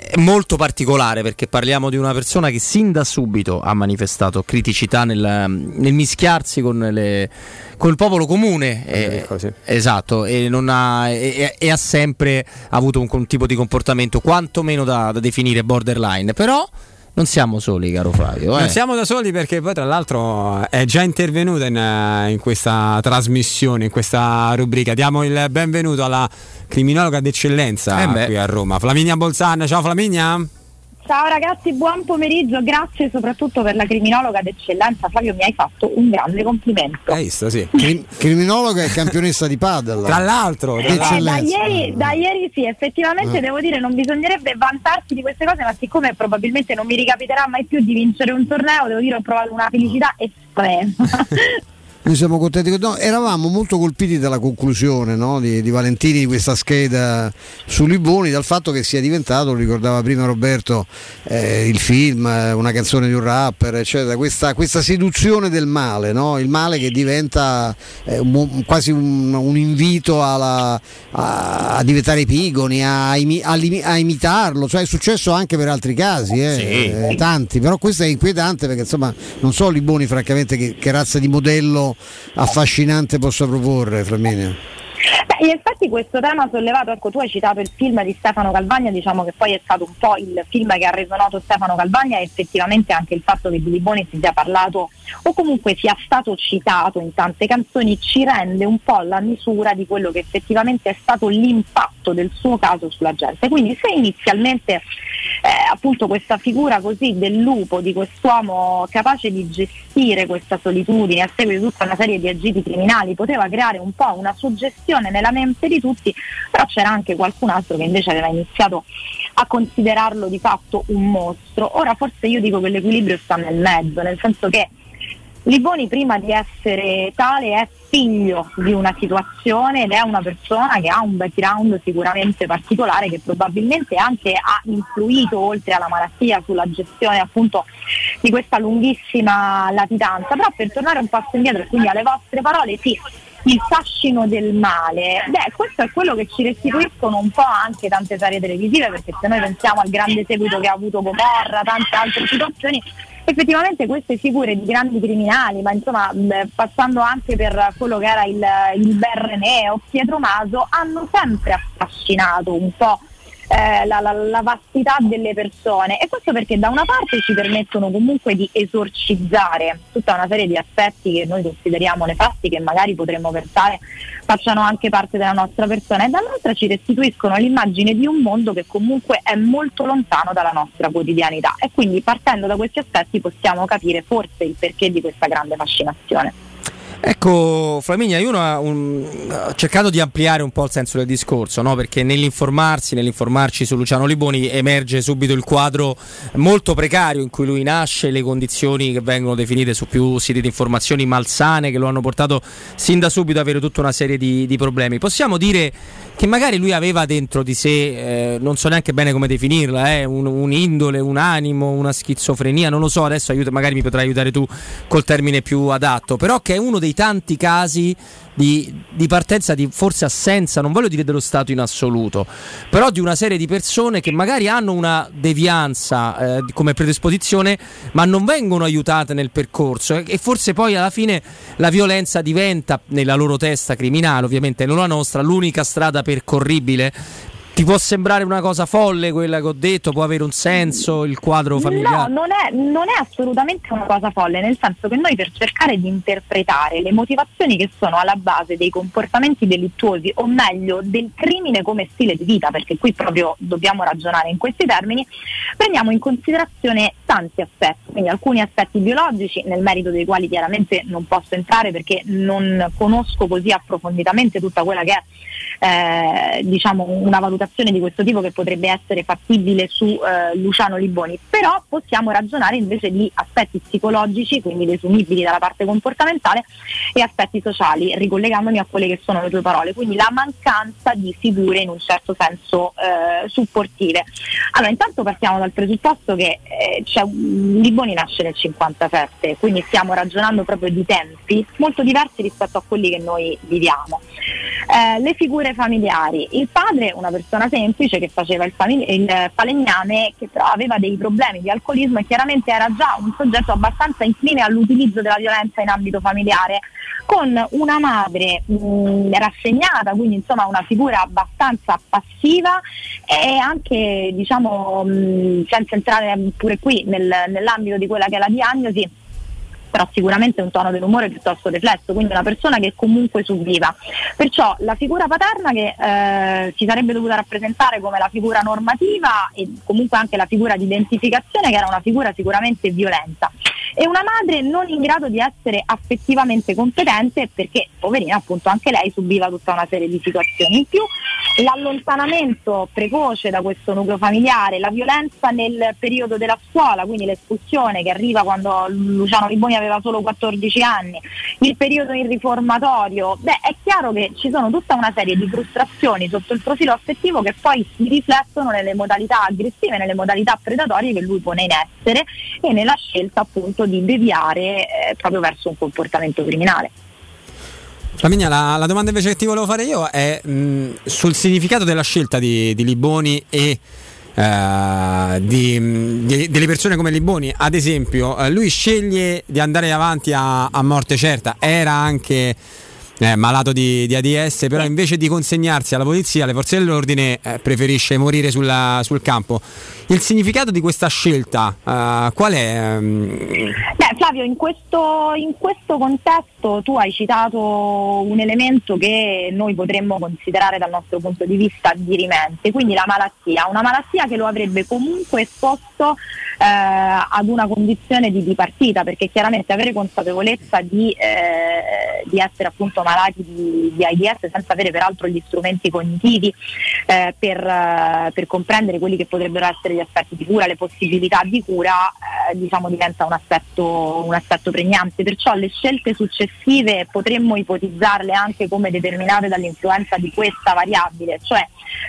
è molto particolare perché parliamo di una persona che sin da subito ha manifestato criticità nel, nel mischiarsi con, le- con il popolo comune. eh, Esatto, e, non ha, e- e- ha sempre avuto un, un tipo di comportamento quantomeno da, da definire borderline. Però non siamo soli, caro Flavio. eh. Non siamo da soli perché poi tra l'altro è già intervenuta in, eh, in questa trasmissione, in questa rubrica. Diamo il benvenuto alla criminologa d'eccellenza Eh qui a Roma, Flaminia Bolzan. Ciao Flaminia. Ciao ragazzi, buon pomeriggio, grazie soprattutto per la criminologa d'eccellenza. Flavio, mi hai fatto un grande complimento. Hai visto, sì. Crim- criminologa e campionessa di paddle. Tra l'altro, Eh, da, ieri, da ieri sì, effettivamente Eh. devo dire non bisognerebbe vantarsi di queste cose, ma siccome probabilmente non mi ricapiterà mai più di vincere un torneo, devo dire ho provato una felicità estrema. Noi siamo contenti. No, eravamo molto colpiti dalla conclusione no, di, di Valentini di questa scheda su Liboni, dal fatto che sia diventato, lo ricordava prima Roberto, eh, il film, eh, una canzone di un rapper, eccetera, questa, questa seduzione del male, no? il male che diventa eh, un quasi un, un invito alla- a, a diventare pigoni, a, a a imitarlo, cioè è successo anche per altri casi, eh, eh, tanti, però questo è inquietante perché insomma non so Liboni francamente che, che razza di modello affascinante possa proporre Flaminia. Beh, in effetti questo tema sollevato, ecco tu hai citato il film di Stefano Calvagna, diciamo che poi è stato un po' il film che ha reso noto Stefano Calvagna e effettivamente anche il fatto che di Liboni si sia parlato o comunque sia stato citato in tante canzoni ci rende un po' la misura di quello che effettivamente è stato l'impatto del suo caso sulla gente. Quindi se inizialmente eh, appunto questa figura così del lupo, di quest'uomo capace di gestire questa solitudine a seguito di tutta una serie di agiti criminali, poteva creare un po' una suggestione nella mente di tutti, però c'era anche qualcun altro che invece aveva iniziato a considerarlo di fatto un mostro. Ora forse io dico che l'equilibrio sta nel mezzo, nel senso che Liboni prima di essere tale è figlio di una situazione ed è una persona che ha un background sicuramente particolare che probabilmente anche ha influito oltre alla malattia sulla gestione appunto di questa lunghissima latitanza. Però per tornare un passo indietro quindi alle vostre parole, sì, il fascino del male, beh questo è quello che ci restituiscono un po' anche tante serie televisive perché se noi pensiamo al grande seguito che ha avuto Gomorra, tante altre situazioni, effettivamente queste figure di grandi criminali, ma insomma passando anche per quello che era il, il o Pietro Maso, hanno sempre affascinato un po' eh, la, la- la vastità delle persone e questo perché da una parte ci permettono comunque di esorcizzare tutta una serie di aspetti che noi consideriamo nefasti che magari potremmo pensare facciano anche parte della nostra persona e dall'altra ci restituiscono l'immagine di un mondo che comunque è molto lontano dalla nostra quotidianità e quindi partendo da questi aspetti possiamo capire forse il perché di questa grande fascinazione. Ecco, Flaminia, io ho cercato di ampliare un po' il senso del discorso, no? perché nell'informarsi, nell'informarci su Luciano Liboni emerge subito il quadro molto precario in cui lui nasce, le condizioni che vengono definite su più siti di informazioni malsane che lo hanno portato sin da subito ad avere tutta una serie di, di problemi. Possiamo dire che magari lui aveva dentro di sé, eh, non so neanche bene come definirla, eh, un, un'indole, un animo, una schizofrenia, non lo so, adesso aiuta, magari mi potrai aiutare tu col termine più adatto, però che è uno dei tanti casi di, di partenza di forse assenza, non voglio dire dello Stato in assoluto, però di una serie di persone che magari hanno una devianza eh, come predisposizione, ma non vengono aiutate nel percorso. E, e forse poi alla fine la violenza diventa nella loro testa criminale, ovviamente non la nostra, l'unica strada percorribile Ti può sembrare una cosa folle quella che ho detto? Può avere un senso il quadro familiare? No, non è, non è assolutamente una cosa folle, nel senso che noi per cercare di interpretare le motivazioni che sono alla base dei comportamenti delittuosi, o meglio del crimine come stile di vita, perché qui proprio dobbiamo ragionare in questi termini, prendiamo in considerazione tanti aspetti, quindi alcuni aspetti biologici, nel merito dei quali chiaramente non posso entrare perché non conosco così approfonditamente tutta quella che è eh, diciamo una valutazione di questo tipo che potrebbe essere fattibile su eh, Luciano Liboni, però possiamo ragionare invece di aspetti psicologici, quindi desumibili dalla parte comportamentale e aspetti sociali, ricollegandomi a quelle che sono le tue parole, quindi la mancanza di figure in un certo senso eh, supportive. Allora, intanto partiamo dal presupposto che eh, Liboni nasce nel 57, quindi stiamo ragionando proprio di tempi molto diversi rispetto a quelli che noi viviamo. Eh, le figure familiari, il padre una persona semplice che faceva il, famig- il, falegname che però aveva dei problemi di alcolismo e chiaramente era già un soggetto abbastanza incline all'utilizzo della violenza in ambito familiare. Con una madre mh, rassegnata, quindi insomma una figura abbastanza passiva e anche diciamo mh, senza entrare pure qui nel, nell'ambito di quella che è la diagnosi però sicuramente un tono dell'umore piuttosto riflesso, quindi una persona che comunque subiva. Perciò la figura paterna che eh, si sarebbe dovuta rappresentare come la figura normativa e comunque anche la figura di identificazione che era una figura sicuramente violenta e una madre non in grado di essere affettivamente competente perché poverina appunto anche lei subiva tutta una serie di situazioni. In più l'allontanamento precoce da questo nucleo familiare la violenza nel periodo della scuola quindi l'espulsione che arriva quando Luciano Riboni aveva solo 14 anni il periodo in riformatorio beh è chiaro che ci sono tutta una serie di frustrazioni sotto il profilo affettivo che poi si riflettono nelle modalità aggressive nelle modalità predatorie che lui pone in essere e nella scelta appunto di deviare eh, proprio verso un comportamento criminale. Flaminia, la, la, domanda invece che ti volevo fare io è mh, sul significato della scelta di, di Liboni e uh, di, di, delle persone come Liboni. Ad esempio, uh, lui sceglie di andare avanti a, a morte certa, era anche eh, malato di, di, AIDS, però invece di consegnarsi alla polizia, alle forze dell'ordine, eh, preferisce morire sulla, sul campo. Il significato di questa scelta uh, qual è? Beh, Flavio, in questo, in questo contesto tu hai citato un elemento che noi potremmo considerare dal nostro punto di vista dirimente, quindi la malattia, una malattia che lo avrebbe comunque esposto eh, ad una condizione di dipartita, perché chiaramente avere consapevolezza di, eh, di essere appunto malati di, di, AIDS senza avere peraltro gli strumenti cognitivi eh, per, eh, per, comprendere quelli che potrebbero essere gli aspetti di cura, le possibilità di cura, eh, diciamo diventa un aspetto, un aspetto pregnante. Perciò le scelte successive potremmo ipotizzarle anche come determinate dall'influenza di questa variabile, cioè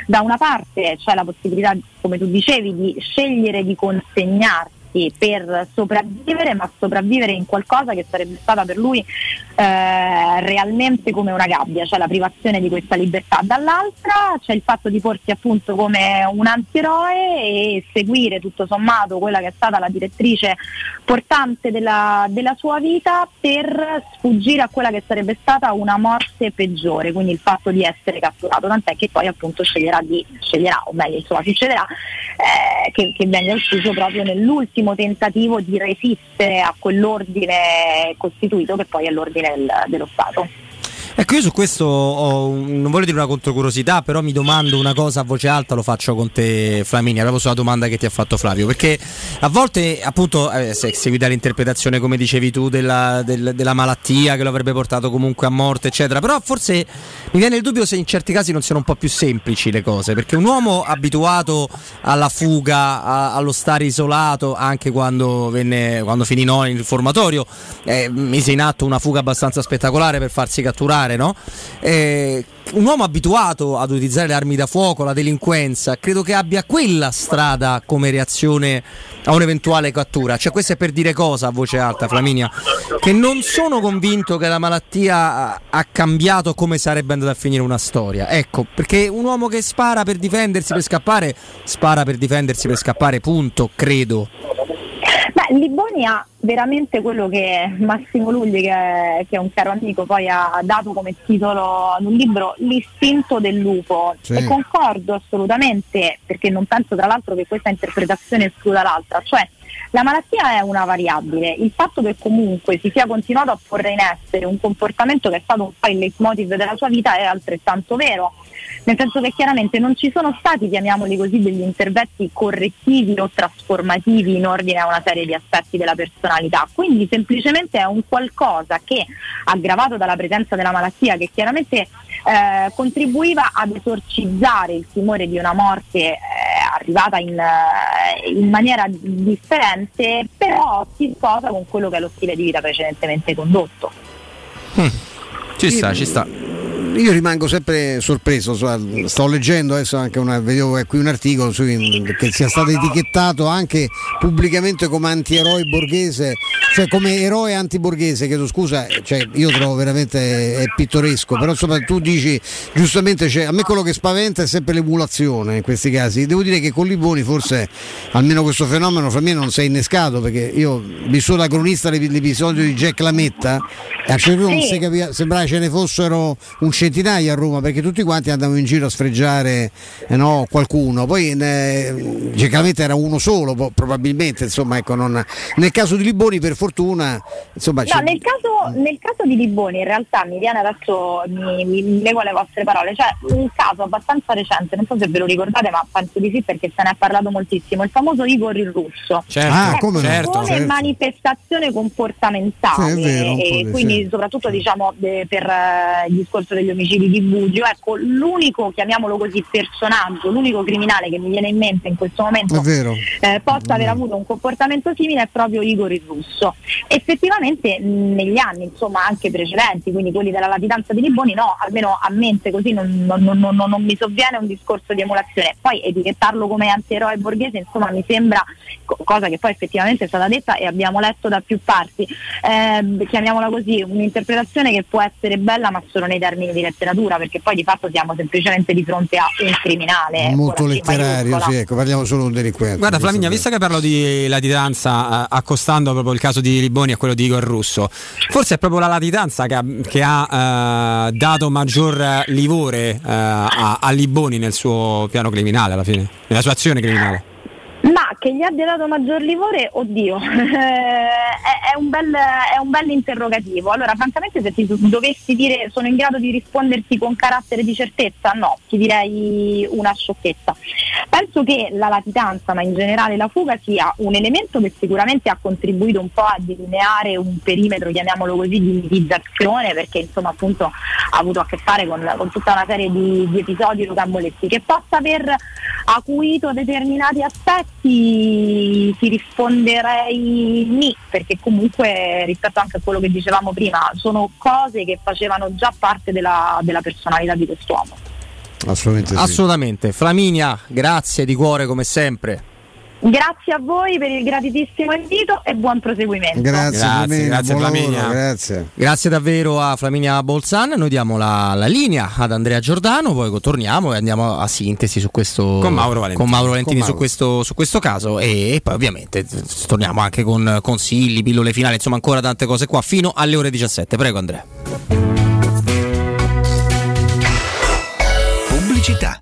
da una parte c'è la possibilità, come tu dicevi, di scegliere di consegnarsi per sopravvivere, ma sopravvivere in qualcosa che sarebbe stata per lui eh, realmente come una gabbia, cioè la privazione di questa libertà. Dall'altra c'è il fatto di porsi appunto come un antieroe e seguire tutto sommato quella che è stata la direttrice portante della, della sua vita per sfuggire a quella che sarebbe stata una morte peggiore, quindi il fatto di essere catturato, tant'è che poi appunto sceglierà di, sceglierà, o meglio insomma succederà, eh, che, che venga ucciso proprio nell'ultimo tentativo di resistere a quell'ordine costituito che poi è l'ordine del, dello Stato. Ecco, io su questo ho, non voglio dire una controcuriosità, però mi domando una cosa a voce alta, lo faccio con te Flaminia, proprio sulla domanda che ti ha fatto Flavio, perché a volte appunto eh, se seguita l'interpretazione, come dicevi tu, della, del, della, malattia che lo avrebbe portato comunque a morte, eccetera, però forse mi viene il dubbio se in certi casi non siano un po' più semplici le cose, perché un uomo abituato alla fuga, a, allo stare isolato, anche quando, venne, quando finì no, in riformatorio, eh, mise in atto una fuga abbastanza spettacolare per farsi catturare fare, no? Eh, un uomo abituato ad utilizzare le armi da fuoco, la delinquenza, credo che abbia quella strada come reazione a un'eventuale cattura. Cioè, questo è per dire cosa a voce alta, Flaminia? Che non sono convinto che la malattia ha cambiato come sarebbe andata a finire una storia. Ecco, perché un uomo che spara per difendersi, per scappare, spara per difendersi, per scappare, punto, credo. Beh, Liboni ha veramente quello che Massimo Lugli, che è, che è un caro amico, poi ha dato come titolo ad un libro L'istinto del lupo. Sì. E concordo assolutamente, perché non penso tra l'altro che questa interpretazione escluda l'altra. Cioè, la malattia è una variabile, il fatto che comunque si sia continuato a porre in essere un comportamento che è stato un po' il leitmotiv della sua vita è altrettanto vero nel senso che chiaramente non ci sono stati, chiamiamoli così, degli interventi correttivi o trasformativi in ordine a una serie di aspetti della personalità, quindi semplicemente è un qualcosa che, aggravato dalla presenza della malattia, che chiaramente eh, contribuiva ad esorcizzare il timore di una morte eh, arrivata in, eh, in maniera differente, però si sposa con quello che è lo stile di vita precedentemente condotto. Ci sta, ci sta. Io rimango sempre sorpreso, so- sto leggendo adesso anche una, vedevo qui un articolo su, che sia stato etichettato anche pubblicamente come antieroe borghese, cioè come eroe antiborghese, chiedo scusa, cioè, io trovo veramente pittoresco, però insomma tu dici giustamente, cioè, a me quello che spaventa è sempre l'emulazione in questi casi, devo dire che con Liboni forse almeno questo fenomeno fra me non si è innescato perché io vissuto da cronista l'ep- l'episodio di Jack Lametta e a un certo punto non Sì. sembrava ce ne fossero un centinaio a Roma perché tutti quanti andavano in giro a sfregiare eh no, qualcuno. Poi eh, generalmente era uno solo, po- probabilmente. Insomma, ecco, non- Nel caso di Liboni, per fortuna, insomma, No, nel caso, nel caso di Liboni in realtà mi viene adesso, mi, mi, lego alle vostre parole, cioè un caso abbastanza recente, non so se ve lo ricordate ma penso di sì perché se ne è parlato moltissimo, il famoso Igor il russo. Certo. Ah, Ecco, come certo, come certo. manifestazione comportamentale Sì, vero, e di- quindi sì. soprattutto diciamo de- per eh, il discorso degli omicidi di Bugio, ecco l'unico, chiamiamolo così, personaggio, l'unico criminale che mi viene in mente in questo momento eh, possa aver avuto un comportamento simile è proprio Igor il russo. Effettivamente mh, negli anni, insomma, anche precedenti, quindi quelli della latitanza di Liboni, no, almeno a mente così non, non- non- non- non mi sovviene un discorso di emulazione. Poi etichettarlo come antieroe borghese, insomma, mi sembra co- cosa che poi effettivamente è stata detta e abbiamo letto da più parti. Eh, chiamiamola così, un'interpretazione che può essere bella ma solo nei termini di letteratura, perché poi di fatto siamo semplicemente di fronte a un criminale. molto letterario, sì, ecco, parliamo solo di un delinquente. Guarda Flaminia, visto che parlo di latitanza, eh, accostando proprio il caso di Liboni a quello di Igor Russo, forse è proprio la latitanza che ha, che ha, eh, dato maggior livore eh, a, a Liboni nel suo piano criminale alla fine, nella sua azione criminale. Ma che gli abbia dato maggior livore, oddio, è un bel, è un bel interrogativo. Allora, francamente, se ti dovessi dire sono in grado di risponderti con carattere di certezza, no, ti direi una sciocchezza. Penso che la latitanza, ma in generale la fuga, sia un elemento che sicuramente ha contribuito un po' a delineare un perimetro, chiamiamolo così, di mitizzazione, perché insomma appunto ha avuto a che fare con, con tutta una serie di, di episodi rocamboleschi. Che possa aver acuito determinati aspetti, ti risponderei ni, perché comunque rispetto anche a quello che dicevamo prima, sono cose che facevano già parte della, della personalità di quest'uomo. Assolutamente sì. Assolutamente. Flaminia, grazie di cuore come sempre. Grazie a voi per il gratitissimo invito e buon proseguimento. Grazie, Grazie, Flaminia, grazie, buon lavoro, Flaminia. grazie. Grazie davvero a Flaminia Bolzan. Noi diamo la, la linea ad Andrea Giordano, poi torniamo e andiamo a sintesi su questo Con Mauro Valentini. con Mauro Valentini Con su, Mauro. questo, su questo caso e, e poi ovviamente torniamo anche con consigli, pillole finali, insomma ancora tante cose qua fino alle ore 17. Prego Andrea. Pubblicità.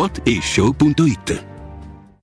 whatishow.it.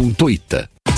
punto it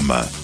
www.radioscoop.com.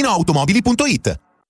ValentinoAutomobili.it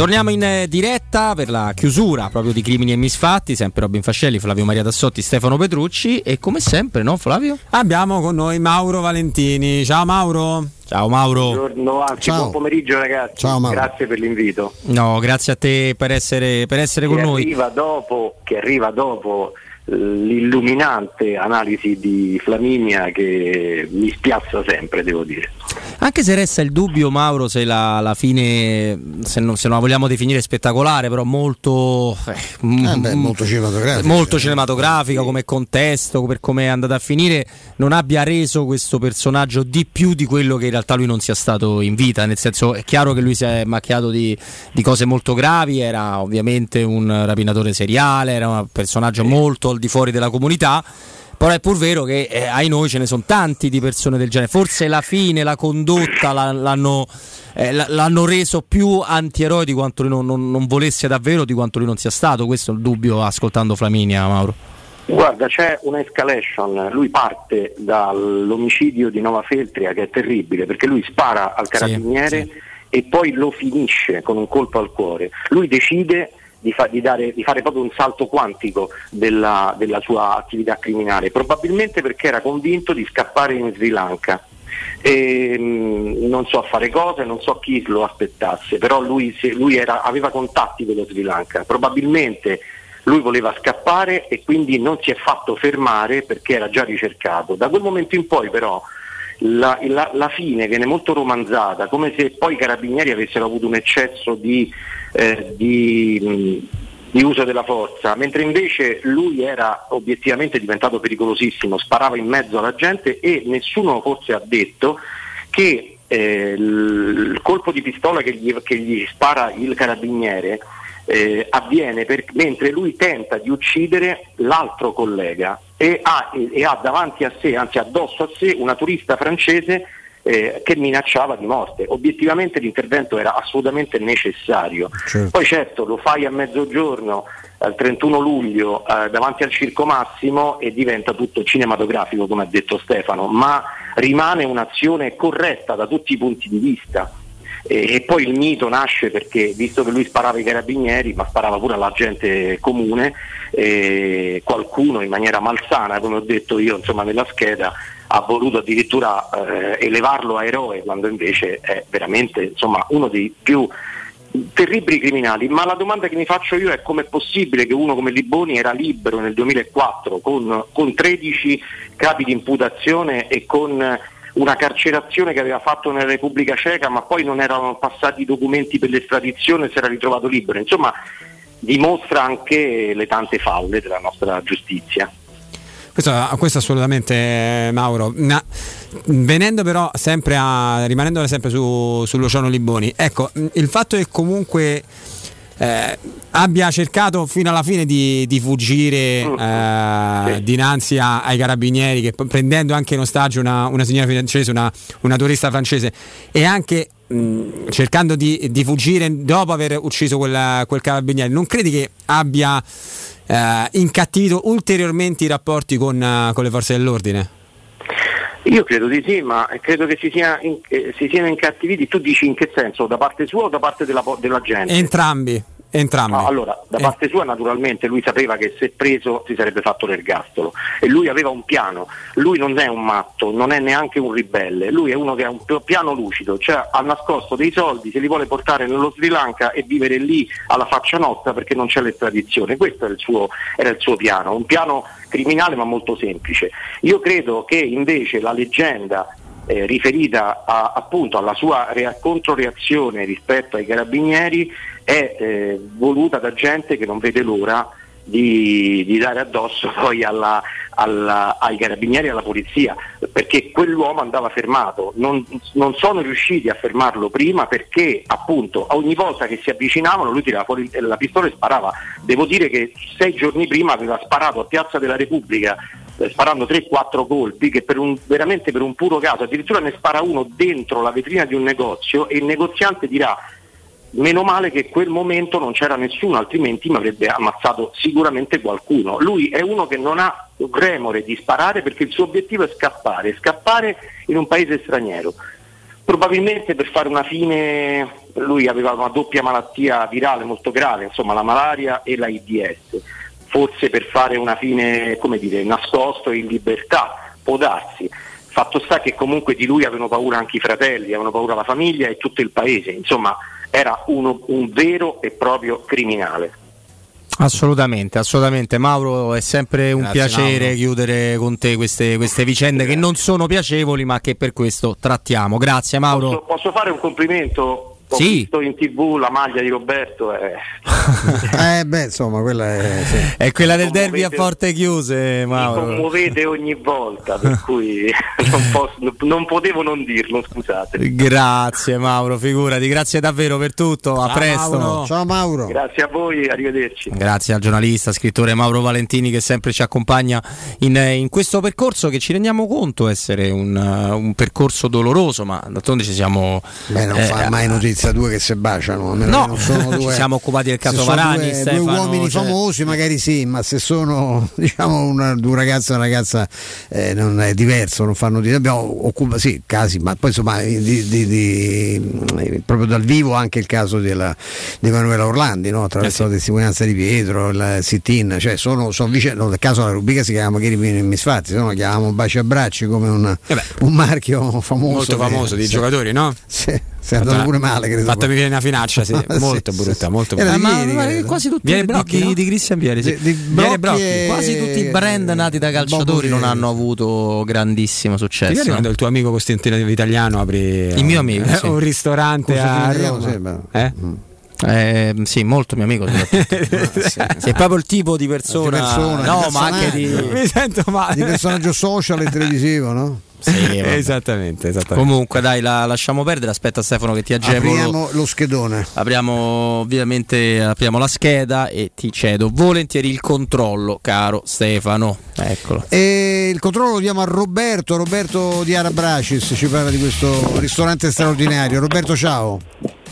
Torniamo in eh, diretta per la chiusura proprio di Crimini e Misfatti, sempre Robin Fascelli, Flavio Maria Tassotti, Stefano Petrucci e come sempre, no Flavio? Abbiamo con noi Mauro Valentini. Ciao Mauro. Ciao Mauro. Buongiorno, anzi, Ciao. buon pomeriggio ragazzi. Ciao, Mauro. Grazie per l'invito. No, grazie a te per essere, per essere con noi. arriva dopo, che arriva dopo l'illuminante analisi di Flaminia che mi spiazza sempre, devo dire. Anche se resta il dubbio, Mauro, se la, la fine, se non, se non la vogliamo definire spettacolare, però molto, eh, Eh beh, molto cinematografica. molto cinematografica come contesto, per come è andata a finire, non abbia reso questo personaggio di più di quello che in realtà lui non sia stato in vita. Nel senso, è chiaro che lui si è macchiato di, di cose molto gravi, era ovviamente un rapinatore seriale, era un personaggio molto al di fuori della comunità. Però è pur vero che eh, ai noi ce ne sono tanti di persone del genere. Forse la fine, la condotta la- l'hanno, eh, l'hanno reso più antieroe di quanto lui non, non- non volesse davvero, di quanto lui non sia stato. Questo è il dubbio ascoltando Flaminia, Mauro. Guarda, c'è un'escalation, lui parte dall'omicidio di Nova Feltria che è terribile perché lui spara al carabiniere e poi lo finisce con un colpo al cuore. Lui decide di, fa- di dare- di fare proprio un salto quantico della, della sua attività criminale, probabilmente perché era convinto di scappare in Sri Lanka. E, mh, non so fare cose, non so chi lo aspettasse, però lui, se- lui era- aveva contatti con lo Sri Lanka, probabilmente lui voleva scappare e quindi non si è fatto fermare perché era già ricercato. Da quel momento in poi però la, la- la fine viene molto romanzata, come se poi i carabinieri avessero avuto un eccesso di, eh, di, mh, di uso della forza, mentre invece lui era obiettivamente diventato pericolosissimo, sparava in mezzo alla gente e nessuno forse ha detto che eh, il colpo di pistola che gli, che gli spara il carabiniere eh, avviene per- mentre lui tenta di uccidere l'altro collega e ha, e ha davanti a sé, anzi addosso a sé, una turista francese eh, che minacciava di morte. Obiettivamente l'intervento era assolutamente necessario. Poi certo lo fai a mezzogiorno al 31 luglio eh, davanti al Circo Massimo e diventa tutto cinematografico come ha detto Stefano, ma rimane un'azione corretta da tutti i punti di vista. E, e poi il mito nasce perché, visto che lui sparava ai carabinieri, ma sparava pure alla gente comune, eh, qualcuno in maniera malsana, come ho detto io insomma, nella scheda, ha voluto addirittura eh, elevarlo a eroe, quando invece è veramente insomma, uno dei più terribili criminali, ma la domanda che mi faccio io è come è possibile che uno come Liboni era libero nel 2004 con, con 13 capi di imputazione e con una carcerazione che aveva fatto nella Repubblica Ceca, ma poi non erano passati i documenti per l'estradizione e si era ritrovato libero. Insomma, dimostra anche le tante falle della nostra giustizia. Questo, questo assolutamente, eh, Mauro. Ma, venendo però sempre a. rimanendo sempre su, sull'Oceano Liboni, ecco, mh, il fatto che comunque. eh, abbia cercato fino alla fine di, di fuggire eh, dinanzi a- ai carabinieri, che prendendo anche in ostaggio una, una signora francese, una, una turista francese, e anche mh, cercando di, di fuggire dopo aver ucciso quella- quel carabiniere, non credi che abbia eh, incattivito ulteriormente i rapporti con, eh, con le forze dell'ordine? Io credo di sì, ma credo che si, sia in- eh, si siano incattiviti. Tu dici in che senso? Da parte sua o da parte della, della gente? Entrambi. Entrambi. No, allora, da Eh. parte sua naturalmente lui sapeva che se preso si sarebbe fatto l'ergastolo e lui aveva un piano, lui non è un matto, non è neanche un ribelle, lui è uno che ha un piano lucido, cioè ha nascosto dei soldi, se li vuole portare nello Sri Lanka e vivere lì alla faccia nostra perché non c'è l'estradizione, questo era il suo, era il suo piano, un piano criminale ma molto semplice. Io credo che invece la leggenda eh, riferita a- appunto alla sua rea- controreazione rispetto ai carabinieri è eh, voluta da gente che non vede l'ora di, di dare addosso poi alla- alla- ai carabinieri e alla polizia, perché quell'uomo andava fermato. Non, non sono riusciti a fermarlo prima perché appunto ogni volta che si avvicinavano lui tirava fuori la pistola e sparava. Devo dire che sei giorni prima aveva sparato a Piazza della Repubblica eh, sparando 3-4 colpi che per un- veramente per un puro caso, addirittura ne spara uno dentro la vetrina di un negozio e il negoziante dirà meno male che in quel momento non c'era nessuno, altrimenti mi avrebbe ammazzato sicuramente qualcuno. Lui è uno che non ha remore di sparare perché il suo obiettivo è scappare, scappare in un paese straniero. Probabilmente per fare una fine lui aveva una doppia malattia virale molto grave, insomma la malaria e l'AIDS. Forse per fare una fine, come dire, nascosto in libertà, può darsi. Fatto sta che comunque di lui avevano paura anche i fratelli, avevano paura la famiglia e tutto il paese, insomma era uno- un vero e proprio criminale. Assolutamente, assolutamente. Mauro, è sempre un Grazie, piacere Mauro. chiudere con te queste, queste vicende che non sono piacevoli, ma che per questo trattiamo. Grazie, Mauro. Posso, posso fare un complimento? Ho Sì. visto in tv la maglia di Roberto. eh. Eh beh, insomma, quella è. sì. È quella del derby a porte chiuse, Mi Mauro. commuovete ogni volta, per cui non, posso- non potevo non dirlo, scusate. Grazie Mauro, figurati, grazie davvero per tutto, a Ciao, presto. Mauro. Ciao Mauro. Grazie a voi, arrivederci. Grazie al giornalista, scrittore Mauro Valentini che sempre ci accompagna in, in questo percorso che ci rendiamo conto essere un, un percorso doloroso, ma d'altronde ci siamo... Beh, non eh, fa mai notizia due che si baciano. No, non sono ci due, siamo occupati del caso Varani, Due, due Stefano, uomini cioè- famosi, magari sì, ma se sono diciamo una, un ragazzo e una ragazza eh, non è diverso, non fanno di abbiamo occupa, sì, casi, ma poi insomma di, di- di- proprio dal vivo anche il caso della, di Emanuela Orlandi, no? attraverso la testimonianza di Pietro, il sit-in, cioè sono, sono vicende, no, nel caso della rubrica si chiama Ieri misfatti, se no la chiamavamo baci a bracci come un, un marchio famoso. Molto famoso di sì. giocatori, no? Sì, si è andato pure male, credo. Fatemi venire una finaccia, sì. Molto sì, brutta, sì. molto Era brutta. Ma, ieri, ma quasi tutti di, Brocchi, di- no? di Cristian Vieri, sì. Di- di Brocchi Brocchi. e- Quasi tutti i brand nati da calciatori non hanno avuto grandissimo successo. ricordi quando il tuo amico Costantino Italiano aprì Il mio amico, eh, sì. un ristorante a Roma? sì, beh. Eh? Eh, sì, molto mio amico. soprattutto. sì, è proprio il tipo di persona, Di persona, no, di ma anche di. Mi sento male. di personaggio social e televisivo, no? Sì, esattamente, esattamente. Comunque, dai, la lasciamo perdere. Aspetta, Stefano, che ti agevolo. Apriamo lo schedone. Apriamo ovviamente apriamo la scheda e ti cedo volentieri il controllo, caro Stefano. Eccolo. E il controllo lo diamo a Roberto, Roberto di Arabracis, ci parla di questo ristorante straordinario. Roberto, ciao.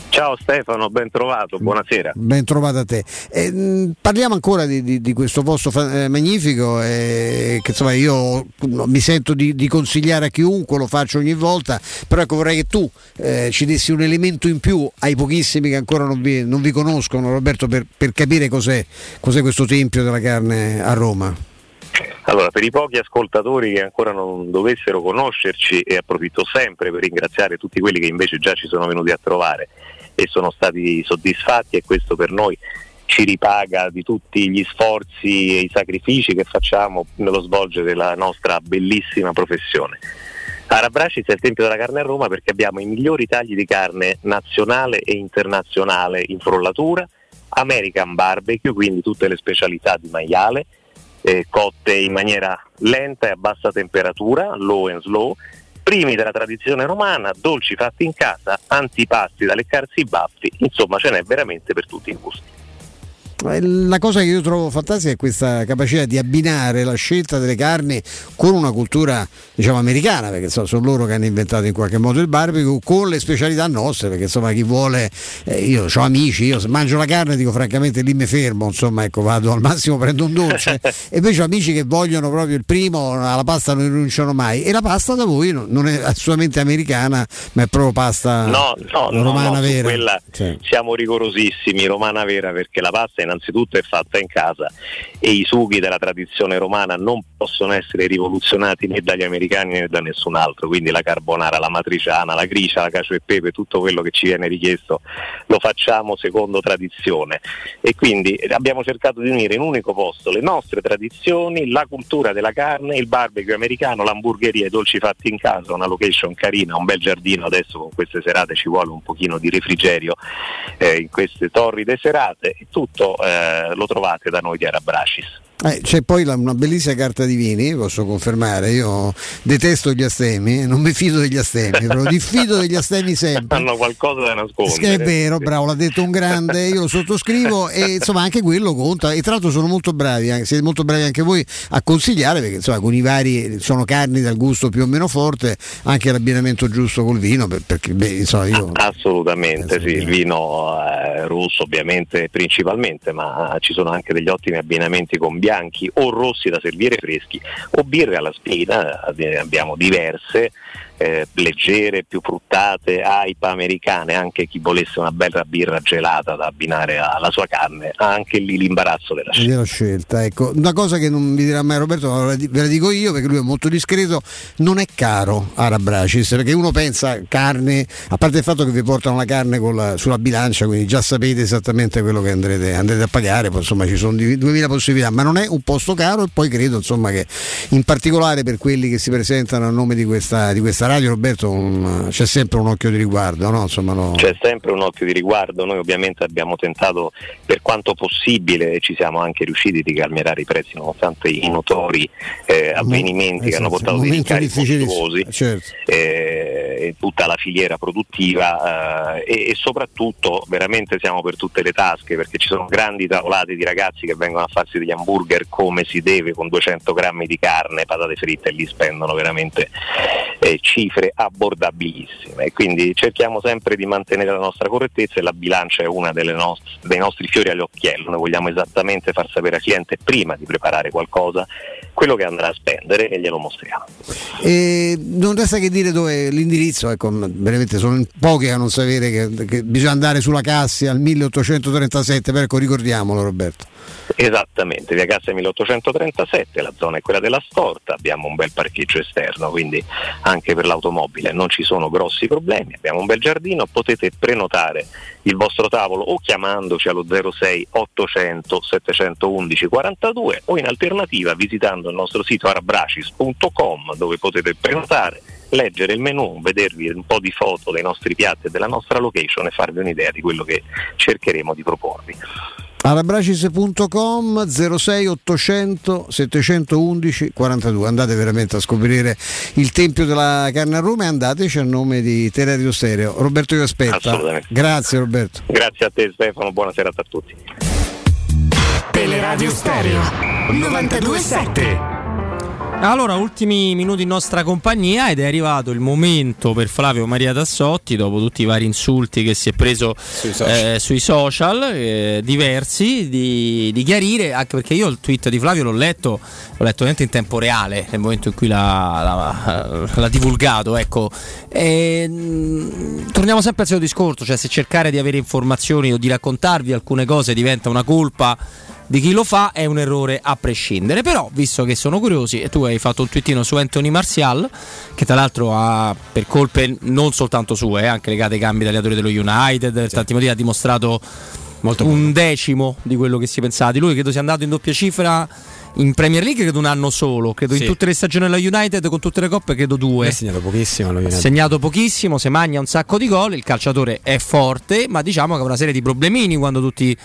Ciao Stefano, ben trovato, buonasera. Ben trovato a te. Eh, mh, parliamo ancora di, di- di questo posto fa- eh, magnifico eh, che insomma io mi sento di, di consigliare a chiunque, lo faccio ogni volta, però ecco vorrei che tu eh, ci dessi un elemento in più ai pochissimi che ancora non vi, non vi conoscono, Roberto, per, per capire cos'è, cos'è questo Tempio della Carne a Roma. Allora, per i pochi ascoltatori che ancora non dovessero conoscerci, e approfitto sempre per ringraziare tutti quelli che invece già ci sono venuti a trovare e sono stati soddisfatti e questo per noi ci ripaga di tutti gli sforzi e i sacrifici che facciamo nello svolgere della nostra bellissima professione. Arabracis è il Tempio della Carne a Roma perché abbiamo i migliori tagli di carne nazionale e internazionale in frollatura, American Barbecue, quindi tutte le specialità di maiale, eh, cotte in maniera lenta e a bassa temperatura, low and slow, primi della tradizione romana, dolci fatti in casa, antipasti da leccarsi i baffi, insomma ce n'è veramente per tutti i gusti. La cosa che io trovo fantastica è questa capacità di abbinare la scelta delle carni con una cultura diciamo americana, perché insomma, sono loro che hanno inventato in qualche modo il barbecue, con le specialità nostre, perché insomma chi vuole, eh, io ho amici, io mangio la carne dico francamente lì mi fermo, insomma ecco vado al massimo prendo un dolce, e invece ho amici che vogliono proprio il primo, alla pasta non rinunciano mai, e la pasta da voi non- è assolutamente americana, ma è proprio pasta No, no, no, romana no, su vera. quella Sì. siamo rigorosissimi, romana vera, perché la pasta innanzitutto è fatta in casa e i sughi della tradizione romana non possono essere rivoluzionati né dagli americani né da nessun altro, quindi la carbonara, la matriciana, la gricia, la cacio e pepe, tutto quello che ci viene richiesto lo facciamo secondo tradizione. E quindi abbiamo cercato di unire in un unico posto le nostre tradizioni, la cultura della carne, il barbecue americano, l'hamburgeria, i dolci fatti in casa, una location carina, un bel giardino, adesso con queste serate ci vuole un pochino di refrigerio eh, in queste torride serate. E tutto eh, lo trovate da noi di Arabracis. Eh, c'è poi la- una bellissima carta di vini, posso confermare, io detesto gli astemi, non mi fido degli astemi, però diffido degli astemi sempre. Hanno qualcosa da nascondere. È vero, bravo, l'ha detto un grande, io lo sottoscrivo e insomma anche quello conta e tra l'altro sono molto bravi, anche- siete molto bravi anche voi a consigliare perché insomma con i vari sono carni dal gusto più o meno forte, anche l'abbinamento giusto col vino, per- perché beh, insomma io... Assolutamente sì, il vino eh, rosso ovviamente principalmente, ma ci sono anche degli ottimi abbinamenti con bianchi o rossi da servire freschi o birre alla spina, eh, abbiamo diverse eh, leggere, più fruttate, aipa americane, anche chi volesse una bella birra gelata da abbinare alla sua carne, anche lì l'imbarazzo della scelta. Della scelta ecco. Una cosa che non mi dirà mai Roberto, ma ve la dico io perché lui è molto discreto, non è caro Arabracis, perché uno pensa carne, a parte il fatto che vi portano la carne la, sulla bilancia, quindi già sapete esattamente quello che andrete, andrete a pagare, poi insomma ci sono 2000 possibilità, ma non è un posto caro e poi credo insomma che in particolare per quelli che si presentano a nome di questa, di questa radio Roberto un, c'è sempre un occhio di riguardo, no? insomma, no. C'è sempre un occhio di riguardo, noi ovviamente abbiamo tentato per quanto possibile e ci siamo anche riusciti di calmierare i prezzi nonostante i notori eh, avvenimenti no, che hanno portato dei rincari mostruosi certo. eh, tutta la filiera produttiva eh, e, e, soprattutto veramente siamo per tutte le tasche perché ci sono grandi tavolate di ragazzi che vengono a farsi degli hamburger come si deve con 200 grammi di carne, patate fritte e lì spendono veramente eh, cifre abbordabilissime quindi cerchiamo sempre di mantenere la nostra correttezza e la bilancia è uno dei nostri fiori all'occhiello, noi vogliamo esattamente far sapere al cliente prima di preparare qualcosa quello che andrà a spendere e glielo mostriamo. E non resta che dire dove l'indirizzo, ecco, veramente sono pochi a non sapere che, che bisogna andare sulla Cassia al 1837, però ecco, ricordiamolo Roberto. Esattamente, via Cassia 1837, la zona è quella della Storta, abbiamo un bel parcheggio esterno, quindi anche per l'automobile non ci sono grossi problemi, abbiamo un bel giardino, potete prenotare il vostro tavolo o chiamandoci allo 06 800 711 42 o in alternativa visitando il nostro sito arabracis.com dove potete prenotare leggere il menu, vedervi un po' di foto dei nostri piatti e della nostra location e farvi un'idea di quello che cercheremo di proporvi arabracis.com 06 800 711 42 andate veramente a scoprire il tempio della carne a Roma e andateci a nome di Teleradio Stereo. Roberto vi aspetta grazie Roberto. Grazie a te Stefano. Buona serata a tutti. Teleradio Stereo 927 allora, ultimi minuti in nostra compagnia ed è arrivato il momento per Flavio Maria Tassotti, dopo tutti i vari insulti che si è preso sui social, eh, sui social eh, diversi, di, di, chiarire, anche perché io il tweet di Flavio l'ho letto, l'ho letto veramente in tempo reale, nel momento in cui l'ha, l'ha, l'ha divulgato. Ecco. E, mh, mm, torniamo sempre al solito discorso, cioè se cercare di avere informazioni o di raccontarvi alcune cose diventa una colpa di chi lo fa è un errore a prescindere. Però, visto che sono curiosi, e tu hai fatto un twittino su Anthony Martial, che tra l'altro ha per colpe non soltanto sue, eh, anche legate ai cambi di allenatori dello United, per sì. tanti motivi ha dimostrato Molto un buono. decimo di quello che si pensava di lui. Credo sia andato in doppia cifra in Premier League credo un anno solo, credo sì. in tutte le stagioni della United con tutte le coppe credo due. Ha segnato pochissimo Ha segnato pochissimo, se magna un sacco di gol, il calciatore è forte, ma diciamo che ha una serie di problemini quando tutti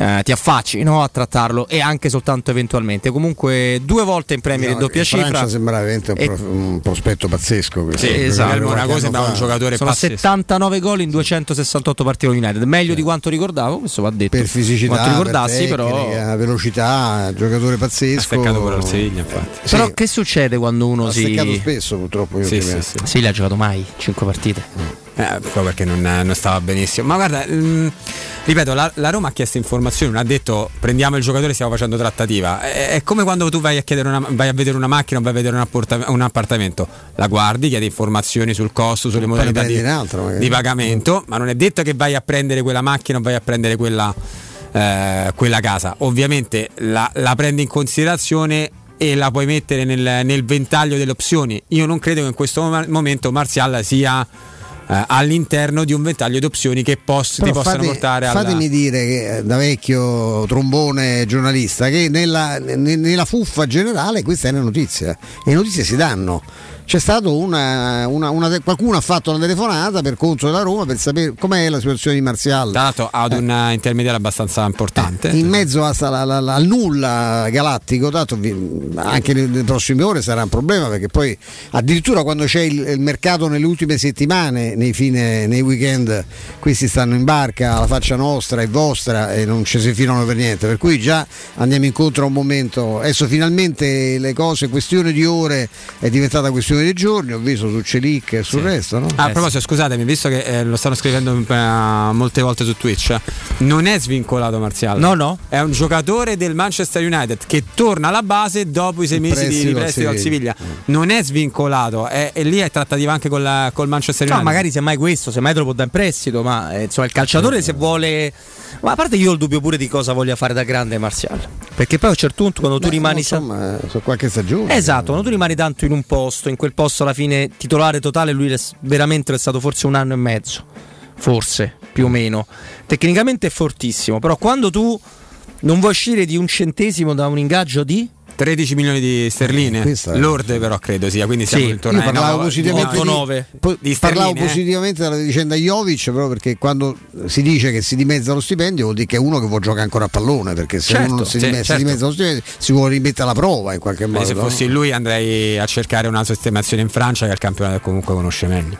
eh, ti affacci no, a trattarlo e anche soltanto eventualmente. Comunque due volte in Premier no, in doppia in cifra. Francia sembra veramente un, pro, un, prospetto pazzesco. Questo. Sì, esatto. Una cosa da un giocatore Sono pazzesco. 79 gol in 268 partite United, meglio sì. di quanto ricordavo, questo va detto. Per fisicità, quanto ricordassi, per tecnica, però velocità, giocatore pazzesco. Ha steccato pure al Seviglia, infatti. Sì. Però che succede quando uno ha si Ha steccato spesso purtroppo io sì, sì, sì. sì, l'ha giocato mai 5 partite. Mm. Eh, proprio perché non, non, stava benissimo. Ma guarda, mh, mm, ripeto, la, la, Roma ha chiesto informazioni, non ha detto prendiamo il giocatore e stiamo facendo trattativa. È, è come quando tu vai a, una, vai a, vedere una macchina o vai a vedere un, apporta, un, appartamento. La guardi, chiedi informazioni sul costo, sulle modalità di, altro, di, pagamento, ma non è detto che vai a prendere quella macchina o vai a prendere quella, eh, quella casa. Ovviamente la, la prendi in considerazione e la puoi mettere nel, nel, ventaglio delle opzioni. Io non credo che in questo momento Marzial sia eh, all'interno di un ventaglio di opzioni che poss- ti possano fate, portare a. Fatemi alla... dire che eh, da vecchio trombone giornalista che nella, nella fuffa generale questa è una notizia le notizie si danno c'è stato una, una, una, qualcuno ha fatto una telefonata per conto della Roma per sapere com'è la situazione di Marzial. Dato ad eh. un intermediario abbastanza importante. in mezzo al nulla galattico, dato, anche nelle prossime ore sarà un problema perché poi addirittura quando c'è il, il mercato nelle ultime settimane, nei, fine, nei weekend, questi stanno in barca, la faccia nostra e vostra e non ci si filano per niente. Per cui già andiamo incontro a un momento. Adesso finalmente le cose, questione di ore, è diventata questione ultimi dei giorni, ho visto su Celic e sul resto, no? Ah, a proposito, scusatemi, visto che eh, lo stanno scrivendo eh, molte volte su Twitch, non è svincolato Marziale. No, no. È un giocatore del Manchester United che torna alla base dopo i sei mesi di, di prestito al Siviglia. Non è svincolato, è, e lì è trattativa anche col, col Manchester United. No, magari semmai questo, semmai te lo può dare in prestito, ma eh, insomma il calciatore se vuole. Ma a parte io ho il dubbio pure di cosa voglia fare da grande Marziale. Perché poi a un certo punto quando tu Beh, rimani. insomma, su qualche stagione. Esatto, quando tu rimani tanto in un posto, in quel posto alla fine titolare totale, lui veramente è stato forse un anno e mezzo. Forse, più o meno. Tecnicamente è fortissimo, però quando tu non vuoi uscire di un centesimo da un ingaggio di 13 milioni di sterline, Questa è- lorde però credo sia, quindi siamo Sì, intorno ai parlavo no, positivamente, no, di- 8-9 po- di parlavo eh. positivamente della vicenda Jovic proprio perché quando si dice che si dimezza lo stipendio vuol dire che è uno che vuole giocare ancora a pallone perché se Certo, uno non si, sì, dimezza, si certo. dimezza lo stipendio si vuole rimettere alla prova in qualche Eh, modo se no? fossi lui andrei a cercare una sistemazione in Francia che è il campionato che comunque conosce meglio.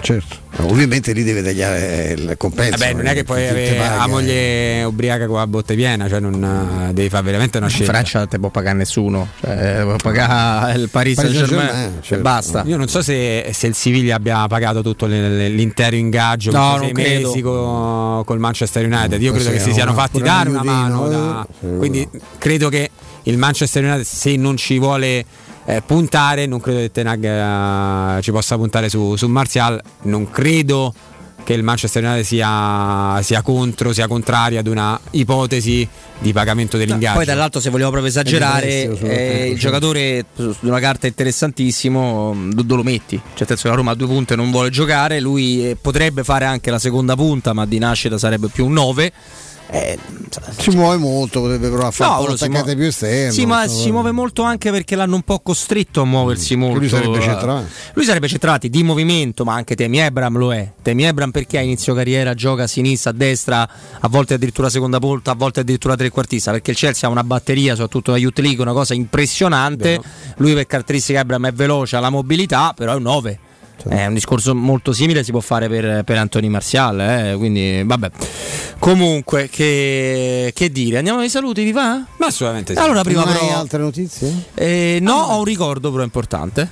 Certo ovviamente lì deve tagliare il compenso Vabbè, non è che puoi avere la moglie ubriaca con la botte piena, cioè non eh, devi fare veramente una In scelta. Francia non te può pagare nessuno, cioè, può pagare il Paris Paris Saint Germain Saint-Germain, e certo. basta. Io non so se, se il Siviglia abbia pagato tutto l'intero ingaggio No, sei credo. mesi co- col Manchester United. Io credo che si siano fatti dare una mano. eh, da- quindi credo che il Manchester United, se non ci vuole eh, puntare, non credo che Tenag eh, ci possa puntare su, su Martial. Non credo che il Manchester United sia, sia contro, sia contrario ad una ipotesi di pagamento dell'ingaggio. Poi dall'altro se vogliamo proprio esagerare, su- eh, il sì. giocatore su una carta interessantissimo, mm, dove lo metti? Cioè, senso che la Roma a due punte non vuole giocare, lui eh, potrebbe fare anche la seconda punta, ma di nascita sarebbe più un 9. Eh, si muove molto potrebbe provare a fare si attaccate muove- più esterno Sì, ma insomma. si muove molto anche perché l'hanno un po' costretto a muoversi molto. lui sarebbe centrale. Lui sarebbe centrale di movimento, ma anche Temi Ebram lo è. Temi Ebram perché a inizio carriera gioca a sinistra, a destra, a volte addirittura seconda punta, a volte addirittura trequartista, perché il Chelsea ha una batteria, soprattutto la Youth League, una cosa impressionante. Lui per caratteristiche Ebram è veloce, ha la mobilità, però è un 9. È un discorso molto simile si può fare per, per Anthony Martial, eh, quindi vabbè. Comunque, che, che dire? Andiamo ai saluti, vi va? Ma assolutamente sì. Allora, prima non hai però. altre notizie? Eh, no, ho un ricordo però importante.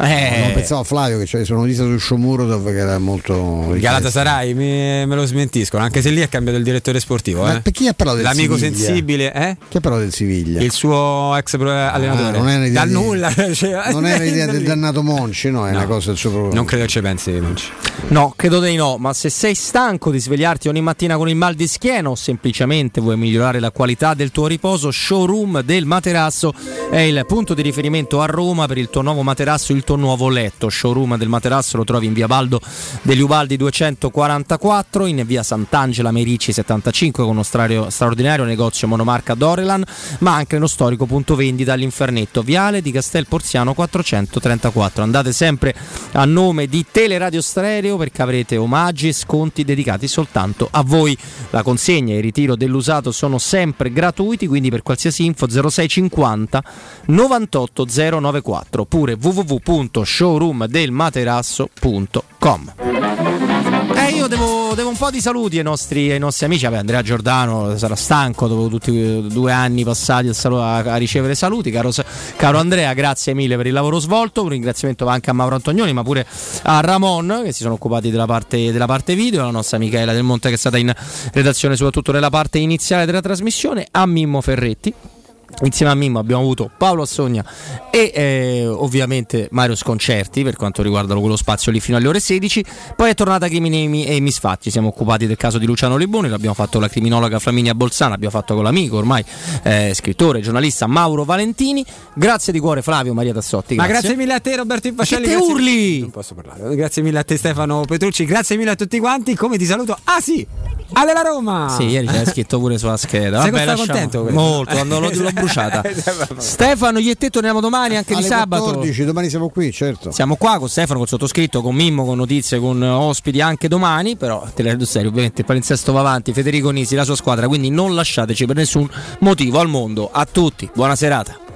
Eh, No, pensavo a Flavio che c'è sono notizie su Shomurodov che era molto. Galatasaray mi- me lo smentiscono, anche se lì è cambiato il direttore sportivo. Ma eh. per chi ha parlato del L'amico Siviglia? sensibile, eh? Chi ha parlato del Siviglia? Il suo ex pro- allenatore. Ah, non è un'idea Dal di- nulla. cioè, non era l'idea del dannato Monci, no, è No. una cosa del suo programma. Non credo ci pensi, Monci. No, credo di no, ma se sei stanco di svegliarti ogni mattina con il mal di schiena o semplicemente vuoi migliorare la qualità del tuo riposo, Showroom del Materasso è il punto di riferimento a Roma per il tuo nuovo materasso, il tuo nuovo letto. Showroom del Materasso lo trovi in via Baldo degli Ubaldi 244, in via Sant'Angela Merici 75 con uno straordinario negozio monomarca Dorelan, ma anche nello storico punto vendita all'Infernetto, viale di Castel Porziano 434. Andate sempre a nome di Teleradio Stereo perché avrete omaggi e sconti dedicati soltanto a voi. La consegna e il ritiro dell'usato sono sempre gratuiti, quindi per qualsiasi info 0650 98 094 oppure www.showroomdelmaterasso.com. Eh, io devo, devo un po' di saluti ai nostri, ai nostri amici. Vabbè, Andrea Giordano sarà stanco dopo tutti i due anni passati a, a- ricevere saluti. Caro, caro Andrea, grazie mille per il lavoro svolto. Un ringraziamento anche a Mauro Antonioni, ma pure a Ramon che si sono occupati della parte, della parte video, alla nostra Michela Del Monte che è stata in redazione soprattutto nella parte iniziale della trasmissione, a Mimmo Ferretti. Insieme a Mimmo abbiamo avuto Paolo Assogna e eh, ovviamente Mario Sconcerti per quanto riguarda quello spazio lì fino alle ore 16. Poi è tornata Crimini e Misfatti. Siamo occupati del caso di Luciano Liboni, l'abbiamo fatto con la criminologa Flaminia Bolzana, l'abbiamo fatto con l'amico ormai eh, scrittore, giornalista Mauro Valentini. Grazie di cuore Flavio Maria Tassotti. Ma grazie mille a te Roberto Infascelli. Che te grazie- urli? Non posso parlare. Grazie mille a te Stefano Petrucci, grazie mille a tutti quanti. Come ti saluto? Ah sì, Ale la Roma. Sì, ieri c'era scritto pure sulla scheda. Sei Vabbè, stato lasciamo- contento? questo? Molto, quando l'ho, l'ho bruciata. Stefano, io e te torniamo domani anche Alle di sabato. 14, domani siamo qui, certo. Siamo qua con Stefano, col sottoscritto, con Mimmo, con notizie, con eh, ospiti anche domani. Però Teleradio Serio, ovviamente il palinsesto va avanti, Federico Nisi, la sua squadra. Quindi non lasciateci per nessun motivo al mondo. A tutti, buona serata.